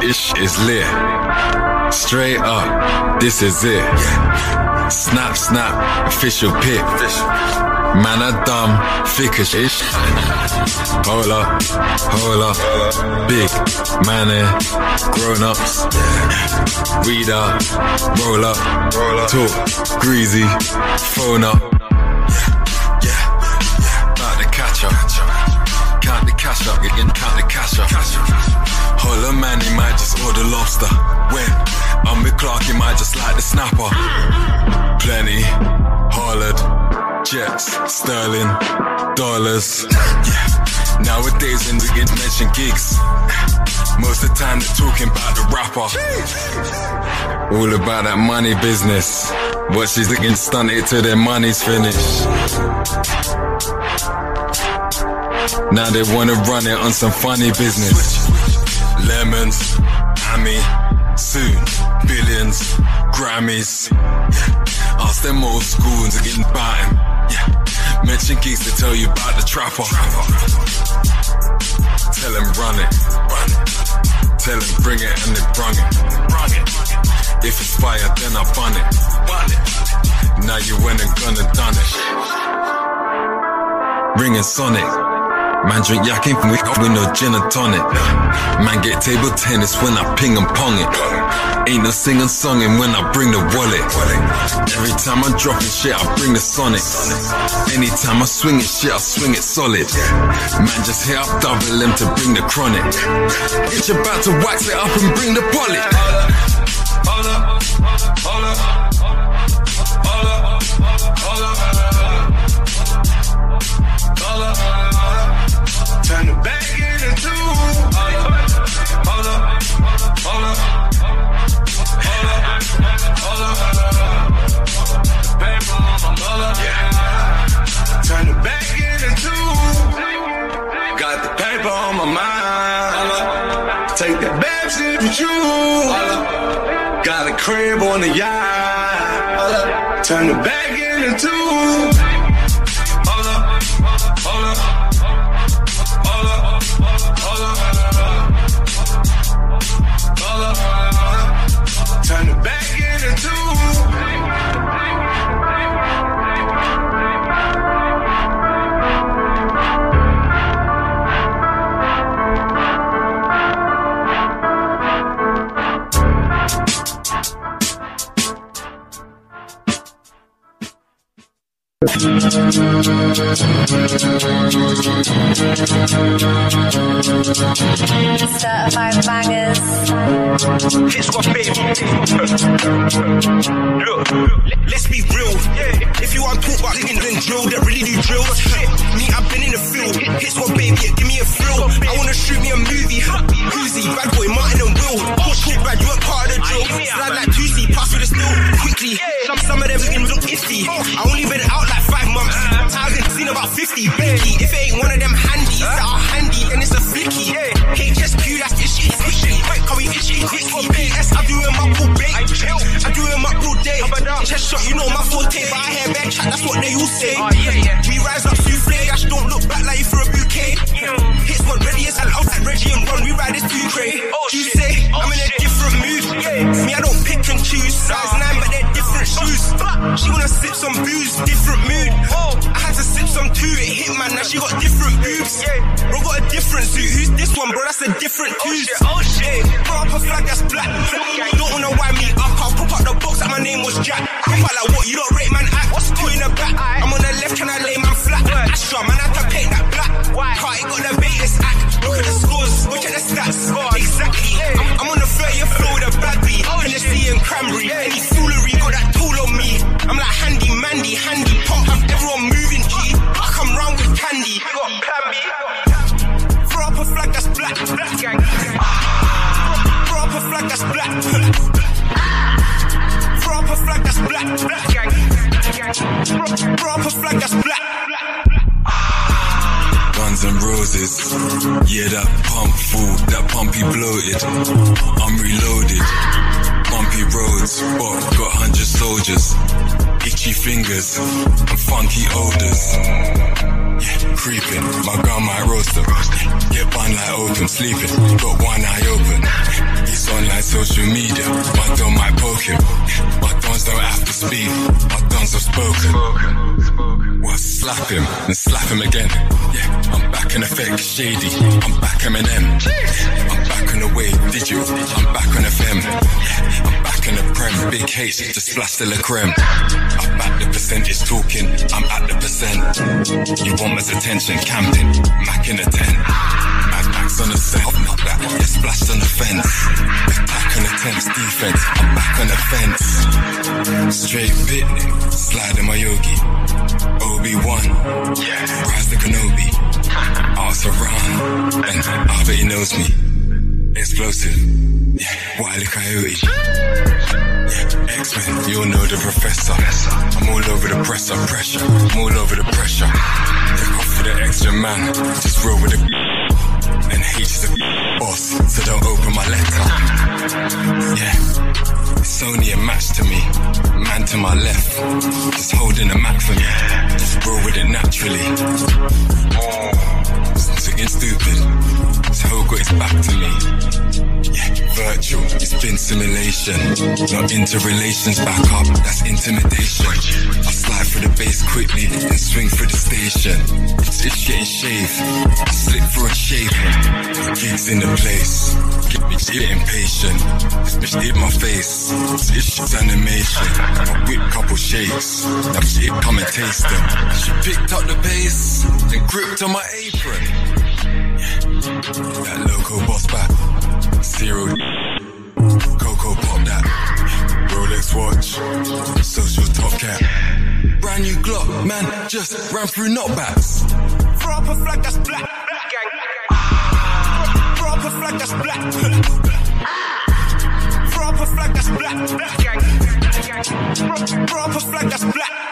Ish is lit. Straight up, this is it. Snap, snap, official pick. Man, I dumb, thick as ish. Hold up, hold up, big man grown ups. Read up, roll up, talk, greasy, phone up. About to catch up, count the cash up, again, count the cash up. Holla man, he might just order lobster. When I'm with Clark, he might just like the snapper. Plenty, Harlot, jets, sterling, dollars. Yeah. Nowadays, when we get mentioned gigs, most of the time they're talking about the rapper. All about that money business. But she's looking stunted till their money's finished. Now they wanna run it on some funny business. Lemons, Hammy, soon, billions, Grammys. Ask them old schools to get about him. Yeah. Mention gigs to tell you about the trapper. Tell him run it, run it. Tell him bring it and they brung it. It. If it's fire, then I bun it. It. Now you went and gone and done it. Ringing Sonic. Man drink yak ain't with, with no gin and tonic. Man get table tennis when I ping and pong it. Ain't no singing songing when I bring the wallet. Every time I'm dropping shit, I bring the sonic. Anytime I swing it shit, I swing it solid. Man just hit up double M to bring the chronic. It's about to wax it up and bring the poly. Hold up, hold up, hold up, hold up, hold up. Turn it back into two. Hold up, hold up, hold up, hold up, hold up. My mother, yeah. Turn back into two. Got the paper on my mind. Take that bad shit with you. Got a crib on the yacht. Turn the back into two. Certified bangers. This one, baby. Look, let's be real. If you want to talk about digging then drill, that really do drill. Shit, me, I've been in the field. Hits one, baby, give me a thrill. I wanna shoot me a movie. Uzi, bad boy, Martin and Will. Push shit bad, you weren't part of the drill. Slide like Quickly, some, some of them looking look iffy. I only been out like five months. Thousand, seen about 50. Becky, if it ain't one of them handies that are handy, then it's a flicky. HSQ, that's itchy, itchy. Quick, can we itchy, quicky. BS, I do him up all day. I do him up all day. Chest shot, you know my forte, but I hear bad chat, that's what they all say. Oh, we rise up souffle, Ash don't look back like you for a bouquet. Hits what ready as hell, outside Reggie a different. Oh shit, oh, a flag that's black. That pump full, that pumpy bloated. I'm reloaded. Bumpy roads, but got hundred soldiers. Itchy fingers and funky odors. Yeah, creeping, my gun might roaster. Get bun like open, sleeping, got one eye open. He's on like social media, my don might poke him. My dons don't have to speak, my dons have spoken. What, slap him and slap him again? Yeah, I'm back in effect, shady. I'm back Eminem. I'm back on the way, did you? I'm back on FM. I'm back in the prem, big H, just splash the la creme. I'm at the percentage talking, I'm at the percent. You want my attention, camping, Mac in a tent. Mad Max on the set, not that, yeah, splashed on the fence. Back on the tense defense, I'm back on the fence. Straight bit, slide in my yogi. Obi-Wan, rise the Kenobi. Arts around, and I he knows me. Explosive, yeah, Wile. Coyote. Yeah, X-Men, you'll know the professor. I'm all over the presser, pressure. I'm all over the pressure. Yeah, off for the extra man, just roll with the and H is a boss, so don't open my letter. Yeah, it's only a match to me. Man to my left, just holding a Mac for me. Roll with it naturally. Oh, singing stupid. So got his back to me. Virtual, it's been simulation. Not interrelations, back up, that's intimidation. I slide for the base quickly and swing for the station. It's, it's getting shaved, I slip through and shave. Gigs in the place, get me get impatient. This bitch hit my face, it's shit's animation. I whip couple shakes, that shit come and taste them. She picked up the pace and gripped on my apron. That loco boss back. Zero. Coco pop that. Rolex watch. Social top cap. Brand new Glock, man, just ran through knockbacks. Throw up a flag that's black. Throw up a flag that's black. Throw up a flag that's black. Throw up a flag that's black.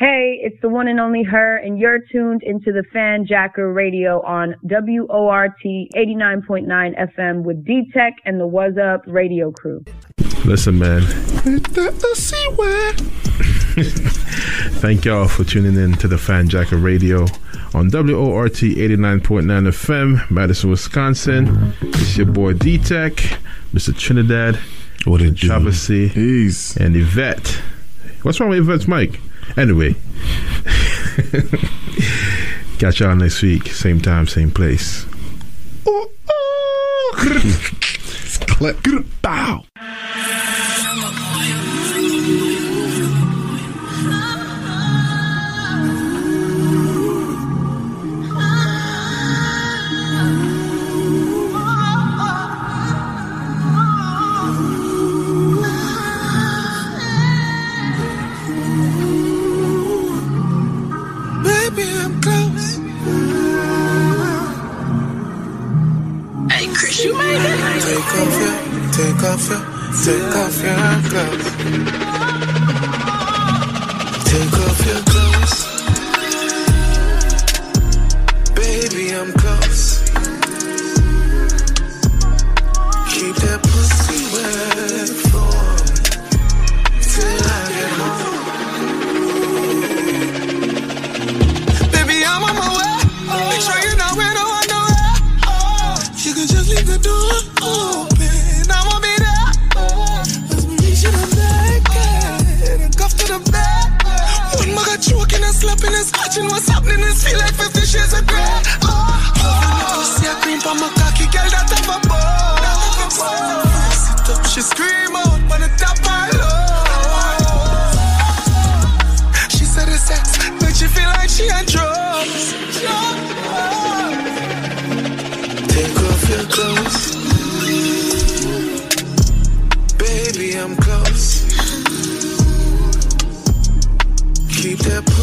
Hey, it's the one and only her, and you're tuned into the Fanjacker Radio on WORT 89.9 FM with D Tech and the What's Up radio crew. Listen, man. Thank y'all for tuning in to the Fanjacker Radio on WORT 89.9 FM, Madison, Wisconsin. It's your boy D Tech, Mr. Trinidad, what a Travesty, and Yvette. What's wrong with Yvette's mic? Anyway, catch y'all next week, same time, same place. Oh, oh. Clip. Bow. Take off your, take off your, take off your clothes. Take off your clothes. Baby, I'm close. Keep that happiness. Watching what's happening It's feel like 50 shades of gray.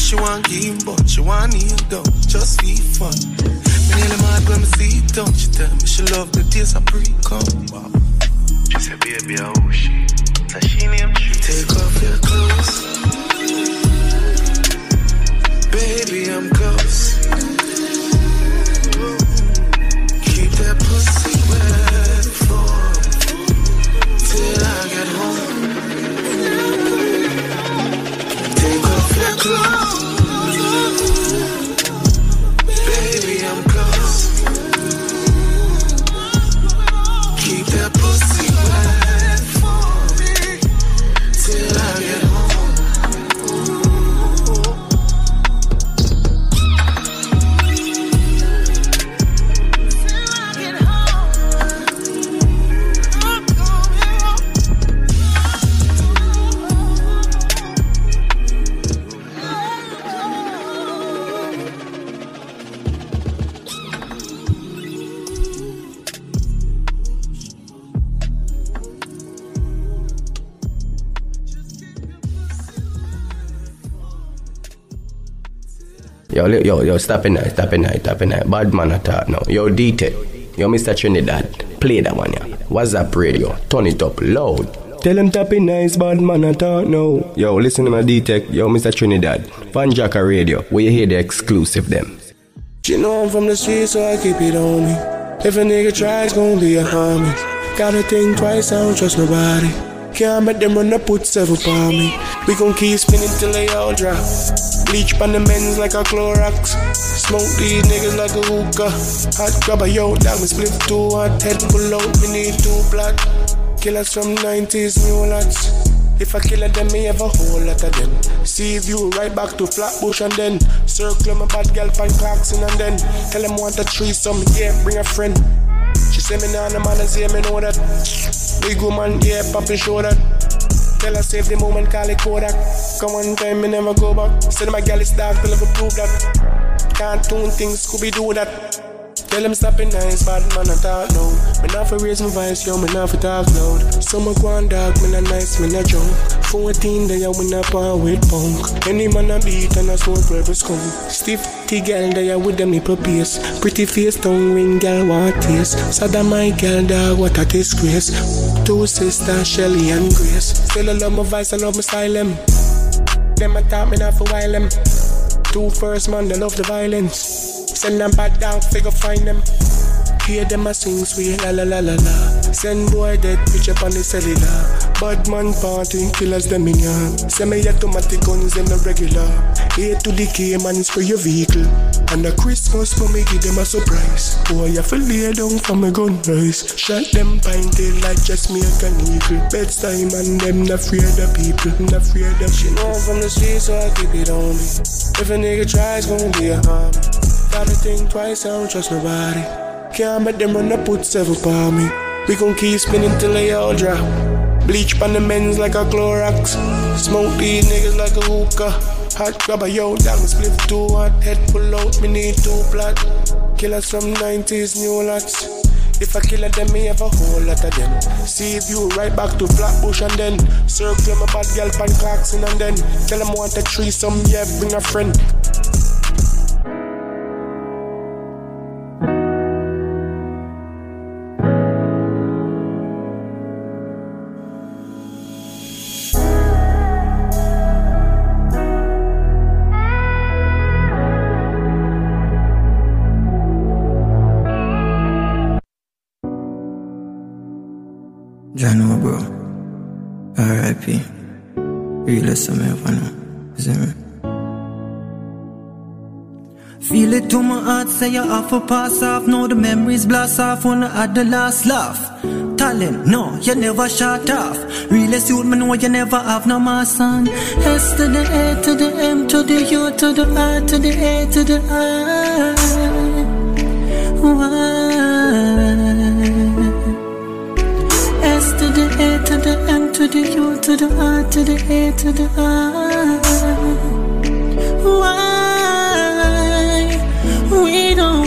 She want game, but she want kneel down. Just for fun. Me nearly mad when me see it down. She tell me she love the days I pre-come. Wow. She said, baby, oh she. So she named Take off your clothes. Yo, yo, yo, stop it now, stop it now, stop it now. Bad man attack now. Yo, DT. Yo, Mr. Trinidad. Play that one, yeah. What's Up radio. Turn it up loud. Tell him tap it nice, bad man attack now. Yo, listen to my D-Tech. Yo, Mr. Trinidad. Fanjacker Radio. Where you hear the exclusive them. She know I'm from the street, so I keep it on me. If a nigga try, it's gonna be a homie. Gotta think twice, I don't trust nobody. Can't make them run up, put seven on me. We gon' keep spinning till they all drop. Bleach on the men's like a Clorox. Smoke these niggas like a hookah. Hot grabber, yo, dog me split too hot. Head pull out, me need two black. Killers from 90s, new lots. If I kill them, me have a whole lot of them. See view right back to Flatbush and then circle my bad girl pan Clarkson and then tell them want a threesome, yeah, bring a friend. She say me nah no man say me know that. Big woman, yeah, papi show that. Tell her save the moment, call it Kodak. Come one time, me never go back. To my girl it's dark, till I prove that. Cartoon things, Scooby do that. Tell them stop it nice, bad man I talk no Me not for raise my voice, yo, me not for talk loud. Summer gone dark, me not nice, me not drunk. 14 day, yo, me not pan with punk. Any man a beat and a smoke rubber skunk. Stiff T girl, they with them nipple piece Pretty face, tongue ring, girl, what taste. Sada my girl, dog, what a disgrace. Two sisters, Shelly and Grace. Still I love my voice, I love my style, them Them I talk me not for while, them Two first man, they love the violence Send them back down, figure find them. Hear them a sing sweet la la la la la. Send boy dead bitch up on the cellular. Bad man party, killers them in ya. Semi-automatic guns them the regular. A to the K man for your vehicle. And a Christmas for me give them a surprise. Boy, you feel lay down for my gun rise. Shot them pine tail like just me a eagle. Beds time and them not afraid of people. Not afraid of She know I'm from the street so I keep it on me. If a nigga tries, gonna be a harm. Gotta think twice, I don't trust nobody. Can't make them run up, put seven on me. We gon' keep spinning till they all drop. Bleach on the men's like a Clorox. Smoke these niggas like a hookah. Hot grabber, yo, down split too hot. Head pull out, me need two plot. Killers from 90s, new lots. If I kill them, me have a whole lot of them. See if you right back to Flatbush and then circle my bad girl pan Clarkson and then tell them want a threesome, yeah, bring a friend. Jano, bro. R.I.P. Me ever know. You see me? Feel it to my heart, say you have to pass off. Now the memories blast off when I had the last laugh. Talent, no, you never shut off. Realest youth, me know you never have no more son. S to the A to the M to the U to the R to the A to the I. Why? The A to the M to the U to the R to the A to the I. Why? We don't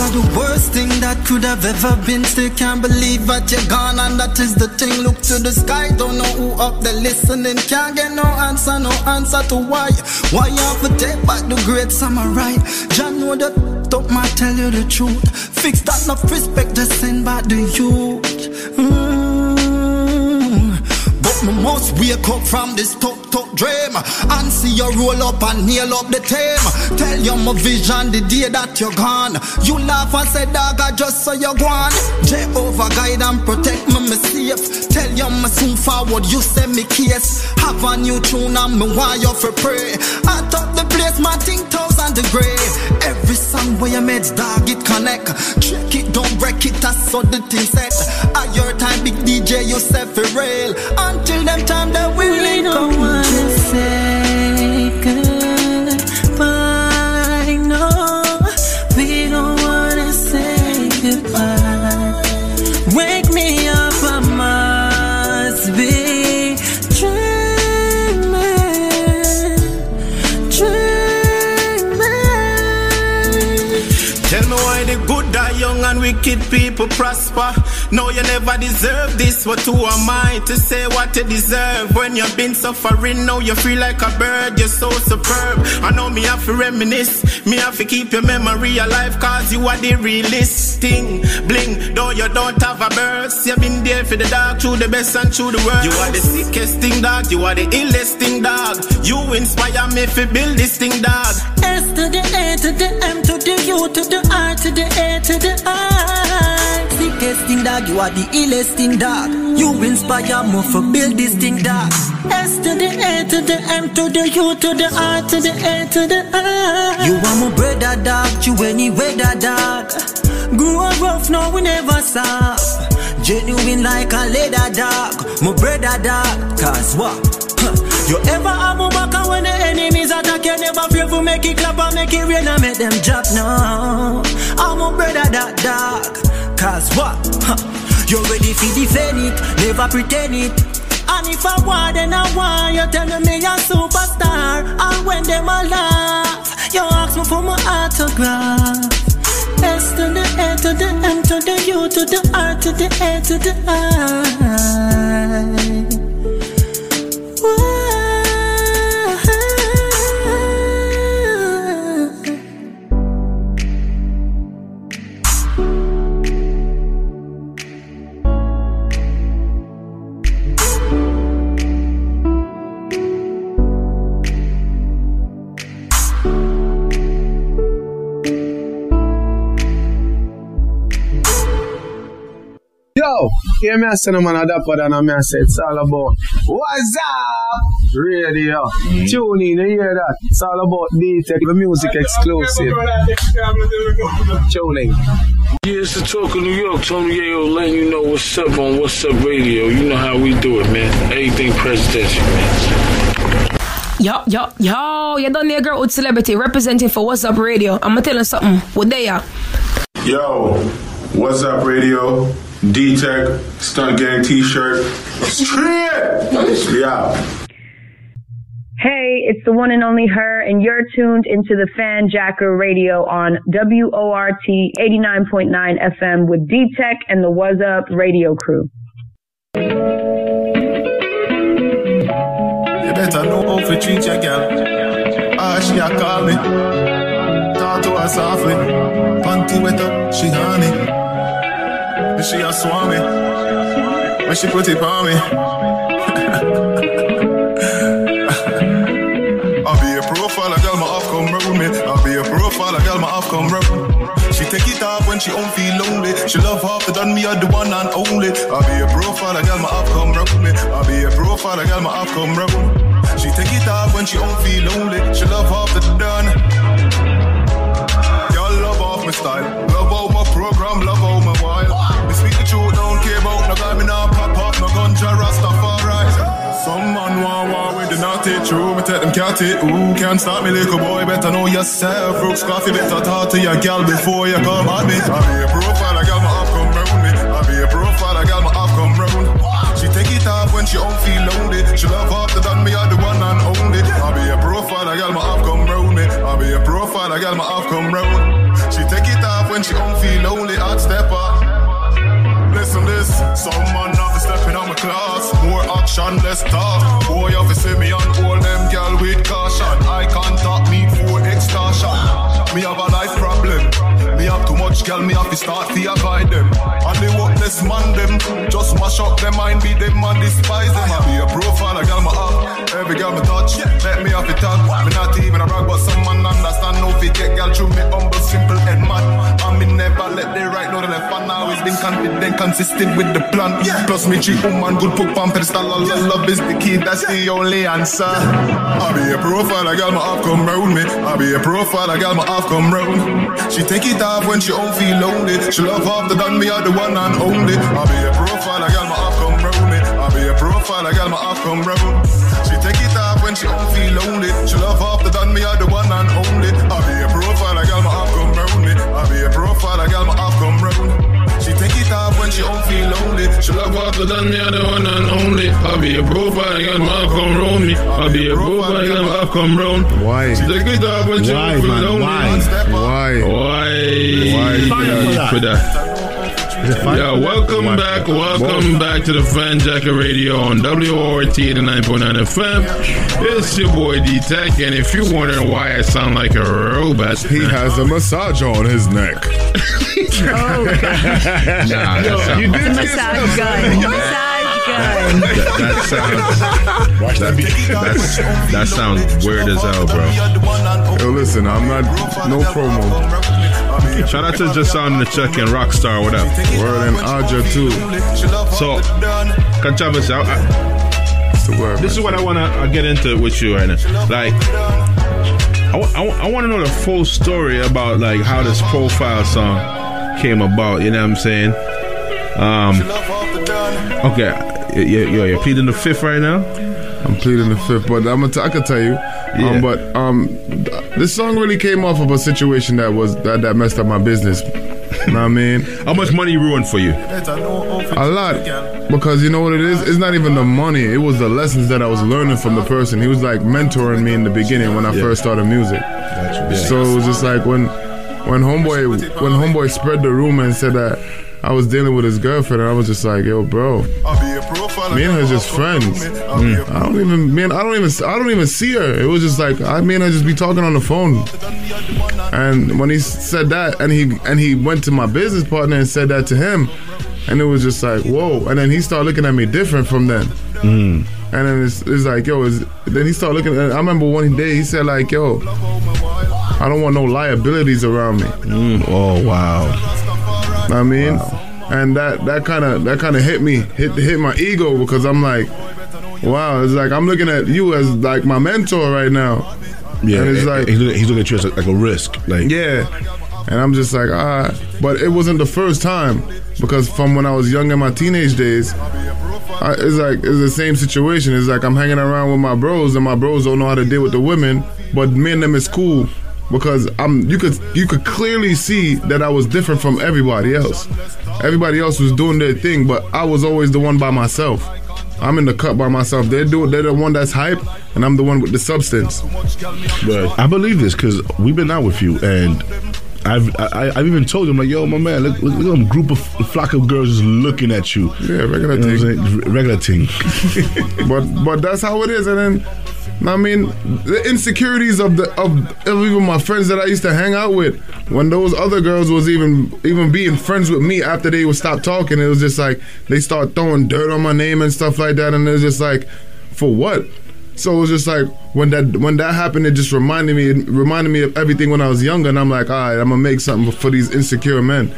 are the worst thing that could have ever been. Still can't believe that you're gone, and that is the thing. Look to the sky, don't know who up there listening. Can't get no answer, no answer to why. Why you have to take back the great samurai? John know that don't tell you the truth. Fix that, no respect, just send back the youth. Mm. Me must wake up from this top top dream and see you roll up and nail up the team. Tell you my vision the day that you're gone. You laugh and say, dog, I just saw you gone. Jehovah guide and protect me, me safe. Tell you me soon forward, you send me case. Have a new tune and me wire for pray. I top the place, my thing thousand degree. Every song where you made, dog, it connect. Check it, don't break it, that's so the thing set. At your time, big DJ, you set for real. Until them time that we link don't wicked people prosper. No, you never deserve this. What who am I to say what you deserve? When you've been suffering, now you feel like a bird. You're so superb. I know me have to reminisce. Me have to keep your memory alive, cause you are the realest thing. Bling, though you don't have a burst. You've been there for the dark, through the best and through the worst. You are the sickest thing, dog. You are the illest thing, dog. You inspire me to build this thing, dog. S to the A to the M to the U to the R to the A to the I. Sickest thing, dog. You are the illest thing, dog. You inspire me for build this thing, dog. S to the A to the M to the U to the R to the A to the I. You are my brother, dog. You any weather, dog. Grew up rough, no, we never stop. Genuine like a leather dog. My brother, dog. Cause what? You ever have my back when the enemies attack you? Never fear for make it clap and make it rain and make them drop now. I'm a brother that dog Cause what? Huh. You ready for defend it, never pretend it. And if I want then I want. You tell me me a superstar. And when them a laugh You ask me for my autograph. S to the A to the M to the U to the R to the A to the I Yo, hear me I say no man a dapper than I say it's all about What's up? Radio. Mm. Tune in, you hear that? It's all about D-Tech, the music exclusive. Tuning. Yeah, it's the talk of New York. Tony Yayo letting you know what's up on What's Up Radio. You know how we do it, man. Everything presidential, man. Yo, yo, yo, you done there, girl with celebrity representing for What's Up Radio. I'm gonna tell you something. What they are? Yo, what's up, radio? D Tech, Stunt Gang t shirt. Straight! Yeah. Hey, it's the one and only her, and you're tuned into the Fanjacker Radio on WORT 89.9 FM with D Tech and the What's Up radio crew. You better know how to treat your girl. Ah, she a call me. Talk to her softly. Panty wet up, she honey. And she a swami. When she put it on me. I'll be a profile, girl my off come round me. I'll be a profile, girl my off come round. She take it off when she don't feel lonely. She love half the done me are the one and only. I'll be a profile, a girl my off come round me. I'll be a profile, a girl my off come round. She take it off when she don't feel lonely. She love half the done. Y'all love off my style, love all my program, love all no guy, me nah pop off no gunja Rastafari. Some man want war with the naughty true, me take them cat it. Ooh, can't stop me, little boy, better know yourself. Brooks coffee, better talk to your gal before you come at me. I'll be a profile, a gal my off come round me. I'll be a profile, a gal my off come round. She take it off when she don't feel lonely. She love the done me, are the one and only. I'll be a profile, a gal my off come round me. I'll be a profile, a gal my off come round. She take it off when she don't feel lonely, hot stepper. This, some man have to step in on my class. More action, less talk. Boy, have to see me on all them girl with caution. I can't talk me for extortion. Me have a much girl, me have to start to avoid them. And the worthless man them, just mash up them mind, be them man despise them. I be a profile, a girl my up. Every girl me touch, let me have it talk. Me not even a rag, but some man understand. No get girl through me humble, simple and mad. And me never let the right know the left. And always been confident, consistent with the plan. Plus me treat woman good, put on pedestal. All love is the key, that's the only answer. I be a profile, a girl my up come round me. I be a profile, a girl my up come round. She take it off when she don't feel lonely. She love off the done me are the one and only. I be a profile, a girl my up come round me. I be a profile, a girl my up come round. She take it off when she don't feel lonely. She love off the done me are the one and only. I be a profile, a girl my up come round me. I be a profile, a girl my up she don't feel lonely. She love off the done me are the one and only. I be a profile, got my up come round me. I be a profile, got my up come round. Why? She take it off when she Why, don't feel man? lonely. Why? Why? Why? Why? For that. Yeah, welcome back, welcome back to the Fanjacker Radio on WORT 89.9 FM. It's your boy D Tech, and if you're wondering why I sound like a robot, he has a massage on his neck. Oh, nah, that sounds- you did Massage gun. Massage That, that sounds. That, that's, that sounds weird as hell, bro. Yo, listen, I'm not no promo. Shout out to Just Sound in the Check and Rockstar, what up? Word and Aja too. So, controversy. I, I, this is what I want to get into with you right now. Like, I I, want to know the full story about like how this profile song came about. You know what I'm saying? Um. Okay, you, you, you're pleading the fifth right now. I'm pleading the fifth, but I'm gonna t- I can tell you. Yeah. Um, but um, this song really came off of a situation that was that, that messed up my business. You know what I mean? How much money ruined for you? A lot. Because you know what it is? It's not even the money. It was the lessons that I was learning from the person. He was like mentoring me in the beginning when I Yeah. first started music. So it was just like when when homeboy when homeboy spread the rumor and said that I was dealing with his girlfriend, and I was just like, yo, bro. Me and her just friends. Mm. I don't even man, I don't even I don't even see her. It was just like I mean, I just be talking on the phone. And when he said that, and he and he went to my business partner and said that to him, and it was just like whoa. And then he started looking at me different from then. Mm. And then it's, it's like yo, is then he started looking. At, I remember one day he said like yo, I don't want no liabilities around me. Mm. Oh wow. I mean, and that that kind of that kind of hit me, hit hit my ego because I'm like, wow, it's like I'm looking at you as like my mentor right now. Yeah, and it's like he's looking, he's looking at you as like a risk. Like yeah, and I'm just like ah, but it wasn't the first time because from when I was young in my teenage days. I, it's like it's the same situation. It's like I'm hanging around with my bros, and my bros don't know how to deal with the women. But me and them is cool because I'm. You could you could clearly see that I was different from everybody else. Everybody else was doing their thing, but I was always the one by myself. I'm in the cut by myself. They're doing. They're the one that's hype, and I'm the one with the substance. But I believe this because we've been out with you, and I've I, I've even told him like, yo, my man, look, look, look at them group of flock of girls just looking at you. Yeah, regular You know thing. regular thing. but but that's how it is. And then I mean the insecurities of the of, of even my friends that I used to hang out with. When those other girls was even even being friends with me after they would stop talking, it was just like they start throwing dirt on my name and stuff like that. And it was just like, for what? So it was just like when that when that happened, it just reminded me it reminded me of everything when I was younger, and I'm like, all right, I'm gonna make something for these insecure men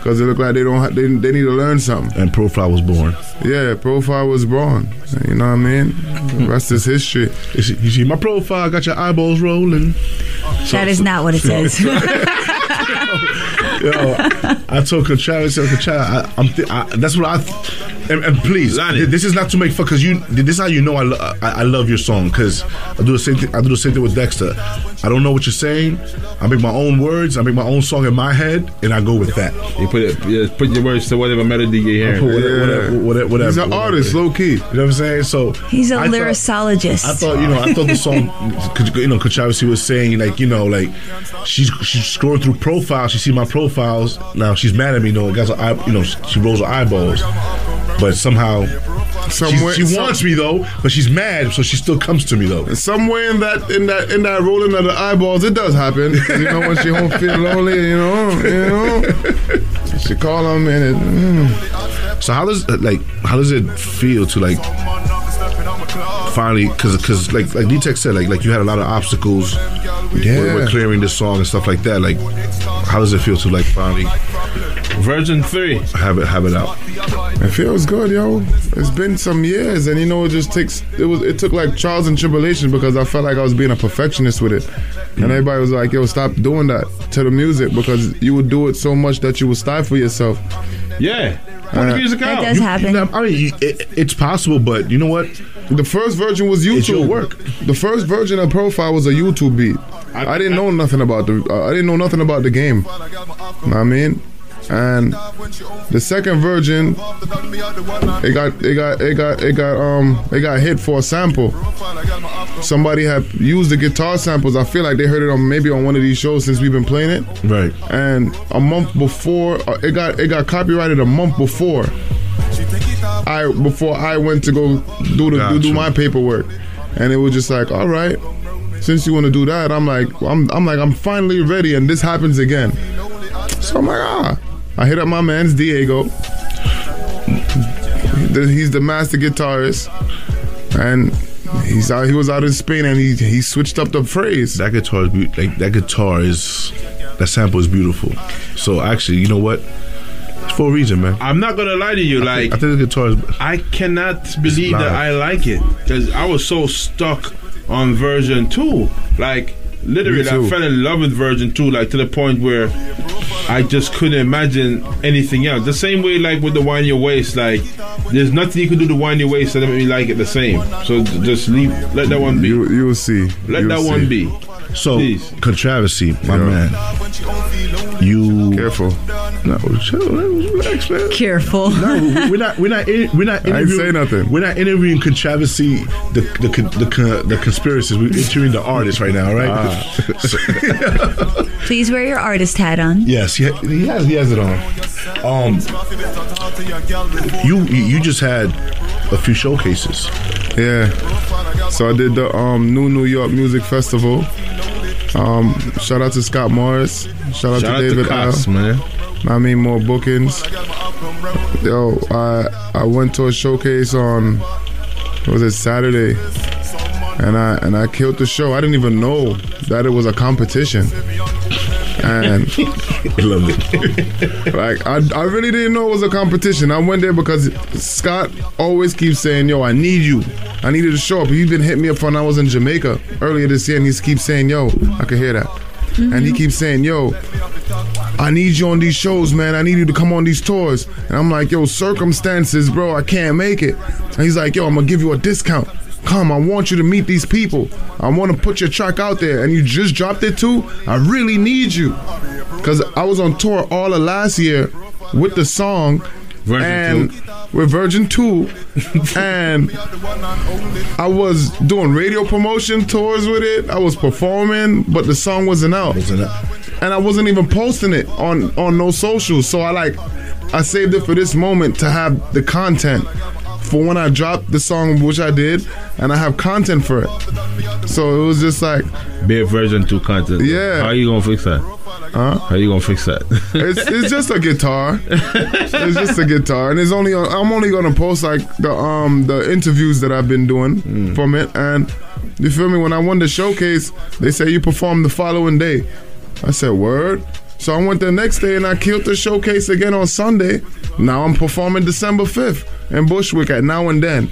because they look like they don't ha- they, they need to learn something. And Profile was born. Yeah, profile was born. You know what I mean? The rest is history. You see, you see my profile got your eyeballs rolling. that is not what it says. Yo, I told Conchal, I said, Conchal, I, I'm th- I, that's what I. Th- And, and please, th- this is not to make fun because you. This is how you know I, lo- I, I love your song because I do the same thing. I do the same thing with Dexter. I don't know what you're saying. I make my own words. I make my own song in my head, and I go with that. You put it, yeah, put your words to whatever melody you're I hearing. whatever, whatever, whatever, whatever, He's an whatever. artist, low key. You know what I'm saying? So He's a I thought- lyricologist. I thought, you know, I thought the song, you know, Controversy was saying, like, you know, like, she's she's scrolling through profiles, she see my profiles, now she's mad at me, you know, it got her you know, she rolls her eyeballs, but somehow, Somewhere- she, wants me though, but she's mad, so she still comes to me though. Somewhere in that in that in that rolling of the eyeballs, it does happen. You know, when she home feel lonely, you know, you know, she call him and it. mm. So how does like how does it feel to like finally because because like like D-Tech said like like you had a lot of obstacles Yeah. with, with clearing this song and stuff like that like how does it feel to like finally Virgin Three have it have it out It feels good, yo. It's been some years, and you know, it just takes. It was. It took like trials and tribulations because I felt like I was being a perfectionist with it, and everybody was like, "Yo, stop doing that to the music because you would do it so much that you would stifle yourself." Yeah, Put the music out. That does You- happen. you know, I mean, it, it's possible, but you know what? The first version was YouTube. It's your work. The first version of Profile was a YouTube beat. I, didn't know nothing about the. Uh, I didn't know nothing about the game. Know what I mean, and the second version, it got it got it got it got um it got hit for a sample. Somebody had used the guitar samples. I feel like they heard it on maybe on one of these shows since we've been playing it. Right. And a month before, uh, it got it got copyrighted a month before. I before I went to go do the do, do my paperwork, and it was just like, all right, since you want to do that, I'm like, I'm I'm like, I'm finally ready, and this happens again. So I'm like, ah, I hit up my man's Diego. He's the master guitarist, and he's out. He was out in Spain, and he he switched up the phrase. That guitar is beau- like that guitar is that sample is beautiful. So actually, you know what? It's for a reason, man. I'm not gonna lie to you. I like think, I think the guitar is. I cannot believe that. I like it because I was so stuck on version two. Like literally, I fell in love with version two, like to the point where I just couldn't imagine anything else. The same way, like with the wind your waist, like there's nothing you can do to wine your waist that make me like it the same. So just leave, let that one be. You you will see. Let You'll that see. one be. So controversy, my man. You careful. No, chill, relax, man. Careful. No, we're not. We're not. in- We're not. I ain't interviewing- say nothing. We're not interviewing controversy. The the con- the, the conspiracies. We're interviewing the artist right now, right? Ah. Please wear your artist hat on. yes, he, he has. He has it on. Um, you you just had a few showcases. Yeah. So I did the um, New New York Music Festival. Um, shout out to Scott Morris. Shout out Shout out to to David Cox, Al. man. I mean more bookings. Yo, I I went to a showcase on was it Saturday, and I and I killed the show. I didn't even know that it was a competition. And I love it. like I, I really didn't know it was a competition. I went there because Scott always keeps saying, "Yo, I need you. I needed to show up." He's been hitting me up when I was in Jamaica earlier this year, and he keeps saying, "Yo, I can hear that," mm-hmm. and he keeps saying, "Yo." I need you on these shows, man. I need you to come on these tours. And I'm like, yo, circumstances, bro, I can't make it. And he's like, yo, I'm gonna give you a discount. Come, I want you to meet these people. I want to put your track out there. And you just dropped it too. I really need you. Cause I was on tour all of last year with the song. and with Virgin 2. and I was doing radio promotion tours with it. I was performing, but the song wasn't out. And I wasn't even posting it on on no socials. So I like I saved it for this moment to have the content for when I dropped the song, which I did, and I have content for it. So it was just like Bare version two content. Yeah. How you gonna fix that? Huh? How you gonna fix that? it's, it's just a guitar. It's just a guitar, and it's only on, I'm only gonna post like the um the interviews that I've been doing from it, and you feel me? When I won the showcase, they say you perform the following day. I said word. So I went the next day and I killed the showcase again on Sunday. Now I'm performing December 5th in Bushwick at Now and Then.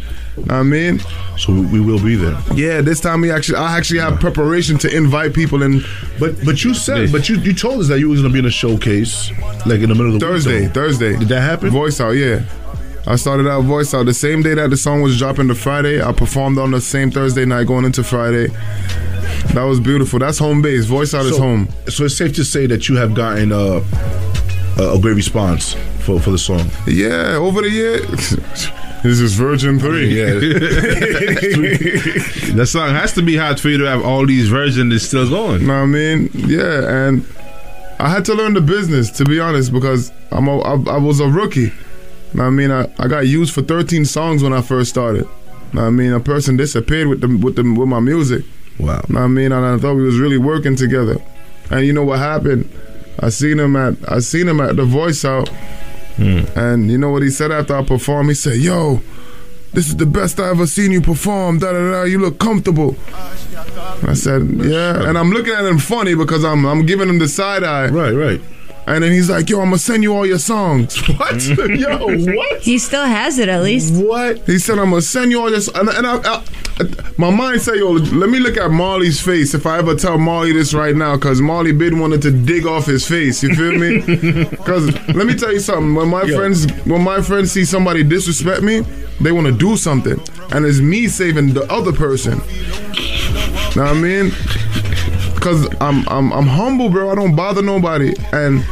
I mean, so we will be there. Yeah, this time we actually I actually have preparation to invite people in. But but you said but you you told us that you was gonna be in a showcase like in the middle of the Thursday, week. Thursday. Did that happen? Voice out, yeah. I started out voice out the same day that the song was dropping. The Friday, I performed on the same Thursday night going into Friday. That was beautiful. That's home base. Voice out is home. So it's safe to say that you have gotten uh, a, a great response for, for the song. Yeah, over the year. This is Virgin 3. Yeah, that song has to be hot for you to have all these versions that's still going. know what I mean? Yeah, and I had to learn the business, to be honest, because I'm a, I, I was a rookie. Know I mean, I, I got used for 13 songs when I first started. Know I mean, a person disappeared with the with the with my music. Wow. I mean, and I thought we was really working together. And you know what happened? I seen him at I seen him at the Voice Out, hmm. and you know what he said after I performed? He said, "Yo, this is the best I ever seen you perform. Da da da. You look comfortable." I said, "Yeah," and I'm looking at him funny because I'm I'm giving him the side eye. Right, right. And then he's like, "Yo, I'm gonna send you all your songs." What? Yo, what? He still has it at least. What? He said, "I'm gonna send you all this." And, and I, I, my mind said, "Yo, let me look at Marley's face if I ever tell Marley this right now, because Marley been wanted to dig off his face. You feel me? Because let me tell you something. When my friends, when my friends see somebody disrespect me, they want to do something, and it's me saving the other person. Know what I mean? Cause I'm I'm I'm humble, bro. I don't bother nobody, and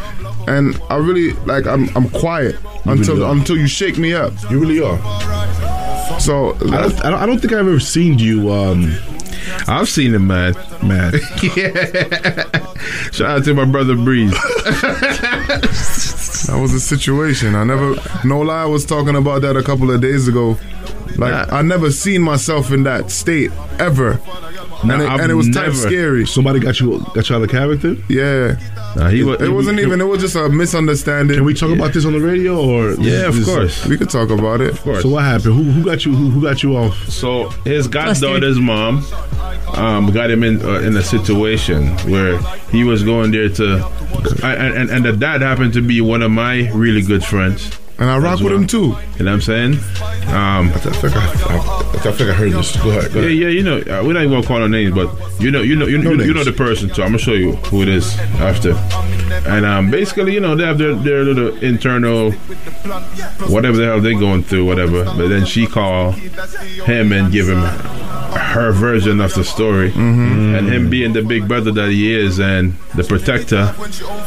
and I really like I'm I'm quiet until really until you shake me up. You really are. So I don't, I don't, I don't think I've ever seen you. Um, I've seen him mad. Mad. yeah. Shout out to my brother Breeze. That was a situation. I never, no lie, I was talking about that a couple of days ago. Like I never seen myself in that state ever, and, it, and it was type scary. Somebody got you got you out of character. Yeah, Nah, he it, wa- it wasn't even. It was just a misunderstanding. Can we talk about this on the radio or? Yeah, of course. We could talk about it. Of course. So what happened? Who, who got you? Who, who got you off? So his goddaughter's mom um, got him in uh, in a situation where he was going there to, and, and and the dad happened to be one of my really good friends. And I rock with well. him too. You know what I'm saying? Um, I think I, I, I think I heard this. Go ahead. Go yeah, ahead. yeah, you know, uh, we're not even gonna call no names, but you know, you know, you, No you, you know the person, so I'm gonna show you who it is after. And um, basically, you know, they have their, their little internal, whatever the hell they're going through, whatever. But then she call him and give him her version of the story, mm-hmm. and him mm-hmm. being the big brother that he is and the protector,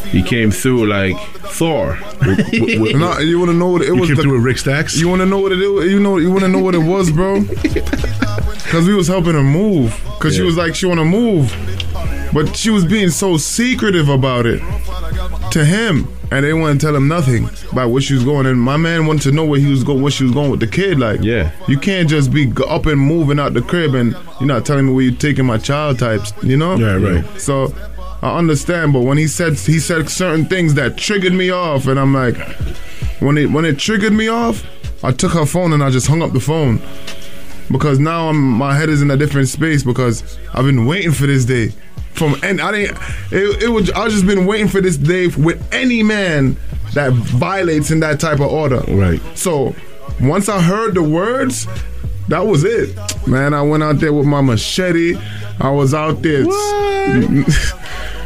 he came through like Thor. No, you want to know what it You was? came the- through with Rick Stacks. You want to know what it is? You know, you want to know what it was, bro? Because we was helping her move. Because she was like, she want to move, but she was being so secretive about it to him, and they wouldn't tell him nothing about where she was going. And my man wanted to know where he was going, where she was going with the kid. Like, Yeah. you can't just be up and moving out the crib, and you're not telling me where you're taking my child types. You know? Yeah, right. So. I understand, but when he said he said certain things that triggered me off, and I'm like, when it when it triggered me off, I took her phone and I just hung up the phone because now I'm my head is in a different space because I've been waiting for this day from and I didn't it, it was I just been waiting for this day with any man that violates in that type of order. Right. So once I heard the words, that was it. Man, I went out there with my machete. I was out there.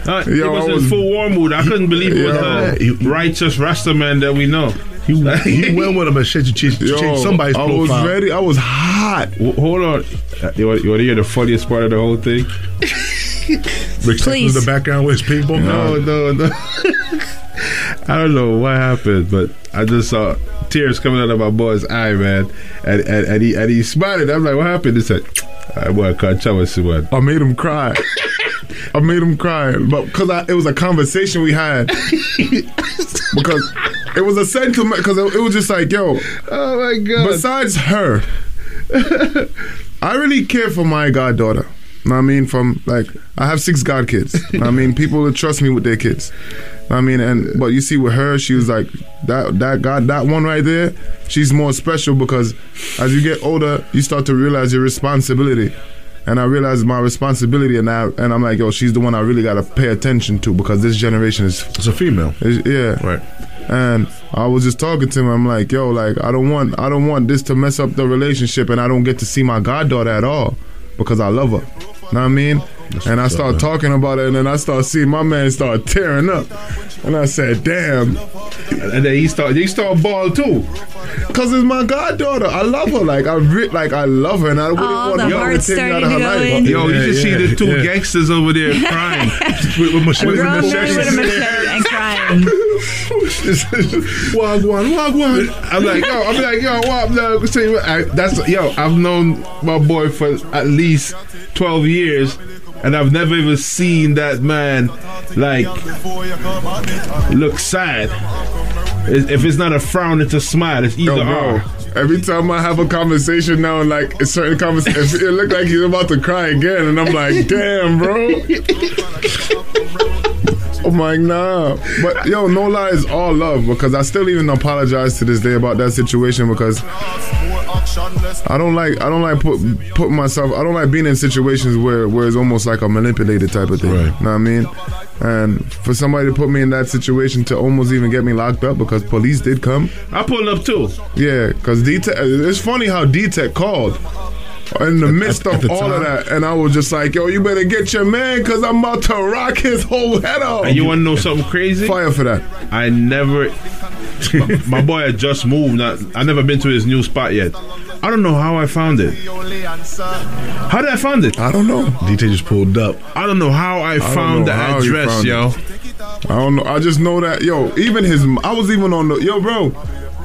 Uh, he Yo, was I in full war mood. I couldn't believe it was Yeah. the righteous Rasta man that we know. He, he went with a machete to change, to Yo, change somebody's I profile. was ready. I was hot. W- hold on. Uh, You want, you want to hear the funniest part of the whole thing? Rick Stacks was Please. the background with people. paintball No, no, no. I don't know what happened, but I just saw tears coming out of my boy's eye, man. And and, and he and he smiled. I'm like, what happened? He said, I want to catch someone. I made him cry. I made him cry, but because it was a conversation we had. because it was a sentiment. Because it, it was just like, yo. Oh my god. Besides her, I really care for my goddaughter. I mean, from like I have six god kids. I mean, people will trust me with their kids. I mean, and but you see with her, she was like that. That god, that one right there, she's more special because as you get older, you start to realize your responsibility. And I realized my responsibility, and I and I'm like, yo, she's the one I really gotta pay attention to because this generation is It's a female. is- yeah. Right. And I was just talking to him. I'm like, yo, like I don't want I don't want this to mess up the relationship and I don't get to see my goddaughter at all because I love her. Know what I mean? and I what's up, start talking about it, and then I start seeing my man start tearing up, and I said, "Damn!" And then he start he start ball too. Cause it's my goddaughter. I love her. Like I re- like I love her, and I wouldn't Oh, want the to heart's take me out of her starting to life. go in. Yo, you should see the two yeah. gangsters over there crying with, with machete. Grown men with a machete and crying. Wagwan, wagwan. I'm like, yo, I'm like, yo, what? No, tell you what, I, that's yo. I've known my boy for at least twelve years, and I've never even seen that man like look sad. If if it's not a frown, it's a smile. It's either Yo, or. Every time I have a conversation now, and like a certain conversation, it look like he's about to cry again, and I'm like, damn, bro. I'm like, nah. But yo, no lie, it's all love because I still even apologize to this day about that situation because I don't like I don't like put putting myself I don't like being in situations where where it's almost like a manipulated type of thing. Right. Know what I mean? And for somebody to put me in that situation to almost even get me locked up because police did come. I pulled up too. Yeah, because D-Tech, it's funny how D-Tech called in the midst of the all of that. And I was just like, yo, you better get your man because I'm about to rock his whole head off. And you want to know something crazy? Fire for that. I never. my boy had just moved. Not, I never been to his new spot yet. I don't know how I found it. How did I find it? I don't know. DT just pulled up. I don't know how I, don't found know the how address, found yo. it. I don't know. I just know that, yo, even his, I was even on the, yo, bro.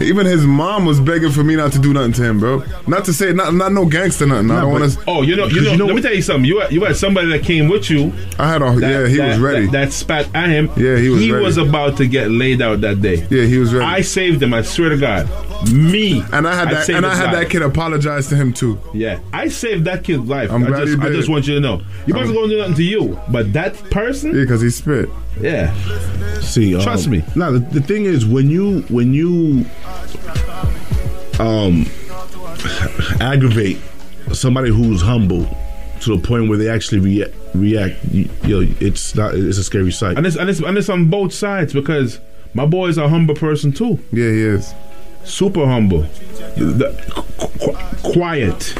Even his mom was begging for me not to do nothing to him, bro. Not to say, not not no gangster nothing. I don't want to. Oh, you know, you know, Let me tell you something. You had, you had somebody that came with you. I had a yeah. He was ready. That, that spat at him. Yeah, he was ready. He ready. was about to get laid out that day. Yeah, he was ready. I saved him. I swear to God. Me. and I had that, saved and I had life. that kid apologize to him too. Yeah, I saved that kid's life. I'm I glad just, you I just want you to know. You wasn't going to do nothing to you, but that person. Yeah, because he spit. Yeah. See, Trust um, me. Now the, the thing is, when you when you um aggravate somebody who's humble to the point where they actually rea- react, you, you know, it's not. It's a scary sight. And it's, and it's and it's on both sides because my boy is a humble person too. Yeah, he is. Super humble. The, qu- qu- quiet.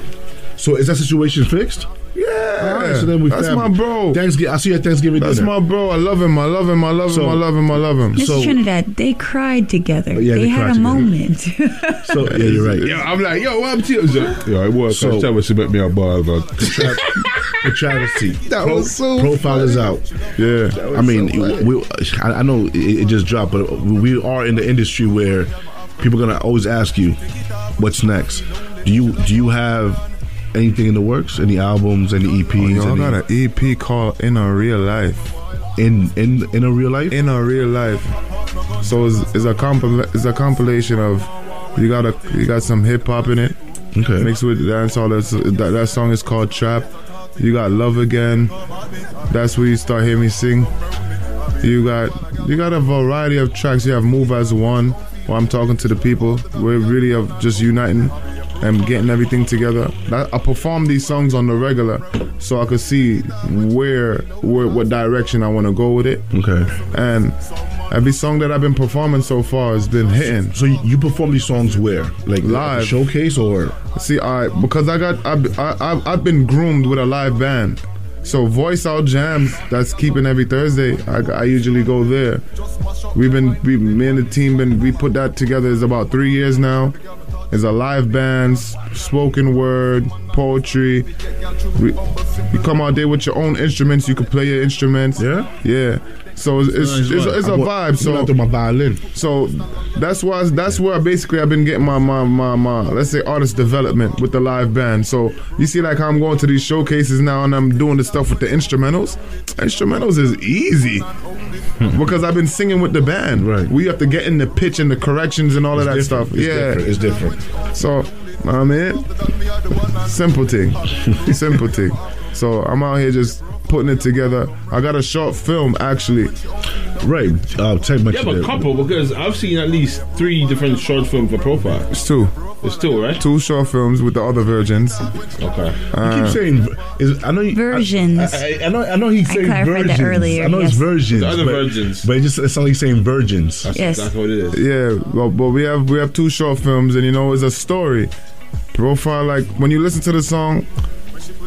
So is that situation fixed? Yeah, All right, so then we that's family. my bro. Thanksgiving. I see you at Thanksgiving That's dinner. my bro. I love him. I love him. I love him. I love him. I love him. Miss So Trinidad, they cried together. Oh, yeah, they, they had a together. moment. So yeah, you're right. Yeah, I'm like, yo, what up to you? So, yo, I work. So- So, tell me she met me a ball, but The travesty. That was so profile is out. yeah, I mean, we, I, I know it, it just dropped, but we are in the industry where people are gonna always ask you, "What's next?" Do you do you have anything in the works? Any albums? Any EPs? Oh, I any, got an EP called "In a Real Life." in in in a real life? In a real life. So it's, it's a compil- it's a compilation of you got a you got some hip hop in it. Okay. Mixed with dancehall. That's, that that song is called Trap. You got Love Again. That's where you start hearing me sing. You got you got a variety of tracks. You have Move as One, where I'm talking to the people. We're really of just uniting and getting everything together. I, perform these songs on the regular, so I could see where, where what direction I want to go with it. Okay. And every song that I've been performing so far has been hitting. So you, perform these songs where? Like Live. showcase or? See, I because I got I've, I, I've been groomed with a live band. So voice out jams that's keeping every Thursday. I, I usually go there. We've been we me and the team been we put that together. It's about three years now. It's a live band, spoken word, poetry. You come out there with your own instruments. You can play your instruments. Yeah? yeah. So it's it's, it's, it's a vibe. So gonna my violin. so that's why that's where basically I've been getting my my my my let's say artist development with the live band. So you see like how I'm going to these showcases now and I'm doing the stuff with the instrumentals. Instrumentals is easy. Hmm. because I've been singing with the band. Right. We have to get in the pitch and the corrections and all of that It's stuff. It's yeah. different. It's different. So, I mean, simple thing. simple thing. So I'm out here just putting it together. I got a short film actually. Right. I'll take my you have a couple because I've seen at least three different short films for profile. It's two. It's two, right? Two short films with the other virgins. Okay. Uh, You keep saying is I know you, Versions. I, I, I know I know he's I saying clarified that virgins. earlier, I know yes. it's virgins. The other but, virgins. But it just it's only saying virgins. That's Yes. exactly what it is. Yeah, well, but we have we have two short films, and you know it's a story. Profile like when you listen to the song,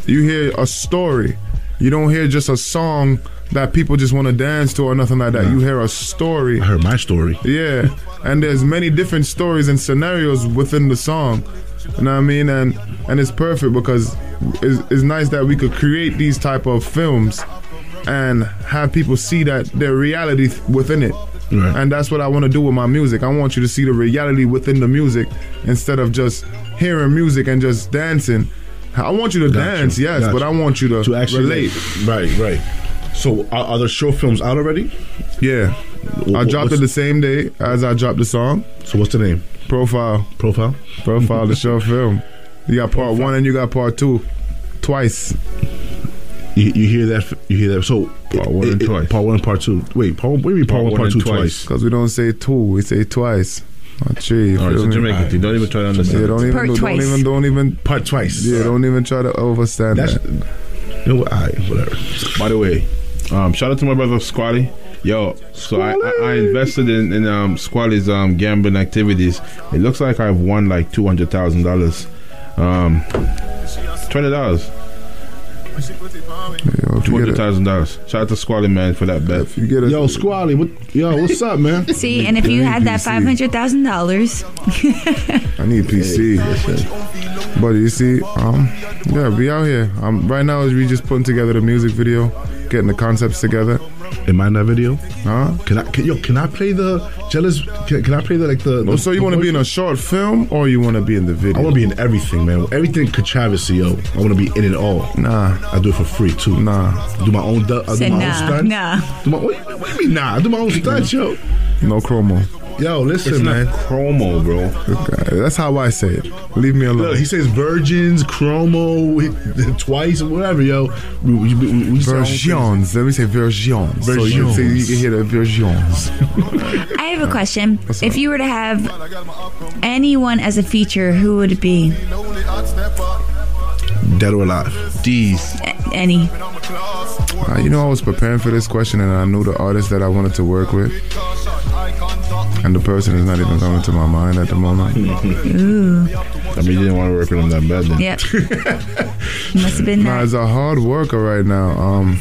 you hear a story, you don't hear just a song that people just want to dance to or nothing like that. You hear a story. I heard my story. Yeah, and there's many different stories and scenarios within the song. You know what I mean? And and it's perfect because it's, it's nice that we could create these type of films and have people see that their reality within it. And that's what I want to do with my music. I want you to see the reality within the music instead of just hearing music and just dancing. I want you to Gotcha. dance, yes, Gotcha. but I want you to, to actually relate. Right, right. So are, are the short films out already? Yeah. I dropped it the same day as I dropped the song. So what's the name? Profile. Profile. Profile the short film. You got part one and you got part two, twice. You, you hear that? You hear that? So part one and twice. Part one, and part two. Wait, part one. What do you mean part, one, part two, twice? Because we don't say two, we say twice. Not three. you All right, it's a? Jamaican thing. Don't even try to understand Yeah, don't even, Part do, twice. don't even, don't even part twice. Yeah, don't even try to overstand That's- that. You know what? Alright, whatever. By the way, um, shout out to my brother Squally. Yo, so I, I, I invested in, in um, Squally's um, gambling activities. It looks like I've won like two hundred thousand dollars, um, twenty dollars, two hundred thousand dollars. Shout out to Squally man for that bet. you get Yo, Squally, what? Yo, what's up, man? See, and if you had that five hundred thousand dollars, I need PC. But you see, um, yeah, we out here. Um, right now we just putting together the music video, getting the concepts together. Am I in that video? Huh? Can I? Can, yo, can I play the jealous? Can, can I play the like the? Oh, so you want to be in a short film or you want to be in the video? I want to be in everything, man. Everything controversy, yo. I want to be in it all. Nah, I do it for free too. Nah, I do my own. du- I do said my nah, own stunts. nah. Do my, what, what do you mean nah? I do my own stunts, yo. No chromo. Yo, listen, It's man. chromo, bro. That's how I say it. Leave me alone. Look, he says virgins, chromo, twice, whatever, yo. We, we, we, we say our own things. Versions. Let me say virgins. So you can, say, you can hear the versions. I have a question. If you were to have anyone as a feature, who would it be? Dead or alive. D's. A- Any? Uh, you know, I was preparing for this question and I knew the artist that I wanted to work with. And the person is not even coming to my mind at the moment. Ooh. I mean, you didn't want to work with him that bad then. Yep. Must have been Nah, that. it's a hard worker right now. Um,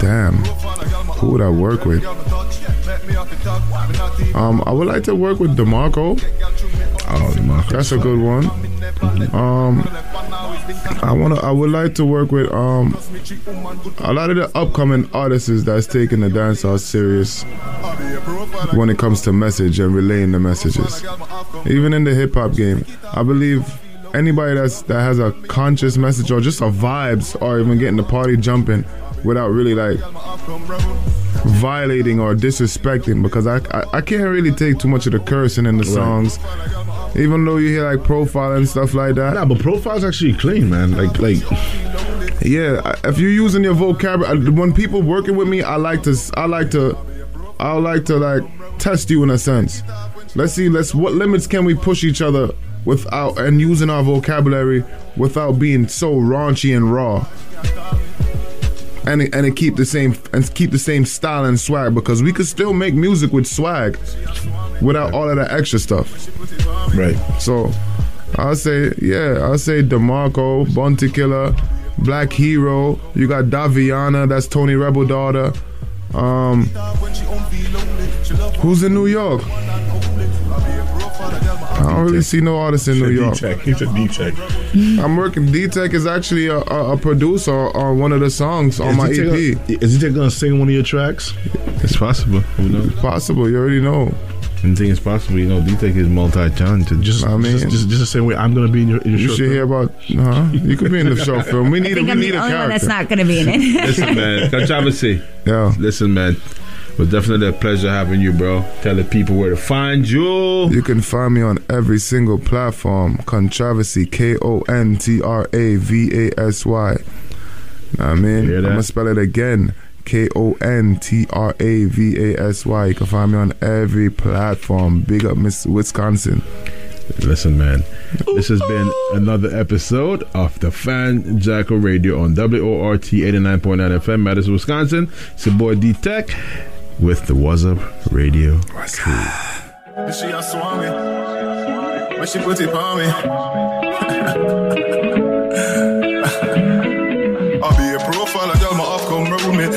damn, who would I work with? Um, I would like to work with Demarco. Oh, Demarco. That's a good one. Um, I wanna. I would like to work with um a lot of the upcoming artists that's taking the dancehall serious when it comes to message and relaying the messages. Even in the hip hop game, I believe anybody that's that has a conscious message or just a vibes or even getting the party jumping without really like violating or disrespecting because I, I I can't really take too much of the cursing in the songs. Even though you hear like profile and stuff like that. Nah, but profile's actually clean, man. Like, like, Yeah, if you're using your vocabulary, uh, when people working with me, I like to, I like to, I like to like test you in a sense. Let's see, let's what limits can we push each other without and using our vocabulary without being so raunchy and raw. And and it keep the same and keep the same style and swag because we could still make music with swag without all of that extra stuff. Right. So I'll say, yeah, I'll say DeMarco, Bounty Killer, Black Hero. You got Davianah, that's Tony Rebel daughter. Um, who's in New York? I don't really see no artists in New York. D-Tech. He's a D-Tech. I'm working. D Tech is actually a, a, a producer on one of the songs on my Is EP. D-Tech gonna- Is he gonna sing one of your tracks? It's possible. Who knows? Possible. You already know. And think it's possible. You know, D-Tech is multi-talented. Just, I mean, just, just, just the same way I'm gonna be in your, in your You short should film. hear about. Huh? You could be in the short film. We I need. a, we I'm need the a only one that's not going to be in it. Listen, man. Controversy. Yeah. Listen, man. Was definitely a pleasure having you, bro. Tell the people where to find you. You can find me on every single platform. Controversy, K O N T R A V A S Y. I mean, I'm gonna spell it again. K O N T R A V A S Y. You can find me on every platform. Big up, Miss Wisconsin. Listen, man. This has been another episode of the Fanjacker Radio on WORT 89.9 FM, Madison, Wisconsin. It's your boy D Tech with the What's Up Radio crew. And she a swami. When she put it on me.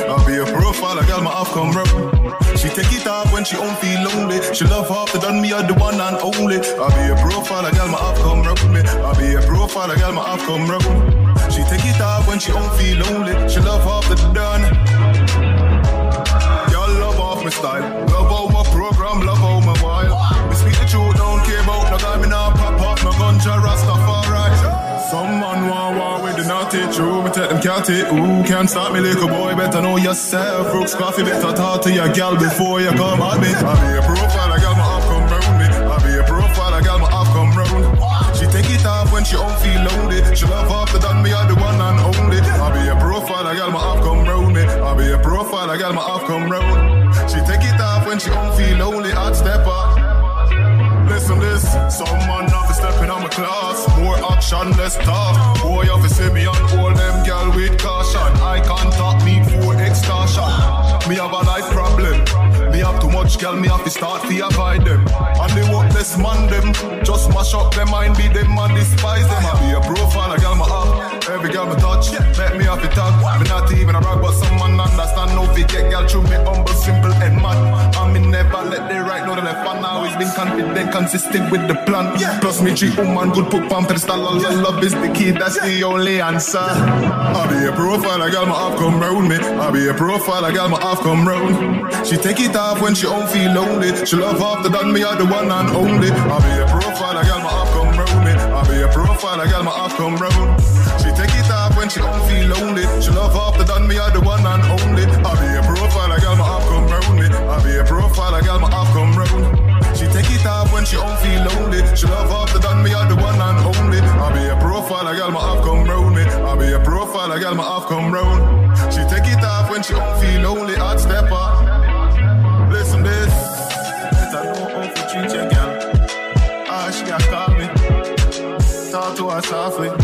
I'll be a profile, girl, my off come round. She take it off when she don't feel lonely. She love half the done me are the one and only. I'll be a profile, a girl my off come round me. I be a profile, a girl my off come round. She take it off when she don't feel lonely. She love half the done. Style, love how my program, love how my wild. Me speak the truth, don't care about no guy, me nah pop up, no gunja Rastafari. Some man want war with the naughty true, me take them cat it. Ooh, can't stop me, little boy, better know yourself. Brooks coffee, better talk to your gal before you come at me. I be a profile, I got my off come round me. I be a profile, I got my off come round. She take it off when she don't feel lonely. She love after some man have to step in on my class. More action, less talk. Boy, have to see me on all them gal with caution. I can't talk me for extortion. Me have a life problem. Me have too much gal, me have to start to avoid them. And the worthless man them, just mash up them mind, be them and despise them. I be a profile, a gal my up. Every girl me touch, let me to talk. Me not even a rag, but some man understand. No fit girl through me humble, simple and mad. And me never let the right know the left. And always been confident, consistent with the plan. Plus me treat woman good, put pump pedestal. All the love is the key, that's the only answer. I be a profile, a girl my off come round me. I be a profile, a girl my off come round. She take it off when she don't feel lonely. She love after done me, I the one and only. I be a profile, a girl my off come round me. I be a profile, a girl my off come round. She don't feel lonely. She love after done me, I the one and only. I be a profile, a girl my off come round me. I be a profile, a girl my off come round. She take it off when she don't feel lonely. She love after done me, I the one and only. I be a profile, a girl my off come round me. I be a profile, a girl my off come round. She take it off when she don't feel lonely. I'd step up. Listen this, better know how to treat your girl. Ah, she a call me, talk to her softly.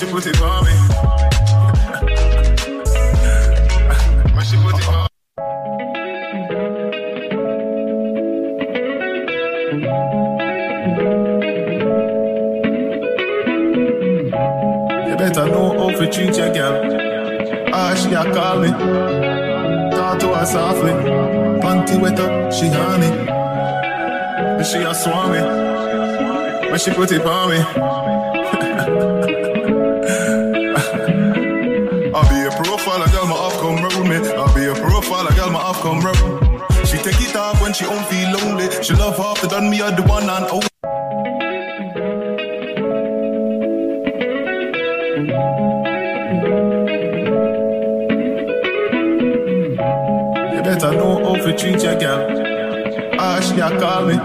She put it on me, when. You better know how to treat your girl. Ah, she a call me. Talk to her softly. Panty wet up, she honey. And she a swan me. When she put it on me. off come round. She take it off when she don't feel lonely. She love half the done me, I the one and only. You better know how to treat your girl. Ah, she a call me.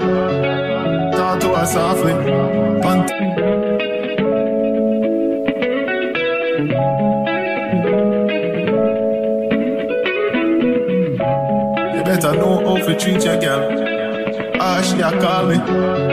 Talk to her softly. Pant. Better know how to treat your girl. Ah, she a call me.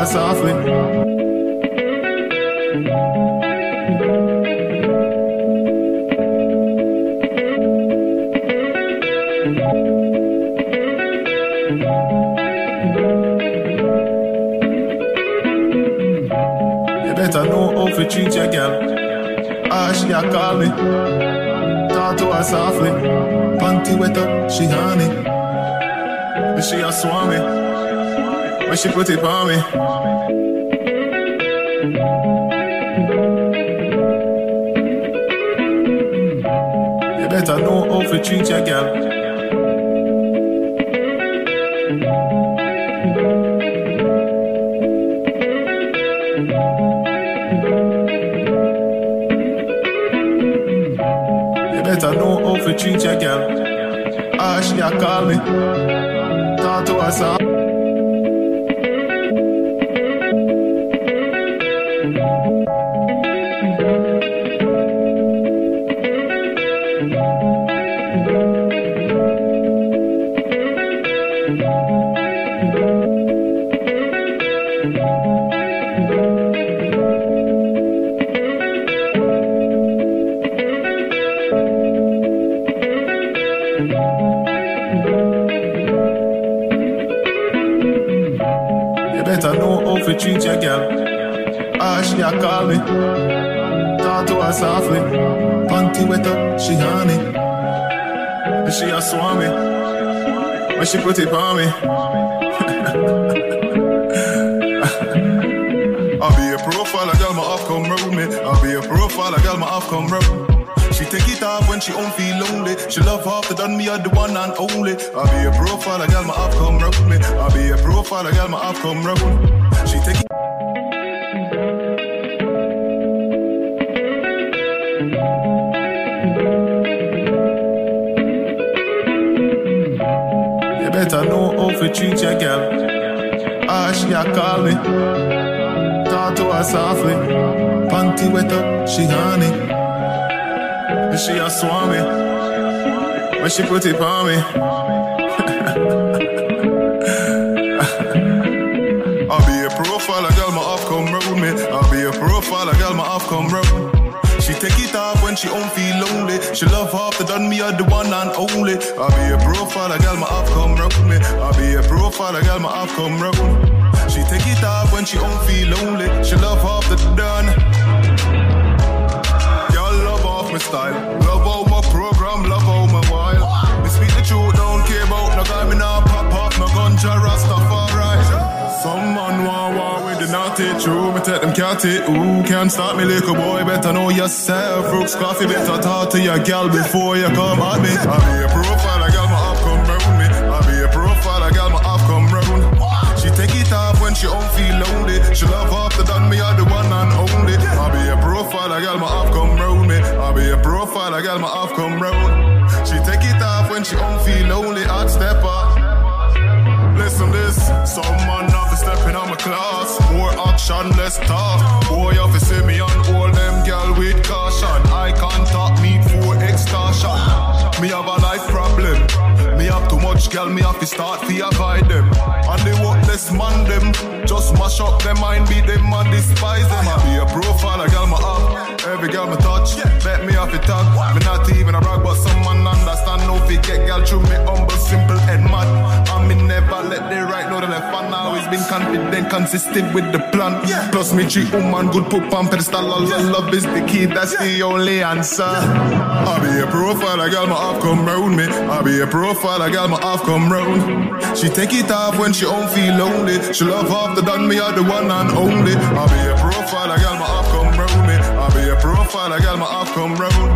Her softly. You better know how to treat your girl. Ah, she a call me. Talk to her softly. Panty wet up, she honey. And she a swan When she put it on me. You better know how to treat your girl. You better a call put it me. I'll be a profile, a girl, my off come me. I'll be a profile, a girl, my off come round. She take it off when she don't feel lonely. She love half the done me are the one and only. I'll be a profile, a girl, my off come round me. I'll be a profile, a girl, my off come round. She take it. A call me. Talk to her softly. Panty wet up, she honey. And she a swan me. When she put it on me. I'll be a profile, a girl, my off come round me. I'll be a profile, a girl, my off come round. She take it off when she don't feel lonely. She love half the done me are the one and only. I'll be a profile, a girl, my off come round me. I'll be a profile, a girl, my off come round. Take it off when she don't feel lonely. She love half the done. Y'all love off my style. Love all my program, love all my while. Me speak the truth, don't care about no guy, me nah pop off, no gunja Rastafari. Some man want war with the naughty true. Me take them cat it, ooh, can't stop me, little boy. Better know yourself. Brooks Coffee, better talk to your gal before you come at me. Gal, me have to start to avoid them. And they worthless man them. Just mash up their mind, beat them and despise them. I be a profile, a gal my up. Every gal me touch, bet me off it talk. Me not even a rag, but some man understand. No fi get gal through me humble, simple and mad. I me never let the right know the left. And always been confident, consistent with the plan. Plus me treat woman good, put on pedestal. All love is the key, that's the only answer. I be a profile, a gal my off come round me. I be a profile, a gal my off come round. She take it off when she don't feel lonely. She love the done me are the one and only. I be a profile, a gal my off come round me. I be a profile, a gal my off come round.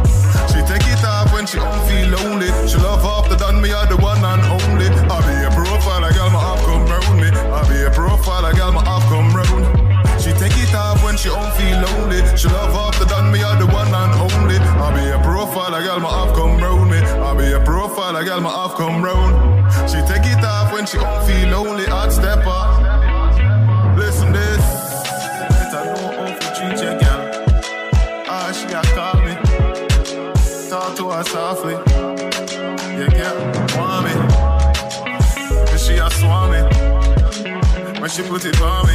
She put it on me.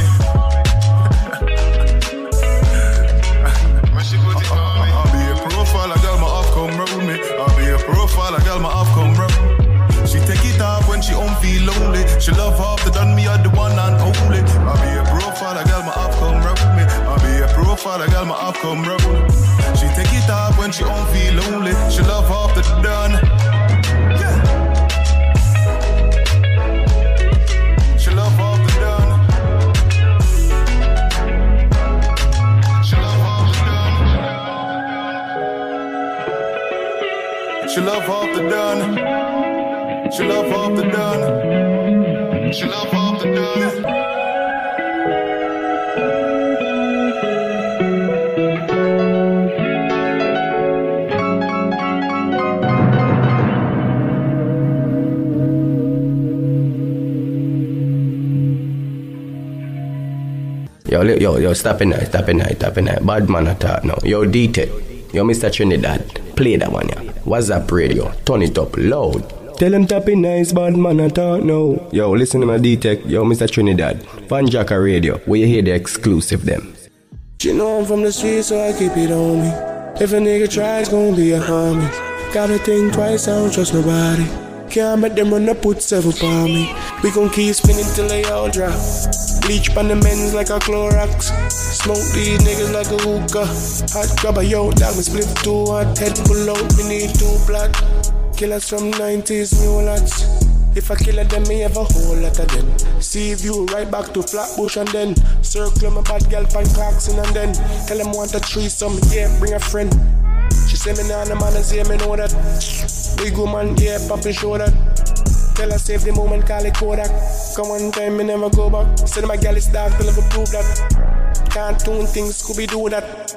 When she put it on me. I'll be a profile, a girl my off come round me. I'll be a profile, a girl my off come round. She take it off when she don't feel lonely. She love the done me are the one and only. I'll be a profile, a girl my off come round me. I'll be a profile, a girl my off come round. She take it off when she don't feel lonely. Yo, yo, yo, stop in there, stop in there, stop in there. Bad man attack now. Yo, DT. Yo, Mr. Trinidad. Play that one, yeah. What's Up radio. Turn it up loud. Tell him tap in nice, bad man attack now. Yo, listen to my DT. Yo, Mr. Trinidad. Fanjacker Radio. Where you hear the exclusive them. You know I'm from the street, so I keep it on me. If a nigga tries, gonna be a homie. Gotta think twice, I don't trust nobody. Can't make them run up, put seven on me. We gon' keep spinning till they all drop. Bleach on the men's like a Clorox. Smoke these niggas like a hookah. Hot grabber, yo, dog, me split two hot. Head pull out, me need two blood. Killers from 90s, new lots. If I kill them, me have a whole lot of them. See view right back to Flatbush and then circle my bad girl pan Clarkson and then tell them want a threesome, yeah, bring a friend. She say me nah no man and say me know that. Big woman, yeah, poppin' show that. Tell her save the moment, call it Kodak. Come one time, me never go back. Say my gal is dark, till never prove that. Can't Cartoon things, Scooby do that.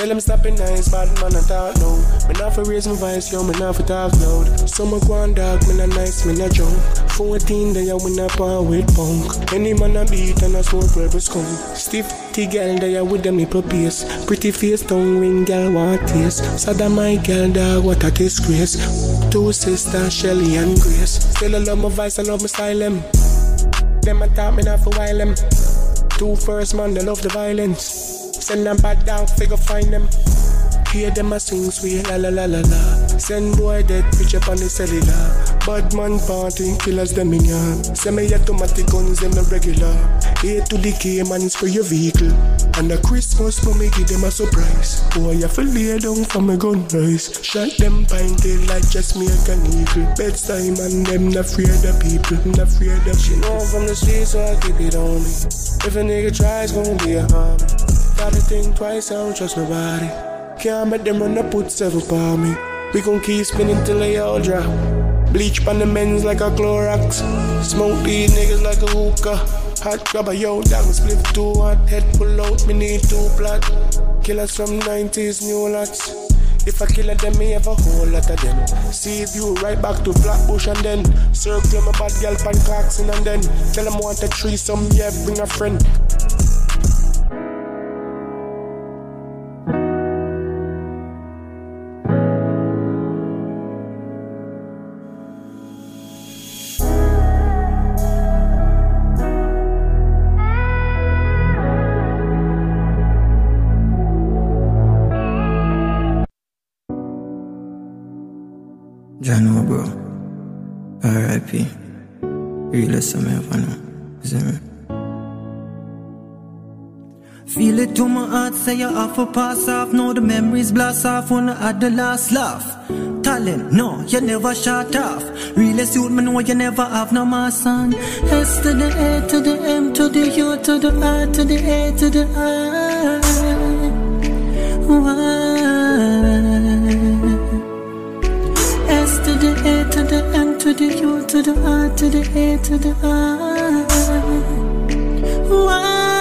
Tell them stop it nice, bad man I talk no. Me not for raise my voice, yo, me not for talk loud. Some go on dark, me not nice, me not drunk. 14 day I win a power with punk. Any man a beat and a smoke rebel skunk. Stiff T girl there with them nipple pace. Pretty face, tongue ring girl want taste. Sada my girl dog, what a disgrace. Two sisters, Shelly and Grace. Still I love my voice, I love my style them. Them a talk me not for while them. Two first man, they love the violence. Send them back down, figure find them. Hear them a sing sweet la la la la la. Send boy dead bitch up on the cellular. Bad man party, killers them in ya. Send me automatic guns, them a regular. A to the K man is for your vehicle. And a Christmas for me give them a surprise. Boy, I feel lay down for my gun rise. Shot them pine tail like just me an eagle. Bedtime and them not afraid of people, not afraid of She know I'm from the streets, so I keep it on me. If a nigga tries, gonna be a harm. Gotta think twice, I don't trust nobody. Can't make them run the put seven for me. We gon' keep spinning till they all drop. Bleach pan the men's like a Clorox. Smoke these niggas like a hookah. Hot grabber, yo, dog, me split two hot. Head pull out, me need two blood. Killers from 90s, new lots. If I kill a them, me have a whole lot of them. See view right back to Flatbush and then circle my bad girl pan Clarkson and then tell them want a threesome, yeah, bring a friend. I ever know. You see me? Feel it to my heart, say you have to pass off. Know the memories blast off when I had the last laugh. Talent, no, you never shut off. Realest youth, me know you never have no more son. S to the A to the M to the U to the R to the A to the I. Why? S to the A to the M to the U to the R to the A to the I. Why?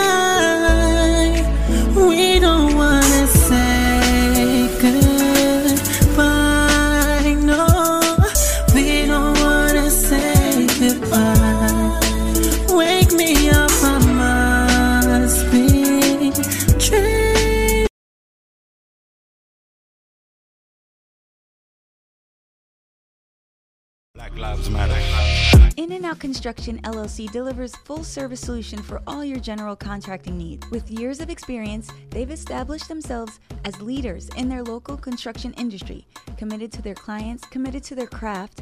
Construction LLC delivers full service solution for all your general contracting needs. With years of experience, they've established themselves as leaders in their local construction industry, committed to their clients, committed to their craft.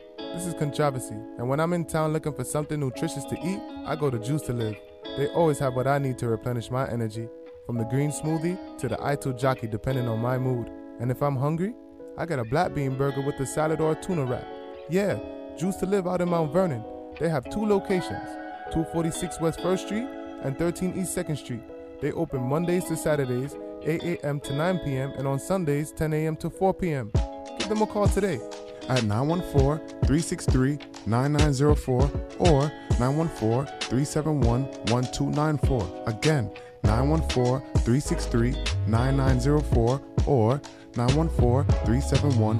this is Controversy, and when I'm in town looking for something nutritious to eat, I go to Juice to Live. They always have what I need to replenish my energy, from the green smoothie to the Ito jockey, depending on my mood. And if I'm hungry, I get a black bean burger with a salad or a tuna wrap. Yeah, Juice to Live out in Mount Vernon. They have two locations 246 West 1st Street and 13 East 2nd Street. They open Mondays to Saturdays 8 a.m. to 9 p.m., and on Sundays, 10 a.m. to 4 p.m. Give them a call today at 914 363 9904 or 914 371 1294. Again, 914 363 9904 or 914 371